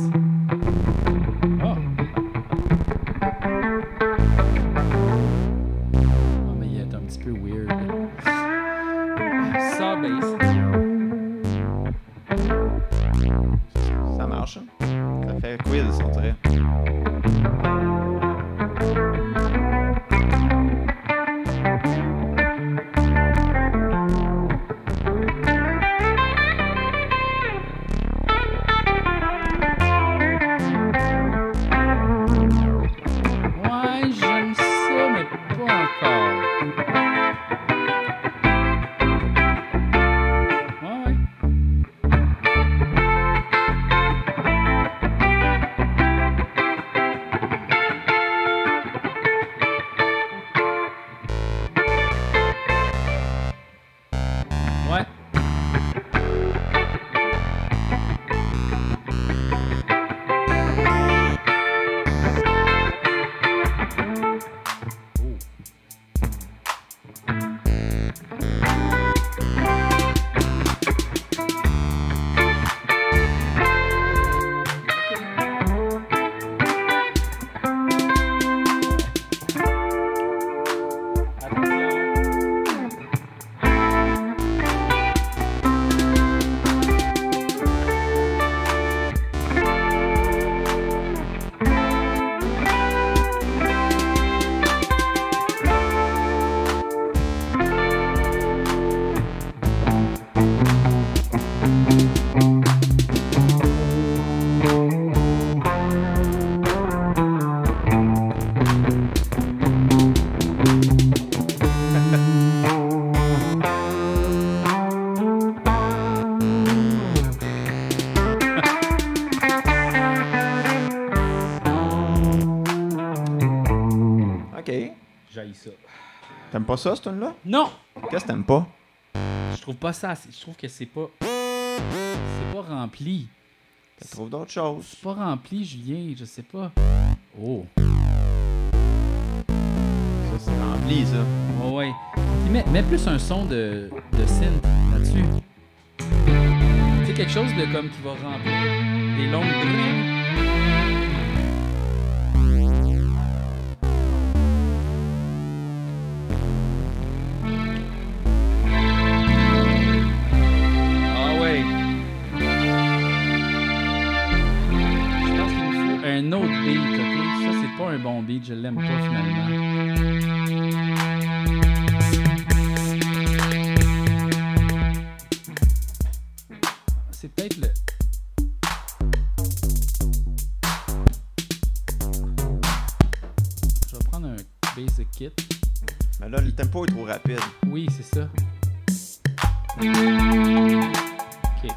T'aimes pas ça, ce tune-là? Non! Qu'est-ce que t'aimes pas? Je trouve pas ça. Je trouve que c'est pas. C'est pas rempli. Tu trouves d'autres choses. C'est pas rempli, Julien. Je sais pas. Oh. Ça, c'est rempli, ça. Ouais, mets, mets plus un son de, de synth là-dessus. Tu sais, quelque chose de comme qui va remplir des longues brins. Un autre beat, ok? Ça, c'est pas un bon beat, je l'aime pas finalement. C'est peut-être le. Je vais prendre un basic kit. Mais là, le tempo est trop rapide. Oui, c'est ça. Ok,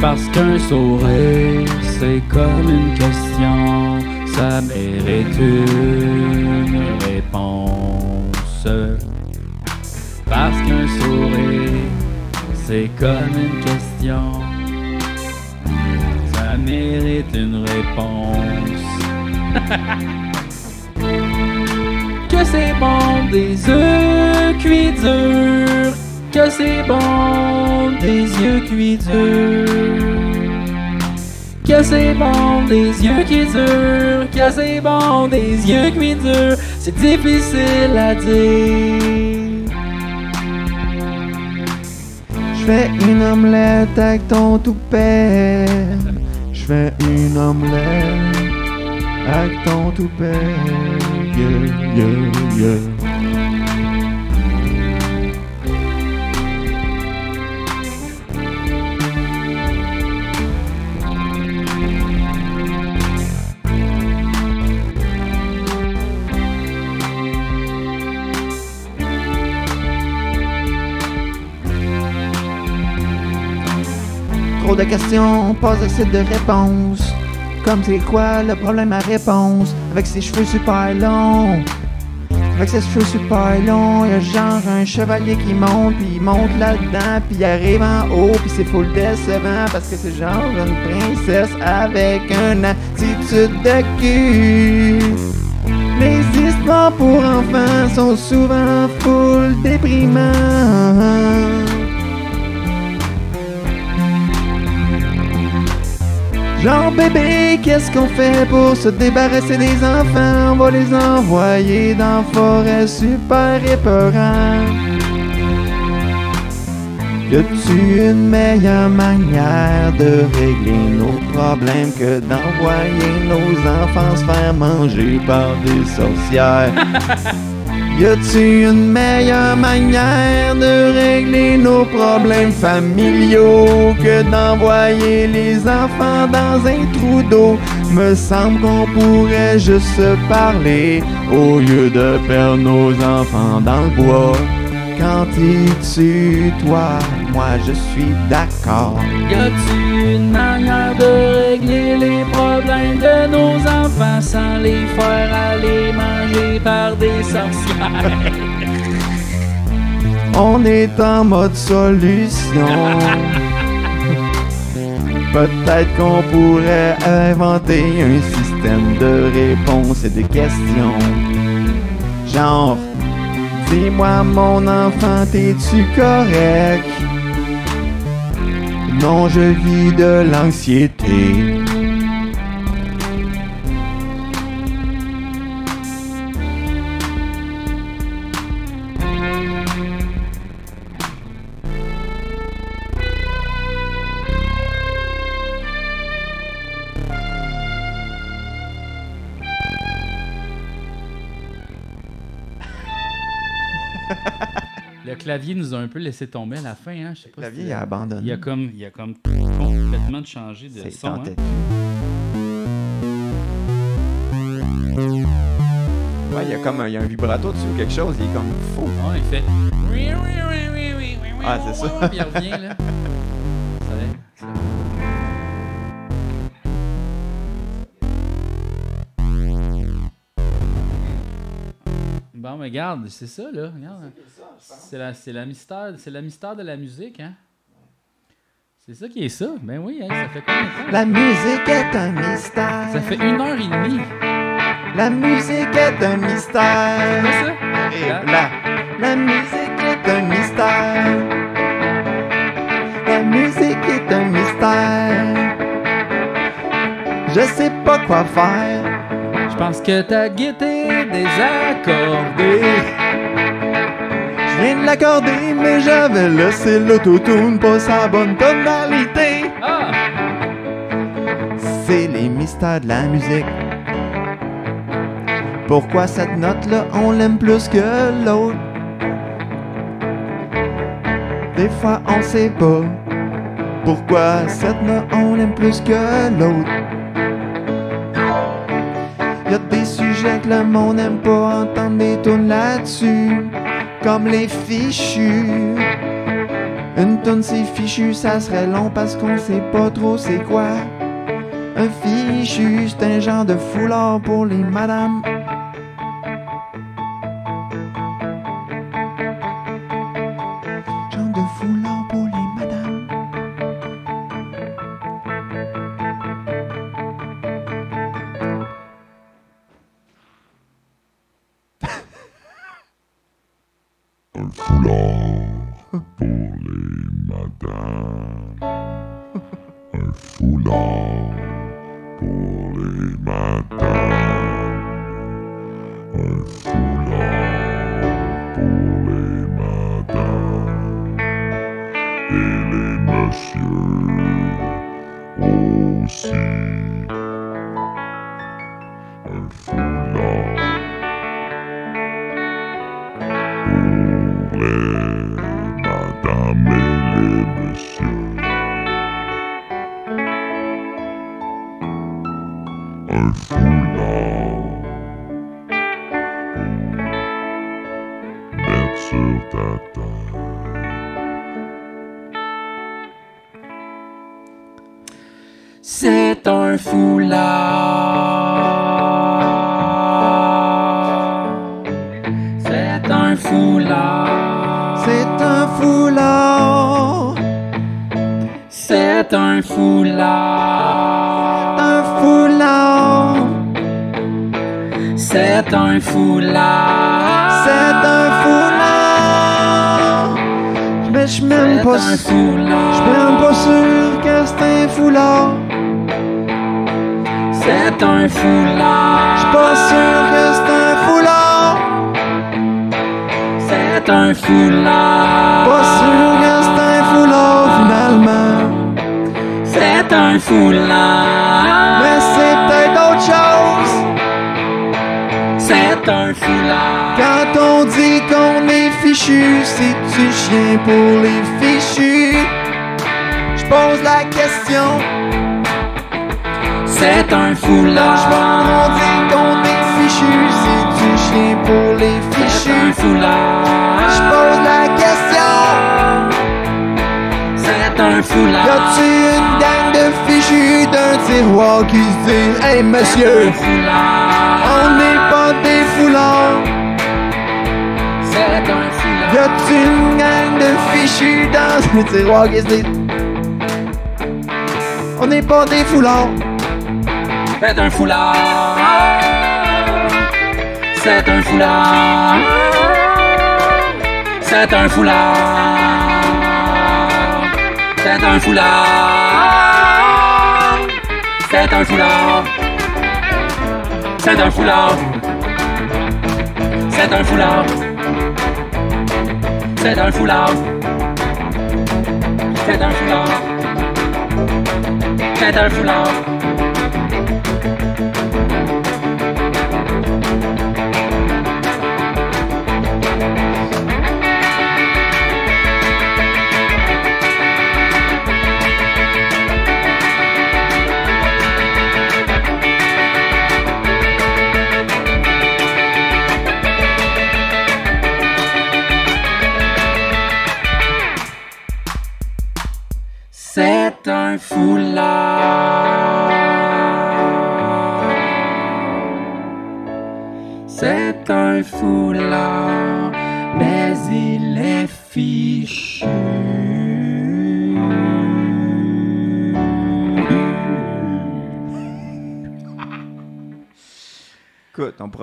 Parce qu'un sourire, c'est comme une question, ça mérite une réponse. Parce qu'un sourire, c'est comme une question, ça mérite une réponse. [LAUGHS] que c'est bon des œufs cuits durs, que c'est bon des yeux cuits durs. Que c'est bon des yeux qui durent, que c'est bon des yeux qui durent, c'est difficile à dire. Je fais une omelette avec ton toupet. Je fais une omelette avec ton toupet. Yeah. Trop de questions, pose assez de réponses. Comme c'est quoi le problème à réponse? Avec ses cheveux super longs. Avec ses cheveux super longs, y a genre un chevalier qui monte, puis il monte là-dedans, puis il arrive en haut, puis c'est full décevant parce que c'est genre une princesse avec une attitude de cul. Les histoires pour enfants sont souvent full déprimants. Genre bébé, qu'est-ce qu'on fait pour se débarrasser des enfants? On va les envoyer dans forêt super épeurant. Y a-tu une meilleure manière de régler nos problèmes que d'envoyer nos enfants se faire manger par des sorcières? [LAUGHS] Y a-tu une meilleure manière de régler nos problèmes familiaux que d'envoyer les enfants dans un trou d'eau? Me semble qu'on pourrait juste parler au lieu de perdre nos enfants dans le bois. Quand es-tu, toi? Moi, je suis d'accord. Y a-tu une manière de régler les problèmes de nos enfants sans les faire aller manger par des sorcières? [LAUGHS] On est en mode solution. [LAUGHS] Peut-être qu'on pourrait inventer un système de réponses et de questions. Genre, dis-moi mon enfant, t'es-tu correct? Non, je vis de l'anxiété. Clavier nous a un peu laissé tomber à la fin, hein? Je sais pas La si- vie il a abandonné. Il a comme, il a comme complètement changé de son. hein? Ouais, il y a comme un, il y a un vibrato dessus ou quelque chose, il est comme faux. Ouais, il fait. Ah, c'est ça. Puis il revient, là. [LAUGHS] Bon, mais regarde, c'est ça, là. Regarde. C'est la, c'est la mystère, c'est la mystère de la musique, hein. C'est ça qui est ça. Ben oui, hein, ça fait combien de temps? La musique est un mystère. Ça fait une heure et demie. La musique est un mystère. C'est ça? Et là, la musique est un mystère. La musique est un mystère. Je sais pas quoi faire. Pense que ta guitare est désaccordée. Je viens de l'accorder, mais j'avais laissé l'autotune pas sa bonne tonalité. Ah! C'est les mystères de la musique. Pourquoi cette note-là, on l'aime plus que l'autre? Des fois, on sait pas. Pourquoi cette note, on l'aime plus que l'autre? Sujets que le monde n'aime pas entendre des tunes là-dessus. Comme les fichus. Une tonne c'est fichu, ça serait long parce qu'on sait pas trop c'est quoi. Un fichu, c'est un genre de foulard pour les madames. Suis même pas sûr. Je suis même pas sûr que c'est un foulard. C'est un foulard. Je suis pas sûr que c'est un foulard. C'est un foulard. Pas sûr que c'est un foulard finalement. C'est un foulard. C'est un foulard. Quand on dit qu'on est fichu, c'est du chien pour les fichus? Je pose la question. C'est un Quand on foulard. dit qu'on est fichu, c'est du chien pour les C'est un fichus. foulard. Je pose la question. C'est un Y foulard. a-tu une gang de fichus d'un tiroir qui se dit Hey monsieur, Un foulard. Foulards. C'est un foulard. a-tu une gang de fichus dans un tiroir qui se On n'est pas des foulards. C'est un foulard. C'est un foulard. C'est un foulard. C'est un foulard. C'est un foulard. C'est un foulard. C'est un foulard. C'est un foulard. C'est un foulard. C'est un foulard.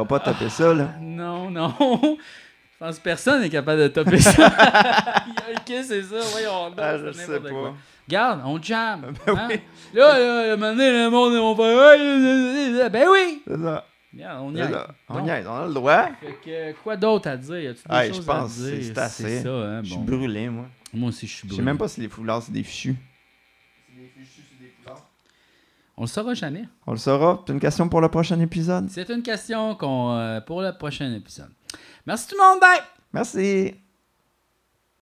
Pourra pas taper ça là. Non, non. Je pense que personne n'est capable de topper ça. [LAUGHS] ok, c'est ça, voyons. Ah, je sais quoi. pas. Regarde, on jam. Ben hein? oui. Là, là, à le monde, on fait. Ben oui! C'est ça. Regarde, on y est. On y est, on a le droit. Fait que, quoi d'autre à dire? Y a-tu des Hey, choses je pense à que dire? c'est assez. ça, hein? Je suis brûlé, moi. Moi aussi, je suis Je brûlé. sais même pas si les foulards, c'est des fichus. On le saura jamais. On le saura. C'est une question pour le prochain épisode. C'est une question qu'on, euh, pour le prochain épisode. Merci tout le monde, bye! Merci.